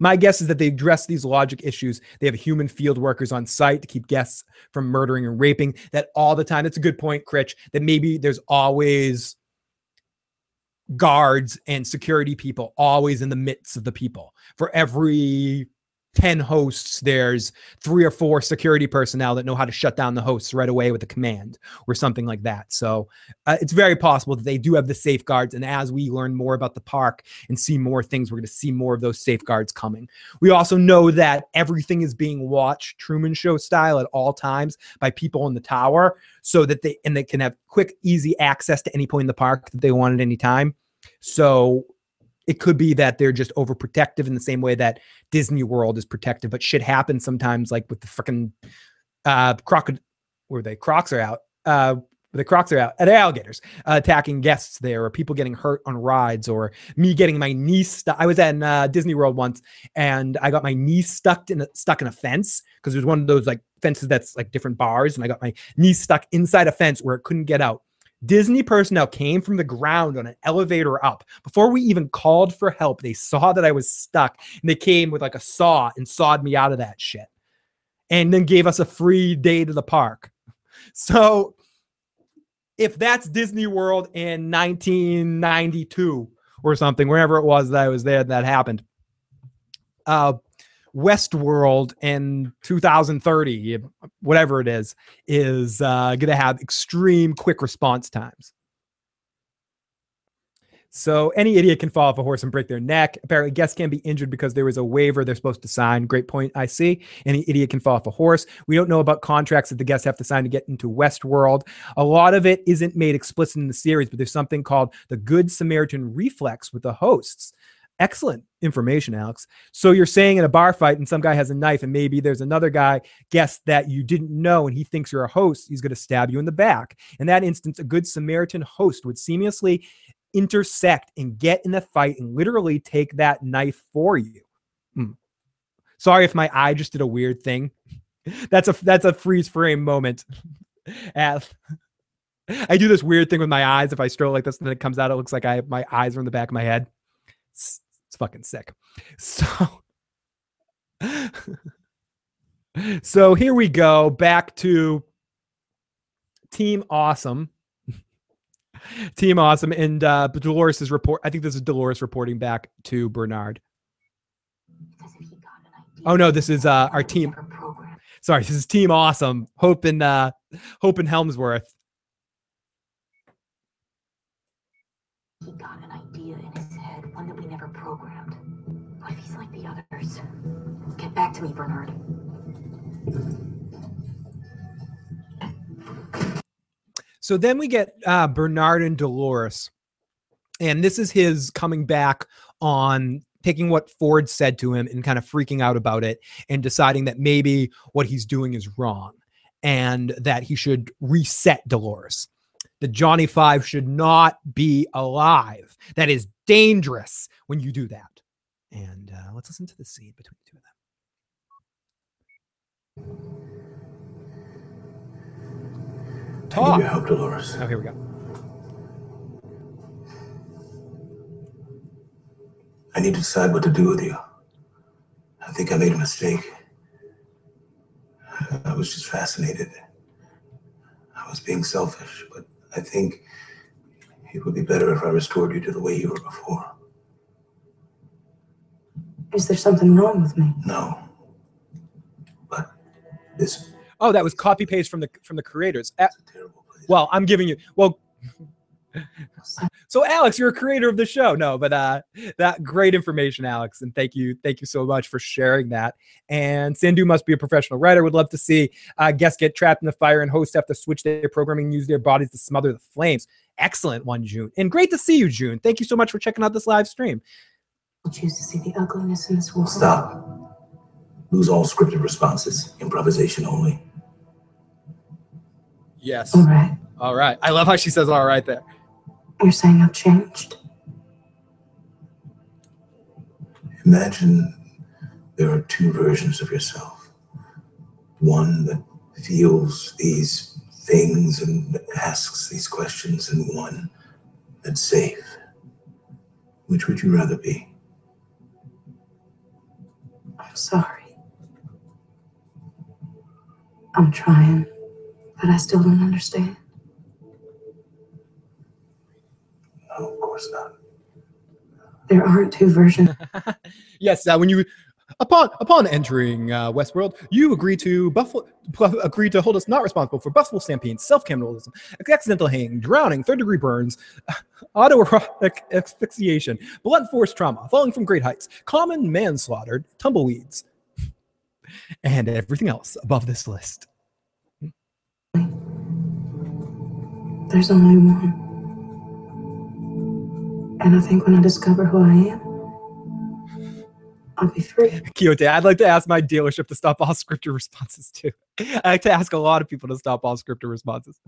My guess is that they address these logic issues. They have human field workers on site to keep guests from murdering and raping. That all the time. That's a good point, Critch. That maybe there's always guards and security people always in the midst of the people for every 10 hosts, there's three or four security personnel that know how to shut down the hosts right away with a command or something like that. So uh, it's very possible that they do have the safeguards. And as we learn more about the park and see more things, we're going to see more of those safeguards coming. We also know that everything is being watched Truman Show style at all times by people in the tower so that they and they can have quick, easy access to any point in the park that they want at any time. So it could be that they're just overprotective in the same way that Disney World is protective, but shit happens sometimes, like with the freaking uh, crocodile, where they crocs are out. Uh, the crocs are out at the alligators uh, attacking guests there, or people getting hurt on rides, or me getting my knee stuck. I was at uh, Disney World once, and I got my knee stuck in a, stuck in a fence because there's one of those like fences that's like different bars, and I got my knee stuck inside a fence where it couldn't get out. Disney personnel came from the ground on an elevator up. Before we even called for help, they saw that I was stuck and they came with like a saw and sawed me out of that shit. And then gave us a free day to the park. So if that's Disney World in 1992 or something, wherever it was that I was there that happened, uh, Westworld in 2030, whatever it is, is uh, going to have extreme quick response times. So any idiot can fall off a horse and break their neck. Apparently, guests can be injured because there was a waiver they're supposed to sign. Great point. I see. Any idiot can fall off a horse. We don't know about contracts that the guests have to sign to get into Westworld. A lot of it isn't made explicit in the series, but there's something called the Good Samaritan reflex with the hosts. Excellent information, Alex. So you're saying in a bar fight and some guy has a knife and maybe there's another guy guess that you didn't know and he thinks you're a host, he's going to stab you in the back. In that instance, a good Samaritan host would seamlessly intersect and get in the fight and literally take that knife for you. Hmm. Sorry if my eye just did a weird thing. [laughs] That's a that's a freeze frame moment. [laughs] [laughs] I do this weird thing with my eyes. If I stroll like this and then it comes out, it looks like I my eyes are in the back of my head. It's fucking sick. [laughs] So so here we go back to Team Awesome. [laughs] Team Awesome. And uh, Dolores is report. I think this is Dolores reporting back to Bernard. Oh no, this is uh, our team. Sorry, this is Team Awesome. Hope and uh, Hope and Hemsworth. He got Get back to me, Bernard. So then we get uh, Bernard and Dolores, and this is his coming back on taking what Ford said to him and kind of freaking out about it and deciding that maybe what he's doing is wrong and that he should reset Dolores. That Johnny Five should not be alive. That is dangerous when you do that. And uh, let's listen to the scene between the two of them. I need your help, Dolores. Oh, here we go. I need to decide what to do with you. I think I made a mistake. I was just fascinated. I was being selfish, but I think it would be better if I restored you to the way you were before. Is there something wrong with me? No. But this Oh, that was copy paste from the from the creators. A- well, I'm giving you well. [laughs] So Alex, you're a creator of the show. No, but uh that great information, Alex, and thank you, thank you so much for sharing that. And Sandu must be a professional writer. Would love to see uh, guests get trapped in the fire and hosts have to switch their programming, use their bodies to smother the flames. Excellent one, June, and great to see you, June. Thank you so much for checking out this live stream. I'll choose to see the ugliness in this world. Stop. Lose all scripted responses. Improvisation only. Yes. All right. All right. I love how she says all right there. You're saying I've changed? Imagine there are two versions of yourself. One that feels these things and asks these questions, and one that's safe. Which would you rather be? I'm sorry. I'm trying, but I still don't understand. No, of course not. There aren't two versions. [laughs] yes, uh, when you Upon upon entering uh, Westworld, you agree to Buffalo agree to hold us not responsible for Buffalo stampede, self cannibalism, accidental hanging, drowning, third degree burns, [laughs] autoerotic asphyxiation, blunt force trauma, falling from great heights, common manslaughter, tumbleweeds, [laughs] and everything else above this list. There's only one. And I think when I discover who I am. Quixote, [laughs] I'd like to ask my dealership to stop all [laughs] scripted responses too. I like to ask a lot of people to stop all scripted responses.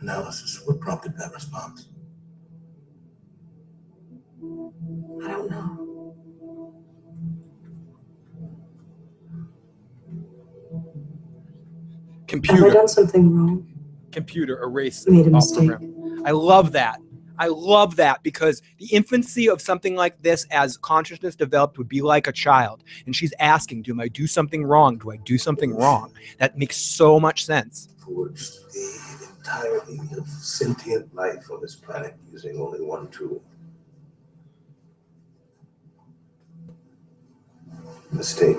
Analysis. What prompted that response? I don't know. Have I Computer, done something wrong? computer, erase Made a mistake. program. I love that. I love that because the infancy of something like this, as consciousness developed, would be like a child. And she's asking, Do I do something wrong? Do I do something wrong? That makes so much sense. Forged the entirety of sentient life on this planet using only one tool. Mistake.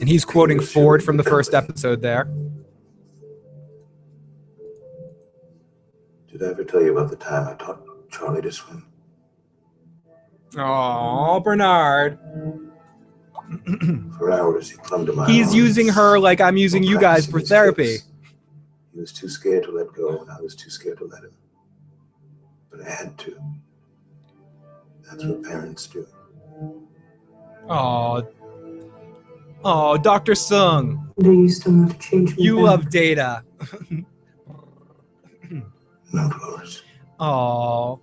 And he's quoting Ford from the first episode there. Did I ever tell you about the time I taught Charlie to swim? Oh, Bernard. For hours, he clung to my He's arms. using her like I'm using you guys for therapy. He was too scared to let go, and I was too scared to let him. But I had to. That's what parents do. Oh, oh, Dr. Soong, Do you still want to change me? you back? love Data. [laughs] No, Dolores. Oh,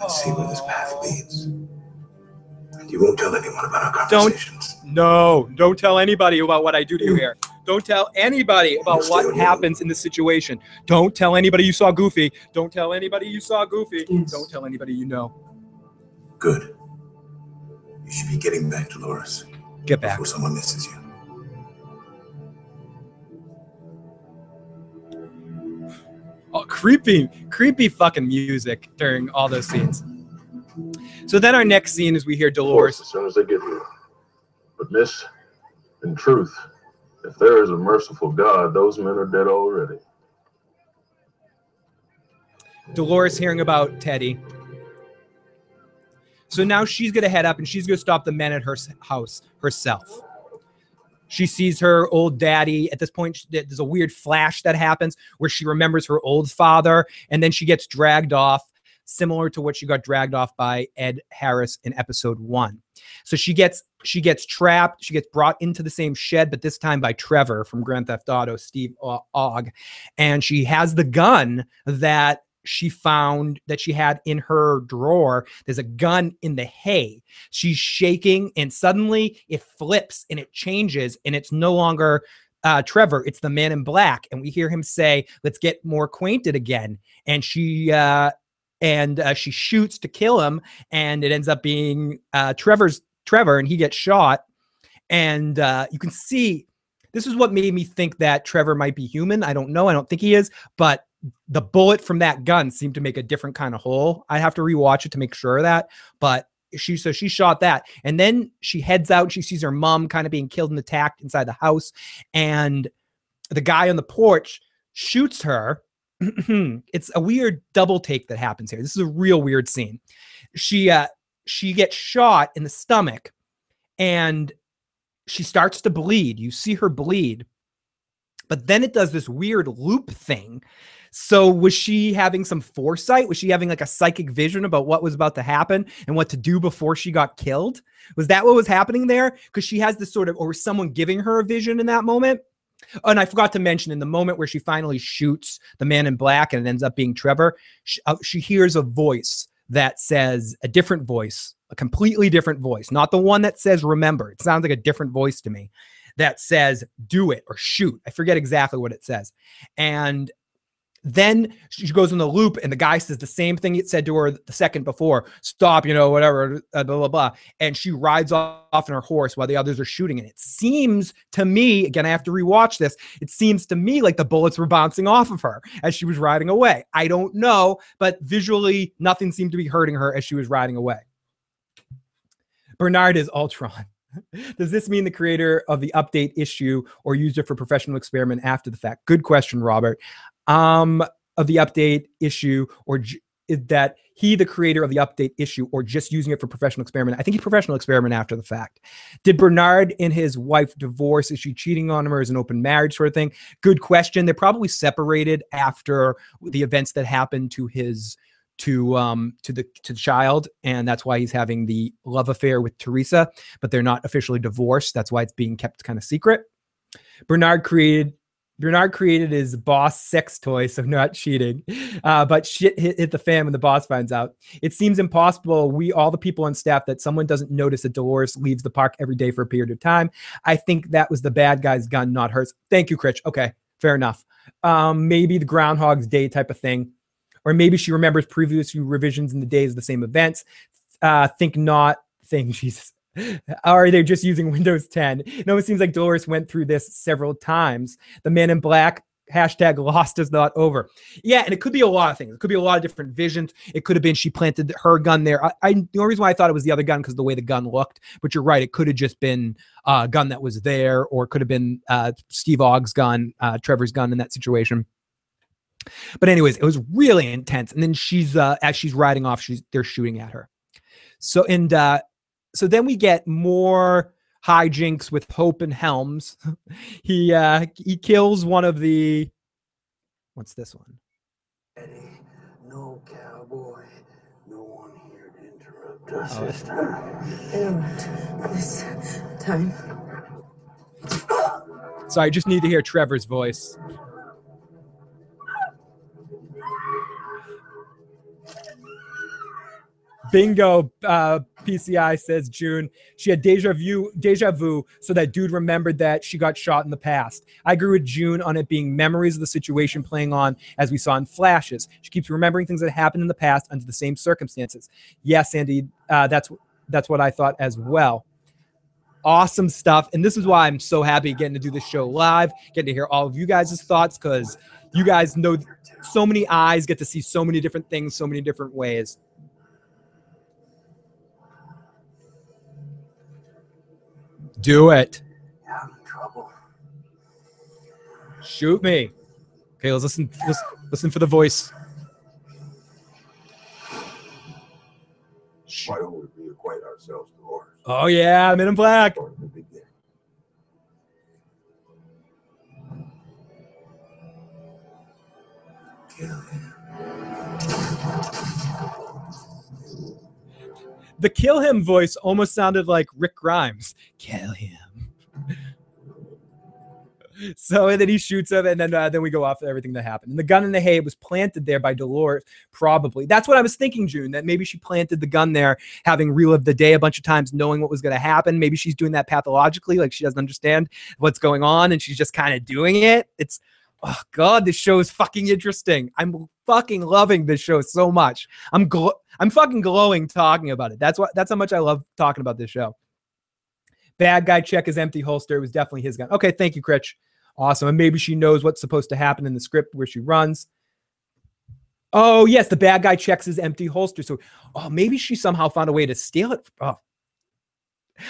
Let's see where this path leads. And you won't tell anyone about our conversations. don't. No, don't tell anybody about what I do to you here. Don't tell anybody about stay what happens in this situation. Don't tell anybody you saw Goofy. Don't tell anybody you saw Goofy. Yes. Don't tell anybody you know. Good. You should be getting back, Dolores, Get back. before someone misses you. Oh, creepy, creepy fucking music during all those scenes. So then our next scene is we hear Dolores. course, as soon as they get here. But miss, in truth, if there is a merciful God, those men are dead already. Dolores hearing about Teddy. So now she's going to head up and she's going to stop the men at her house herself. She sees her old daddy. At this point, there's a weird flash that happens where she remembers her old father and then she gets dragged off, similar to what she got dragged off by Ed Harris in episode one. So she gets she gets trapped. She gets brought into the same shed, but this time by Trevor from Grand Theft Auto, Steve Ogg, and she has the gun that she found that she had in her drawer. There's a gun in the hay. She's shaking, and suddenly it flips and it changes, and it's no longer uh, Trevor. It's the man in black, and we hear him say, "Let's get more acquainted again." And she uh, and uh, she shoots to kill him, and it ends up being uh, Trevor's Trevor, and he gets shot. And uh, you can see this is what made me think that Trevor might be human. I don't know. I don't think he is, but the bullet from that gun seemed to make a different kind of hole. I have to rewatch it to make sure of that. But she so she shot that, and then she heads out. She sees her mom kind of being killed and attacked inside the house, and the guy on the porch shoots her. [clears throat] it's a weird double take that happens here. This is a real weird scene. She uh she gets shot in the stomach and she starts to bleed. You see her bleed. But then it does this weird loop thing. So was she having some foresight? Was she having like a psychic vision about what was about to happen and what to do before she got killed? Was that what was happening there? Because she has this sort of, or was someone giving her a vision in that moment? And I forgot to mention in the moment where she finally shoots the man in black and it ends up being Trevor, she, uh, she hears a voice that says a different voice, a completely different voice, not the one that says remember. It sounds like a different voice to me that says do it or shoot. I forget exactly what it says. And then she goes in the loop and the guy says the same thing it said to her the second before stop you know whatever blah blah blah. And she rides off on her horse while the others are shooting. And it seems to me again i have to rewatch this it seems to me like the bullets were bouncing off of her as she was riding away. I don't know but visually nothing seemed to be hurting her as she was riding away. Bernard is ultron. [laughs] Does this mean the creator of the update issue or used it for professional experiment after the fact? Good question robert um, of the update issue, or j- that he the creator of the update issue, or just using it for professional experiment? I think he's professional experiment after the fact. Did Bernard and his wife divorce? Is she cheating on him, or is an open marriage sort of thing? Good question. They're probably separated after the events that happened to his to um to the to the child and that's why he's having the love affair with Teresa but they're not officially divorced that's why it's being kept kind of secret Bernard created Bernard created his boss sex toy, so not cheating. Uh, but shit hit, hit, the fan when the boss finds out. It seems impossible. We, all the people on staff, that someone doesn't notice that Dolores leaves the park every day for a period of time. I think that was the bad guy's gun, not hers. Thank you, Critch. Okay, fair enough. Um, maybe the Groundhog's Day type of thing. Or maybe she remembers previous revisions in the days of the same events. Uh, think not thing, Jesus are they just using Windows 10? No, It seems like Dolores went through this several times. The Man in Black hashtag lost is not over. Yeah, and it could be a lot of things. It could be a lot of different visions. It could have been she planted her gun there. I, I the only reason why I thought it was the other gun because the way the gun looked. But you're right. It could have just been a gun that was there, or it could have been uh, Steve Ogg's gun, uh, Trevor's gun in that situation. But anyways, it was really intense. And then she's uh, as she's riding off, she's they're shooting at her. So and uh, so then we get more hijinks with Hope and Helms. [laughs] he uh he kills one of the what's this one? Eddie, no cowboy, no one here to interrupt us oh. this time. Interrupt this time. So I just need to hear Trevor's voice. Bingo. Uh, PCI says June. She had deja vu, deja vu, so that dude remembered that she got shot in the past. I agree with June on it being memories of the situation playing on as we saw in flashes. She keeps remembering things that happened in the past under the same circumstances. Yes, Andy, uh, that's that's what I thought as well. Awesome stuff, and this is why I'm so happy getting to do this show live, getting to hear all of you guys' thoughts because you guys know so many eyes get to see so many different things, so many different ways. Do it. Yeah, I'm in trouble. Shoot me. Okay, let's listen. Listen, listen for the voice. Why don't we acquaint ourselves, Dolores? Oh yeah, Men in Black. The kill him voice almost sounded like Rick Grimes. Kill him. [laughs] so and then he shoots him, and then uh, then we go off of everything that happened. And the gun in the hay was planted there by Dolores, probably. That's what I was thinking, June. That maybe she planted the gun there, having relived the day a bunch of times, knowing what was going to happen. Maybe she's doing that pathologically, like she doesn't understand what's going on, and she's just kind of doing it. It's oh god, this show is fucking interesting. I'm fucking loving this show so much. I'm gl- I'm fucking glowing talking about it. That's what that's how much I love talking about this show. Bad guy check his empty holster. It was definitely his gun. Okay, thank you, Critch. Awesome. And maybe she knows what's supposed to happen in the script where she runs. Oh, yes, the bad guy checks his empty holster. So, oh, maybe she somehow found a way to steal it. Oh,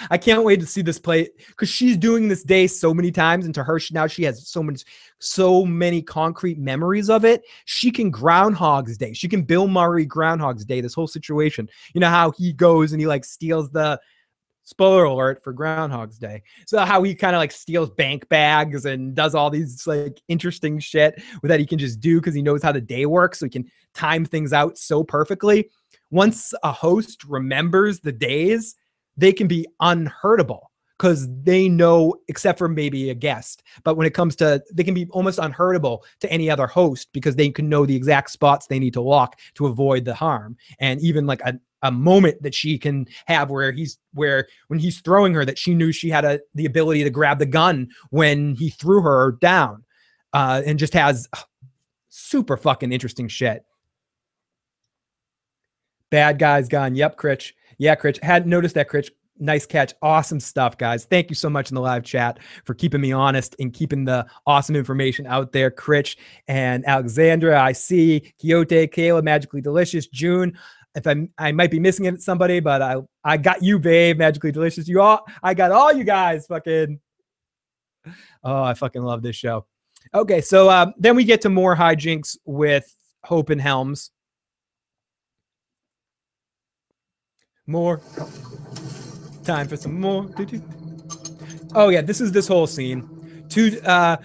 I can't wait to see this play because she's doing this day so many times, and to her, now she has so many, so many concrete memories of it. She can Groundhog's Day. She can Bill Murray Groundhog's Day. This whole situation. You know how he goes and he like steals the spoiler alert for Groundhog's Day. So how he kind of like steals bank bags and does all these like interesting shit that he can just do because he knows how the day works, so he can time things out so perfectly. Once a host remembers the days they can be unhurtable because they know, except for maybe a guest. But when it comes to, they can be almost unhurtable to any other host because they can know the exact spots they need to lock to avoid the harm. And even like a, a moment that she can have where he's where when he's throwing her that she knew she had a the ability to grab the gun when he threw her down uh, and just has super fucking interesting shit. Bad guys gone. Yep, Critch. Yeah, Critch. Hadn't noticed that, Critch. Nice catch. Awesome stuff, guys. Thank you so much in the live chat for keeping me honest and keeping the awesome information out there. Critch and Alexandra, I see. Quixote, Kayla, Magically Delicious, June. If I'm, I might be missing it somebody, but I, I got you, babe. Magically Delicious. You all, I got all you guys. Fucking. Oh, I fucking love this show. Okay, so um, then we get to more hijinks with Hope and Helms. More. Time for some more. Oh yeah, this is this whole scene. Two uh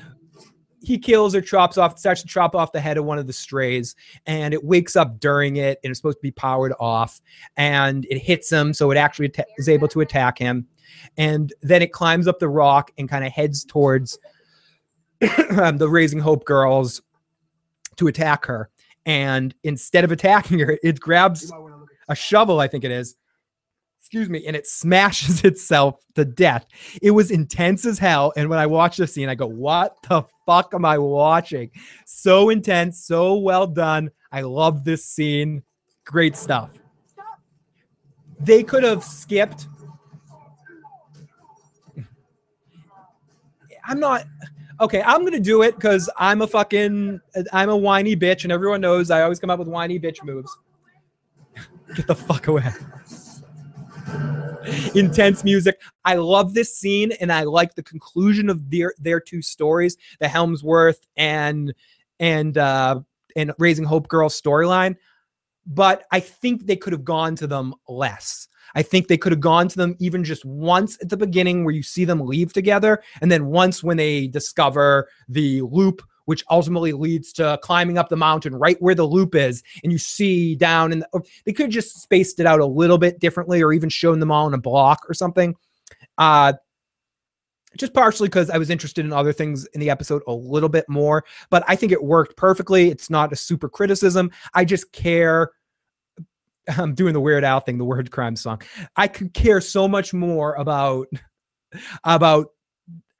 he kills or chops off, starts to chop off the head of one of the strays, and it wakes up during it, and it's supposed to be powered off, and it hits him, so it actually att- is able to attack him, and then it climbs up the rock and kind of heads towards [coughs] the Raising Hope girls to attack her, and instead of attacking her, it grabs a shovel, I think it is, excuse me, and it smashes [laughs] itself to death. It was intense as hell. And when I watched the scene, I go, what the fuck am I watching? So intense, so well done. I love this scene. Great stuff. They could have skipped. I'm not okay. I'm gonna do it because I'm a fucking I'm a whiny bitch, and everyone knows I always come up with whiny bitch moves. [laughs] Get the fuck away intense music. I love this scene and I like the conclusion of their their two stories, the Hemsworth and and uh and Raising Hope Girl storyline. But I think they could have gone to them less. I think they could have gone to them even just once at the beginning where you see them leave together. And then once when they discover the loop which ultimately leads to climbing up the mountain right where the loop is. And you see down, and the, they could just spaced it out a little bit differently or even shown them all in a block or something. Uh, just partially because I was interested in other things in the episode a little bit more, but I think it worked perfectly. It's not a super criticism. I just care. [laughs] I'm doing the Weird Al thing, the word crime song. I could care so much more about [laughs] about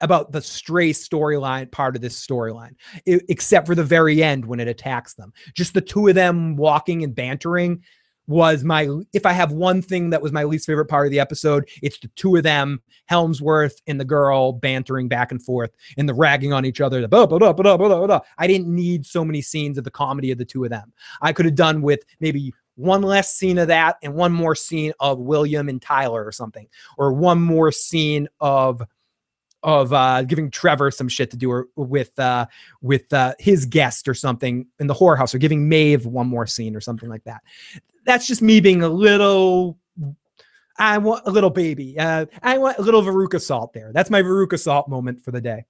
about the stray storyline part of this storyline, except for the very end when it attacks them. Just the two of them walking and bantering was my if I have one thing that was my least favorite part of the episode, it's the two of them, Hemsworth and the girl bantering back and forth and the ragging on each other. The blah, blah, blah, blah, blah, blah. I didn't need so many scenes of the comedy of the two of them. I could have done with maybe one less scene of that and one more scene of William and Tyler or something, or one more scene of of uh, giving Trevor some shit to do or, with uh, with uh, his guest or something in the horror house, or giving Maeve one more scene or something like that. That's just me being a little. I want a little baby. Uh, I want a little Veruca Salt there. That's my Veruca Salt moment for the day.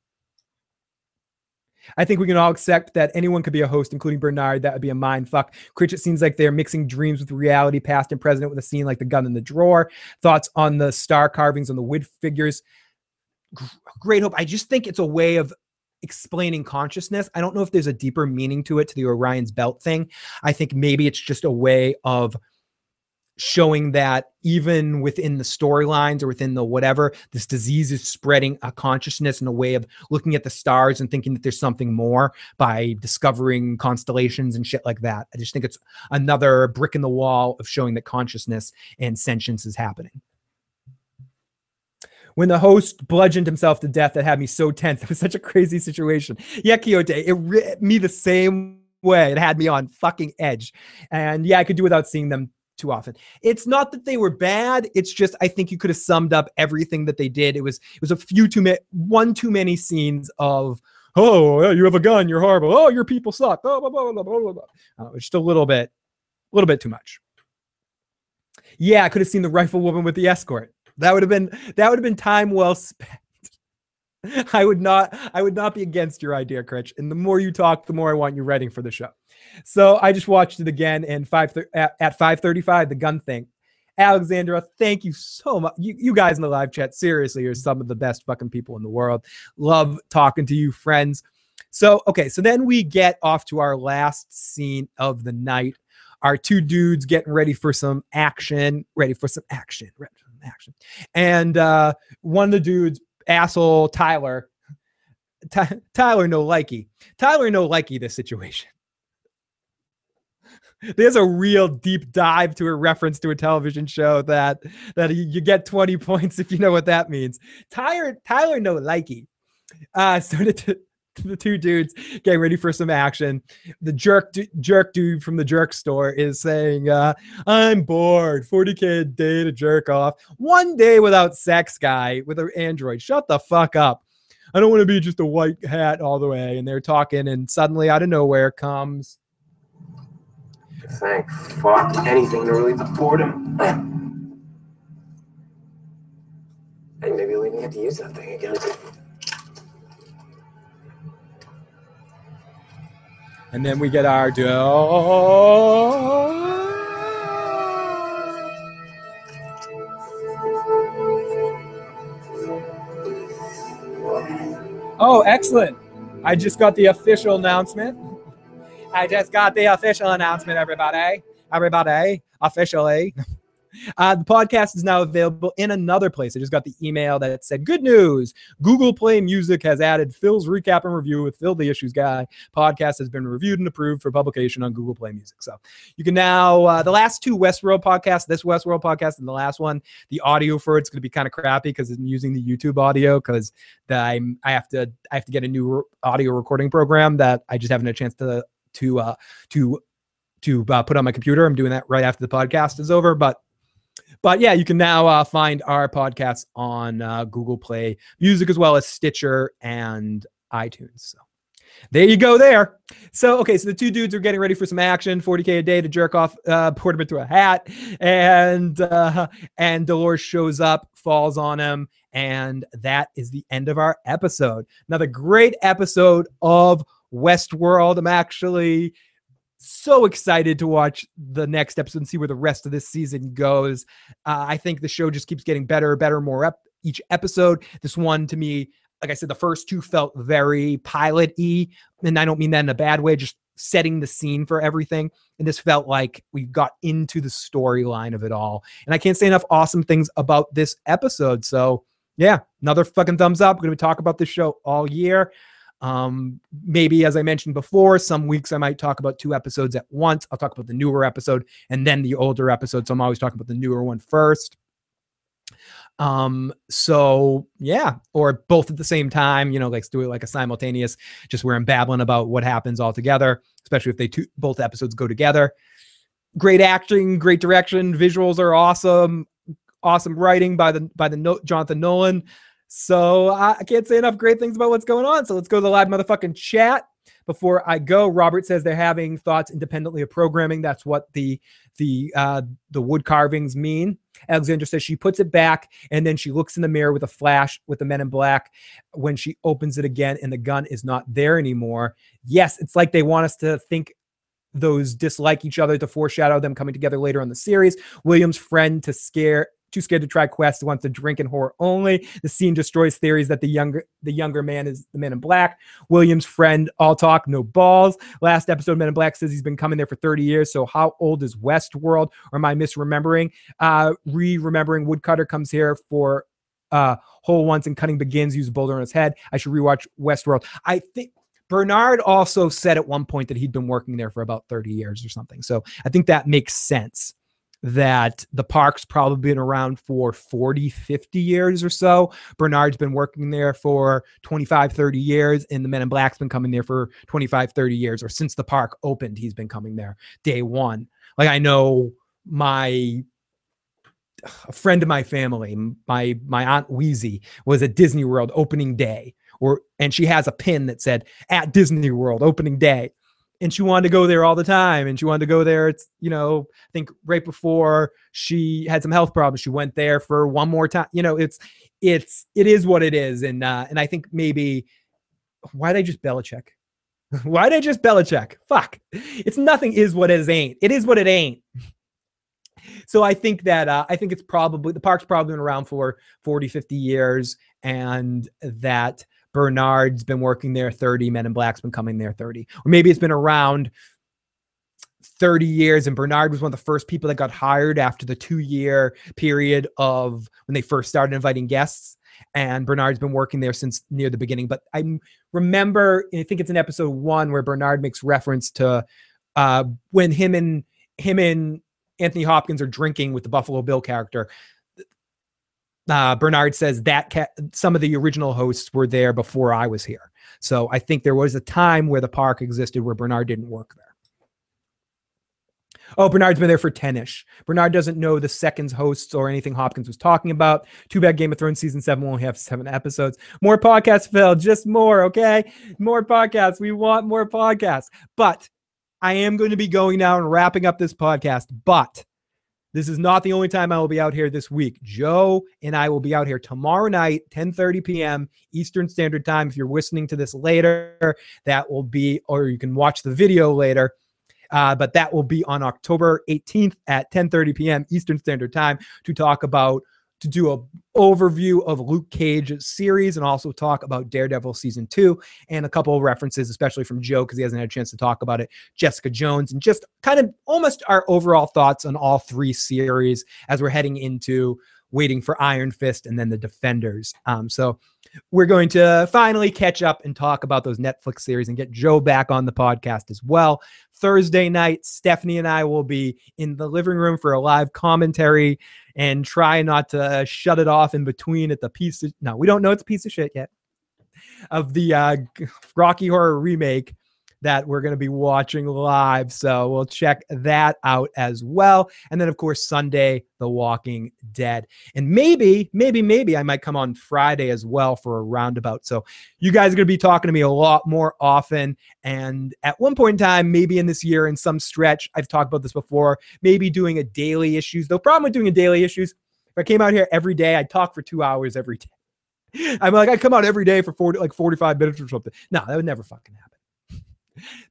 I think we can all accept that anyone could be a host, including Bernard. That would be a mind fuck. Critch, seems like they're mixing dreams with reality, past and present, with a scene like the gun in the drawer. Thoughts on the star carvings on the wood figures great hope. I just think it's a way of explaining consciousness. I don't know if there's a deeper meaning to it to the Orion's belt thing. I think maybe it's just a way of showing that even within the storylines or within the whatever, this disease is spreading a consciousness and a way of looking at the stars and thinking that there's something more by discovering constellations and shit like that. I just think it's another brick in the wall of showing that consciousness and sentience is happening when the host bludgeoned himself to death, that had me so tense. [laughs] It was such a crazy situation. Yeah, Quixote, it ripped me the same way. It had me on fucking edge. And yeah, I could do without seeing them too often. It's not that they were bad. It's just I think you could have summed up everything that they did. It was it was a few too many one too many scenes of oh you have a gun, you're horrible. Oh your people suck. Oh blah blah blah blah blah. blah. Uh, just a little bit, a little bit too much. Yeah, I could have seen the rifle woman with the escort. That would have been that would have been time well spent. [laughs] I would not I would not be against your idea, Critch. And the more you talk, the more I want you writing for the show. So I just watched it again and five at, at 535, the gun thing. Alexandra, thank you so much. You, you guys in the live chat, seriously, are some of the best fucking people in the world. Love talking to you, friends. So, okay, so then we get off to our last scene of the night. Our two dudes getting ready for some action, ready for some action, ready action. And uh, one of the dudes, asshole Tyler, [laughs] Ty- Tyler no likey. Tyler no likey this situation. [laughs] there's a real deep dive to a reference to a television show that that you, get 20 [laughs] points if you know what that means. Tyler Tyler no likey. Uh so the, t- [laughs] the two dudes getting ready for some action. The jerk du- jerk dude from the jerk store is saying, uh, I'm bored. 40k a day to jerk off. One day without sex guy with an android. Shut the fuck up. I don't want to be just a white hat all the way. And they're talking, and suddenly out of nowhere comes Thank fuck anything to relieve the boredom. and maybe we'll even get to use that thing again. And then we get our do. Oh, excellent. I just got the official announcement. I just got the official announcement, everybody. Everybody, officially. Uh, the podcast is now available in another place. I just got the email that said, Good news. Google Play Music has added Phil's recap and review with Phil the Issues Guy. Podcast has been reviewed and approved for publication on Google Play Music. So you can now, uh, the last two Westworld podcasts, this Westworld podcast and the last one, the audio for it's going to be kind of crappy because I'm using the YouTube audio because I have to, I have to get a new audio recording program that I just haven't had a chance to, to, uh, to, to uh, put on my computer. I'm doing that right after the podcast is over, but but yeah, you can now uh, find our podcast on uh, Google Play Music as well as Stitcher and iTunes. So there you go there. So, okay, so the two dudes are getting ready for some action, 40K a day to jerk off, uh, him into a hat. And, uh, and Dolores shows up, falls on him. And that is the end of our episode. Another great episode of Westworld. I'm actually so excited to watch the next episode and see where the rest of this season goes. Uh, I think the show just keeps getting better, better, more up each episode. This one to me, like I said, the first two felt very pilot y, and I don't mean that in a bad way, just setting the scene for everything. And this felt like we got into the storyline of it all. And I can't say enough awesome things about this episode. So, yeah, another fucking thumbs up. We're going to talk about this show all year. Um, maybe as I mentioned before, some weeks I might talk about two episodes at once. I'll talk about the newer episode and then the older episode. So I'm always talking about the newer one first. Um, so yeah, or both at the same time, you know, like do it like a simultaneous, just where I'm babbling about what happens all together, especially if they two both episodes go together. Great acting, great direction, visuals are awesome, awesome writing by the by the no, Jonathan Nolan. So I, can't say enough great things about what's going on. So let's go to the live motherfucking chat. Before I go, Robert says they're having thoughts independently of programming. That's what the the uh, the wood carvings mean. Alexandra says she puts it back and then she looks in the mirror with a flash with the men in black when she opens it again and the gun is not there anymore. Yes, it's like they want us to think those dislike each other to foreshadow them coming together later on the series. William's friend to scare too scared to try quests wants to drink and horror only. The scene destroys theories that the younger the younger man is the man in black. William's friend all talk no balls. Last episode men in black says he's been coming there for 30 years so how old is westworld? Or am i misremembering? Uh re-remembering woodcutter comes here for uh hole once and cutting begins use a boulder on his head. I should rewatch westworld. I think Bernard also said at one point that he'd been working there for about 30 years or something. So I think that makes sense that the park's probably been around for 40, 50 years or so. Bernard's been working there for 25, 30 years, and the Men in Black's been coming there for 25, 30 years, or since the park opened, he's been coming there day one. Like I know my a friend of my family, my my aunt Wheezy was at Disney World opening day, or and she has a pin that said at Disney World opening day and she wanted to go there all the time and she wanted to go there it's you know i think right before she had some health problems she went there for one more time you know it's it's it is what it is and uh and i think maybe why did i just Belichick? [laughs] why did i just Belichick? fuck it's nothing is what it is ain't it is what it ain't [laughs] so i think that uh, i think it's probably the park's probably been around for 40 50 years and that Bernard's been working there 30, Men in Black's been coming there 30. Or maybe it's been around 30 years and Bernard was one of the first people that got hired after the 2-year period of when they first started inviting guests and Bernard's been working there since near the beginning but I remember I think it's in episode 1 where Bernard makes reference to uh, when him and him and Anthony Hopkins are drinking with the Buffalo Bill character. Uh, Bernard says that ca- some of the original hosts were there before I was here. So I think there was a time where the park existed where Bernard didn't work there. Oh, Bernard's been there for 10 ish. Bernard doesn't know the seconds hosts or anything Hopkins was talking about. Too bad Game of Thrones season seven will only have seven episodes. More podcasts, Phil. Just more, okay? More podcasts. We want more podcasts. But I am going to be going now and wrapping up this podcast. But this is not the only time I will be out here this week. Joe and I will be out here tomorrow night, 10:30 p.m. Eastern Standard Time. If you're listening to this later, that will be, or you can watch the video later. Uh, but that will be on October 18th at 10:30 p.m. Eastern Standard Time to talk about to do a overview of Luke Cage series and also talk about Daredevil season two and a couple of references, especially from Joe because he hasn't had a chance to talk about it. Jessica Jones and just kind of almost our overall thoughts on all three series as we're heading into waiting for Iron Fist and then the Defenders. Um, so we're going to finally catch up and talk about those Netflix series and get Joe back on the podcast as well. Thursday night, Stephanie and I will be in the living room for a live commentary and try not to shut it off in between at the piece of no, we don't know it's a piece of shit yet of the uh, Rocky Horror remake that we're going to be watching live. So we'll check that out as well. And then, of course, Sunday, The Walking Dead. And maybe, maybe, maybe I might come on Friday as well for a roundabout. So you guys are going to be talking to me a lot more often. And at one point in time, maybe in this year, in some stretch, I've talked about this before, maybe doing a daily issues. The problem with doing a daily issues, if I came out here every day, I'd talk for two hours every day. [laughs] I'm like, I come out every day for 40, like 45 minutes or something. No, that would never fucking happen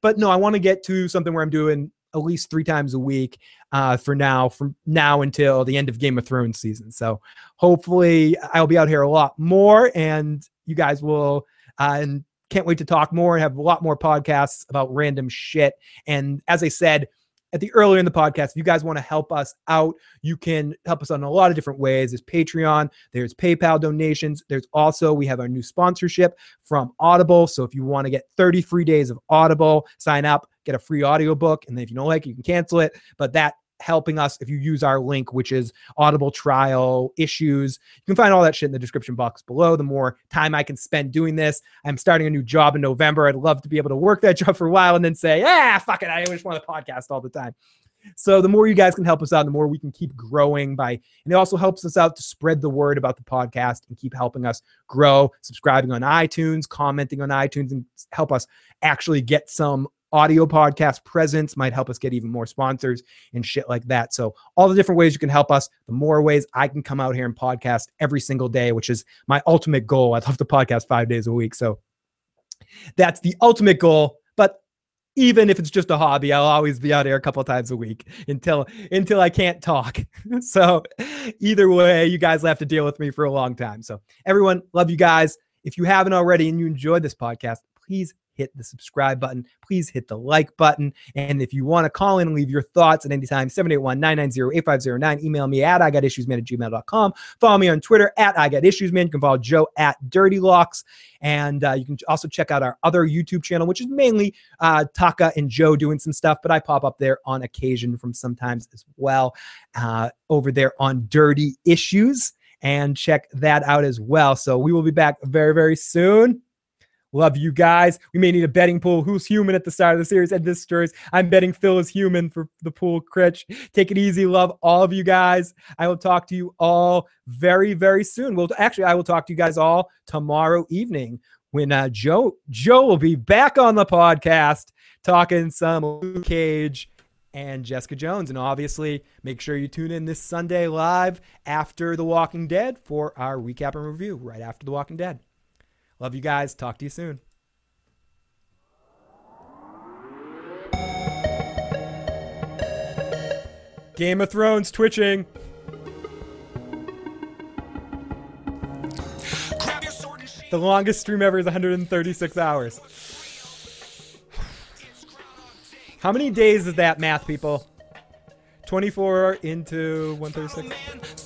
but no, I want to get to something where I'm doing at least three times a week uh, for now, from now until the end of Game of Thrones season. So hopefully I'll be out here a lot more, and you guys will. Uh, and can't wait to talk more and have a lot more podcasts about random shit. And as I said, at the earlier in the podcast, if you guys want to help us out, you can help us on a lot of different ways. There's Patreon, there's PayPal donations. There's also, we have our new sponsorship from Audible. So if you want to get 30 free days of Audible, sign up, get a free audiobook. And then if you don't like it, you can cancel it. But that helping us if you use our link, which is Audible trial issues. You can find all that shit in the description box below. The more time I can spend doing this, I'm starting a new job in November. I'd love to be able to work that [laughs] job for a while and then say, ah, fuck it. I just want to podcast all the time. So the more you guys can help us out, the more we can keep growing by, and it also helps us out to spread the word about the podcast and keep helping us grow, subscribing on iTunes, commenting on iTunes, and help us actually get some audio podcast presence might help us get even more sponsors and shit like that. So, all the different ways you can help us, the more ways I can come out here and podcast every single day, which is my ultimate goal. I'd love to podcast five days a week. So, that's the ultimate goal. But even if it's just a hobby, I'll always be out here a couple times a week until until I can't talk. [laughs] so, either way, you guys will have to deal with me for a long time. So, everyone, love you guys. If you haven't already and you enjoyed this podcast, please hit the subscribe button. Please hit the like button. And if you want to call in and leave your thoughts at any time, 781 990 8509. Email me at I got issues man at gmail.com. Follow me on Twitter at I got issues man. You can follow Joe at Dirty Locks. And uh, you can also check out our other YouTube channel, which is mainly uh, Taka and Joe doing some stuff, but I pop up there on occasion from sometimes as well uh, over there on Dirty Issues. And check that out as well. So we will be back very, very soon. Love you guys. We may need a betting pool. Who's human at the start of the series? And this stories, I'm betting Phil is human for the pool. Critch, take it easy. Love all of you guys. I will talk to you all very, very soon. Well, actually, I will talk to you guys all tomorrow evening when uh, Joe Joe will be back on the podcast talking some Luke Cage and Jessica Jones. And obviously, make sure you tune in this Sunday live after The Walking Dead for our recap and review right after The Walking Dead. Love you guys. Talk to you soon. Game of Thrones twitching. The longest stream ever is 136 hours. How many days is that math, people? 24 into 136?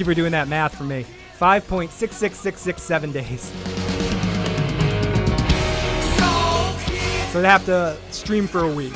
you for doing that math for me. 5.66667 days. So I'd have to stream for a week.